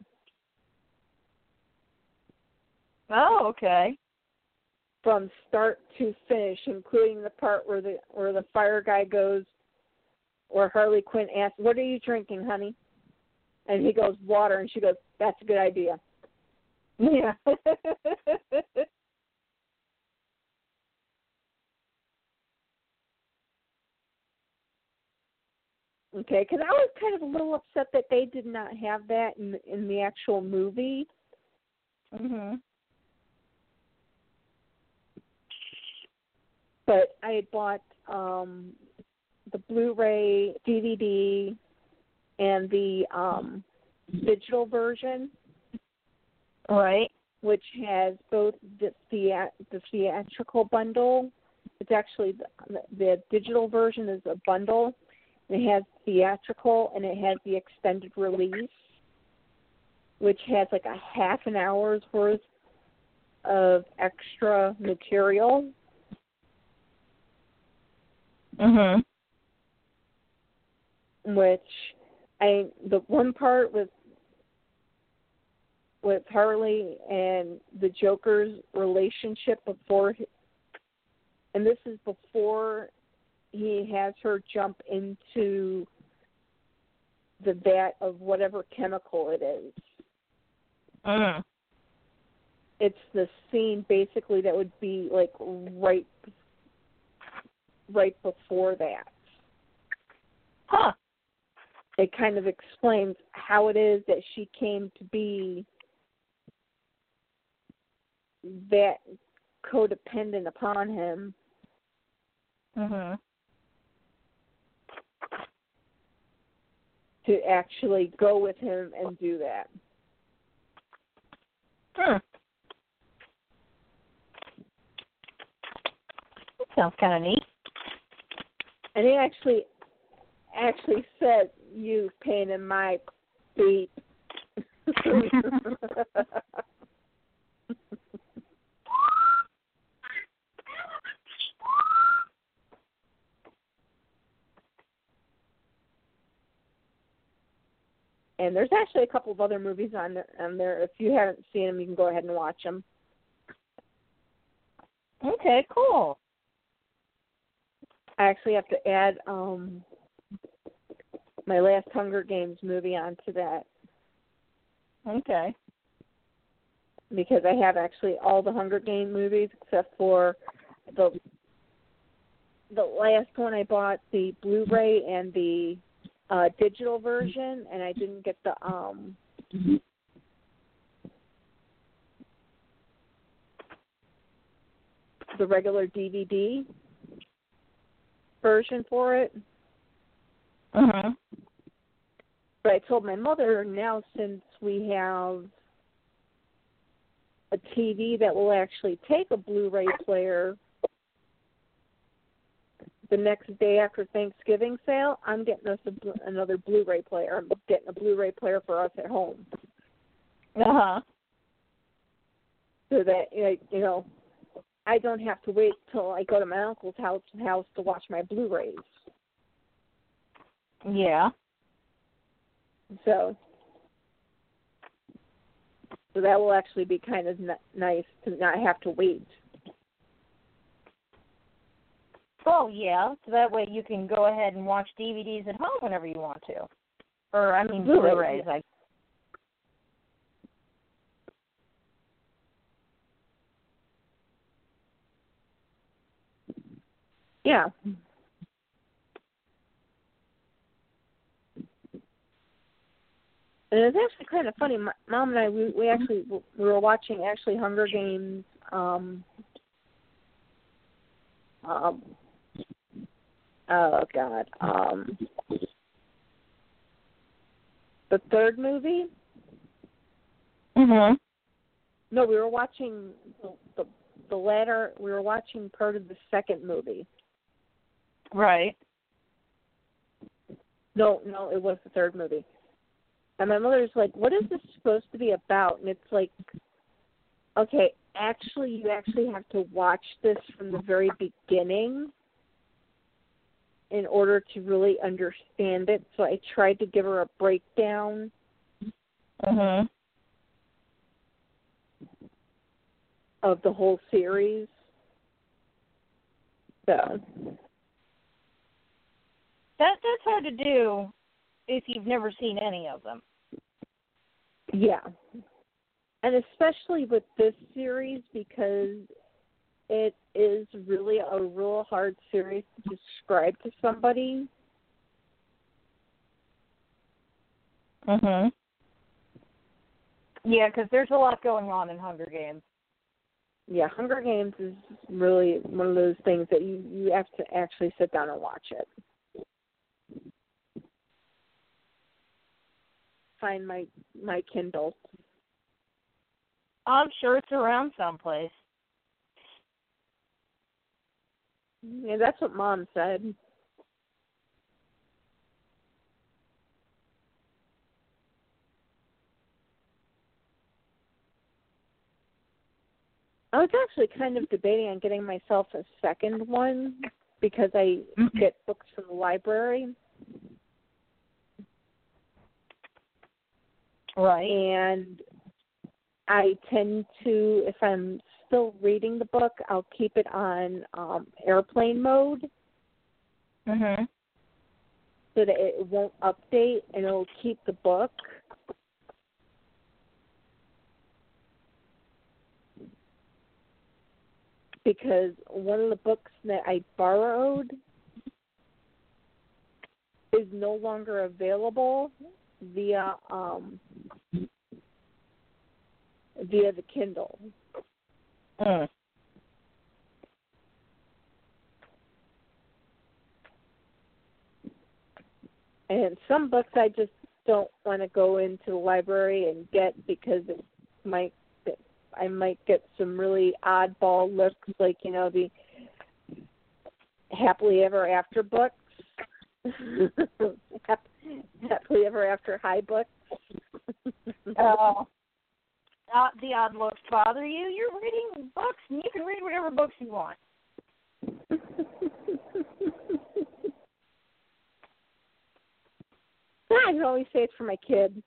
Oh, okay. from start to finish, including the part where the where the fire guy goes, where Harley Quinn asks, "What are you drinking, honey?" And he goes, "Water," and she goes, "That's a good idea." Yeah. Okay, because I was kind of a little upset that they did not have that in in the actual movie. mhm. But I had bought um the Blu-ray, DVD, and the um digital version. Right. which has both the thea- the theatrical bundle. It's actually the, the digital version is a bundle. It has theatrical and it has the extended release, which has like a half an hour's worth of extra material. Mhm. Which I the one part with with Harley and the Joker's relationship before, and this is before he has her jump into the vat of whatever chemical it is. Mhm. It's the scene basically that would be like right right before that. Huh. It kind of explains how it is that she came to be that codependent upon him Mhm. to actually go with him and do that. Hmm. That sounds kind of neat. And he actually actually said, "You pain in my feet." and there's actually a couple of other movies on there, on there. If you haven't seen them, you can go ahead and watch them. Okay, cool. I actually have to add um my last Hunger Games movie onto that Okay. because I have actually all the Hunger Game movies except for the the last one I bought the Blu-ray and the uh digital version and I didn't get the um the regular DVD version for it. Mhm. But I told my mother now since we have a TV that will actually take a Blu-ray player the next day after Thanksgiving sale, I'm getting us a, another Blu-ray player. I'm getting a Blu-ray player for us at home Uh huh. so that you know I don't have to wait till I go to my uncle's house house to watch my Blu-rays. Yeah. So so that will actually be kind of n- nice to not have to wait. Oh yeah, so that way you can go ahead and watch DVDs at home whenever you want to, or I mean Blu-ray, Blu-rays. I Yeah. And it's actually kind of funny. My mom and I, we, we actually we were watching actually Hunger Games. Um, um, oh God, um, the third movie. Mhm. No, we were watching the, the the latter. We were watching part of the second movie. Right. No, no, it was the third movie. And my mother's like, "What is this supposed to be about?" And it's like, okay, actually, you actually have to watch this from the very beginning in order to really understand it. So I tried to give her a breakdown Mhm. of the whole series. So That that's hard to do if you've never seen any of them. Yeah. And especially with this series because it is really a real hard series to describe to somebody. Mhm. Yeah, because there's a lot going on in Hunger Games. Yeah, Hunger Games is really one of those things that you you have to actually sit down and watch it. Find my my Kindle. I'm sure it's around someplace. Yeah, that's what Mom said. I was actually kind of debating on getting myself a second one because I get books from the library Right. and I tend to if I'm still reading the book, I'll keep it on um airplane mode Mhm. so that it won't update and it'll keep the book. Because one of the books that I borrowed is no longer available via um via the Kindle. Mm. And some books I just don't want to go into the library and get because it might I might get some really oddball looks like, you know, the happily ever after books. Happily ever after high books. Uh, uh, the odd looks bother you. You're reading books, and you can read whatever books you want. I can always say it's for my kid.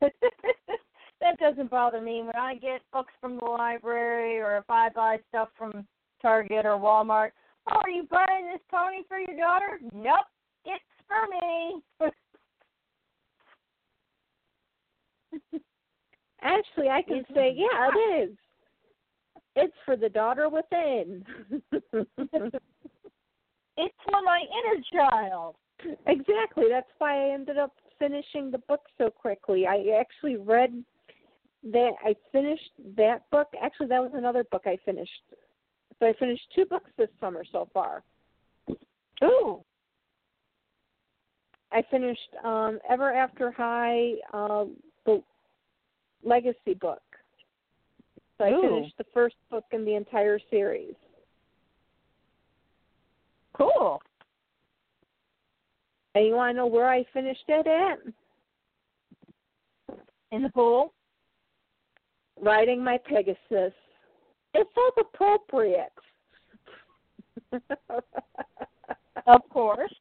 that doesn't bother me when I get books from the library or if I buy stuff from Target or Walmart. Oh, are you buying this pony for your daughter? Nope, it's for me. Actually, I can say, yeah, it is. It's for the daughter within. it's for my inner child. exactly. That's why I ended up finishing the book so quickly. I actually read that. I finished that book. Actually, that was another book I finished. So I finished two books this summer so far. Ooh. I finished um Ever After High, uh, the Legacy book. So I Ooh. finished the first book in the entire series. Cool. And you want to know where I finished it at? In the pool? Riding my Pegasus. It felt appropriate. Of course.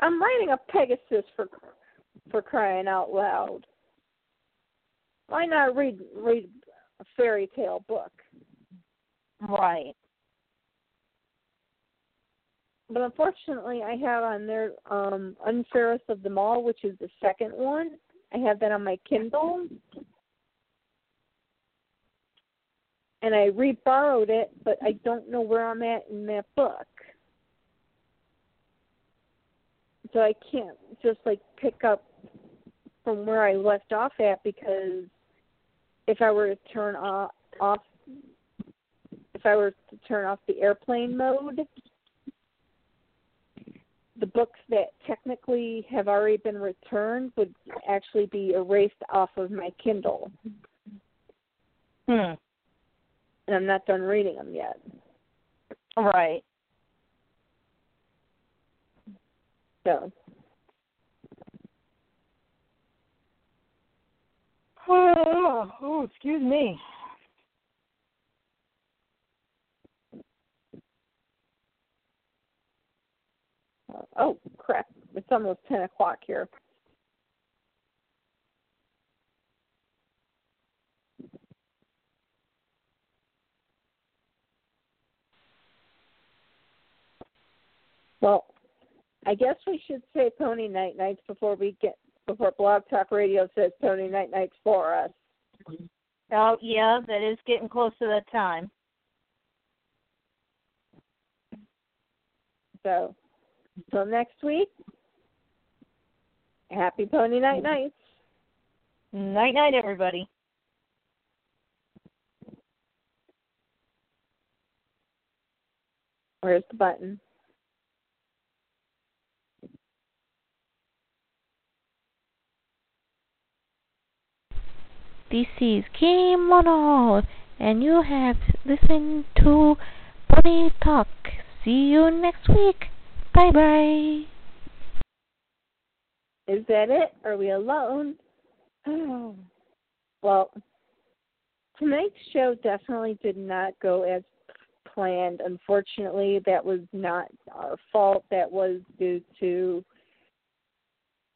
I'm riding a Pegasus for for crying out loud. Why not read read a fairy tale book? Right. But unfortunately, I have on there um Unfairest of Them All, which is the second one. I have that on my Kindle. And I re-borrowed it, but I don't know where I'm at in that book. So I can't just like pick up from where I left off at because if I were to turn off, off if I were to turn off the airplane mode, the books that technically have already been returned would actually be erased off of my Kindle. Hmm. And I'm not done reading them yet. Right. So, Oh, oh, excuse me. oh crap! It's almost ten o'clock here. Well, I guess we should say Pony Night Nights before we get before Blog Talk Radio says Pony Night Nights for us. Oh, yeah, that is getting close to that time. So, until next week, happy Pony Night Nights. Night, night, everybody. Where's the button? This is Kim Mono, and you have listened to Pony Talk. See you next week. Bye bye. Is that it? Are we alone? Oh. well, tonight's show definitely did not go as planned. Unfortunately, that was not our fault. That was due to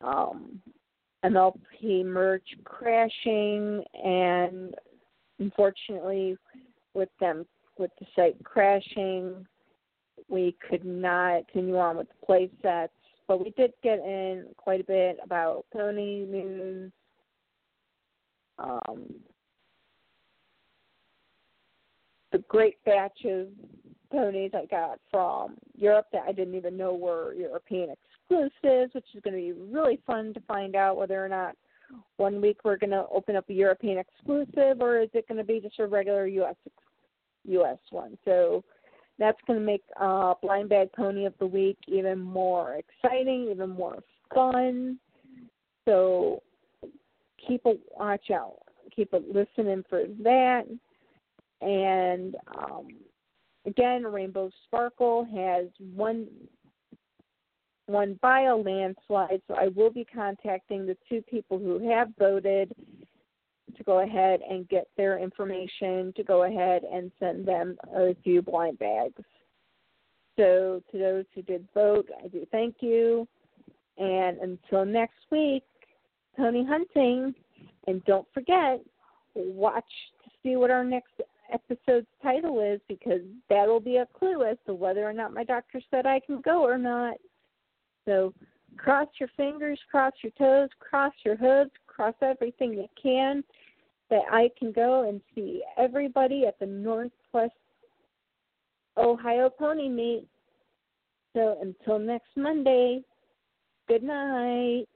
um, MLP merch crashing, and unfortunately, with them with the site crashing, we could not continue on with the play sets. But we did get in quite a bit about pony news. Um, the great batch of ponies I got from Europe that I didn't even know were European exclusives, which is going to be really fun to find out whether or not one week we're going to open up a European exclusive or is it going to be just a regular U.S. U.S. won. So that's going to make uh, Blind Bag Pony of the Week even more exciting, even more fun. So keep a watch out, keep a listening for that. And um, again, Rainbow Sparkle has one won a landslide, so I will be contacting the two people who have voted to go ahead and get their information to go ahead and send them a few blind bags. So to those who did vote, I do thank you. And until next week, pony hunting. And don't forget, watch to see what our next episode's title is because that'll be a clue as to whether or not my doctor said I can go or not. So cross your fingers, cross your toes, cross your hooves, cross everything you can that I can go and see everybody at the Northwest Ohio Pony Meet. So until next Monday, good night.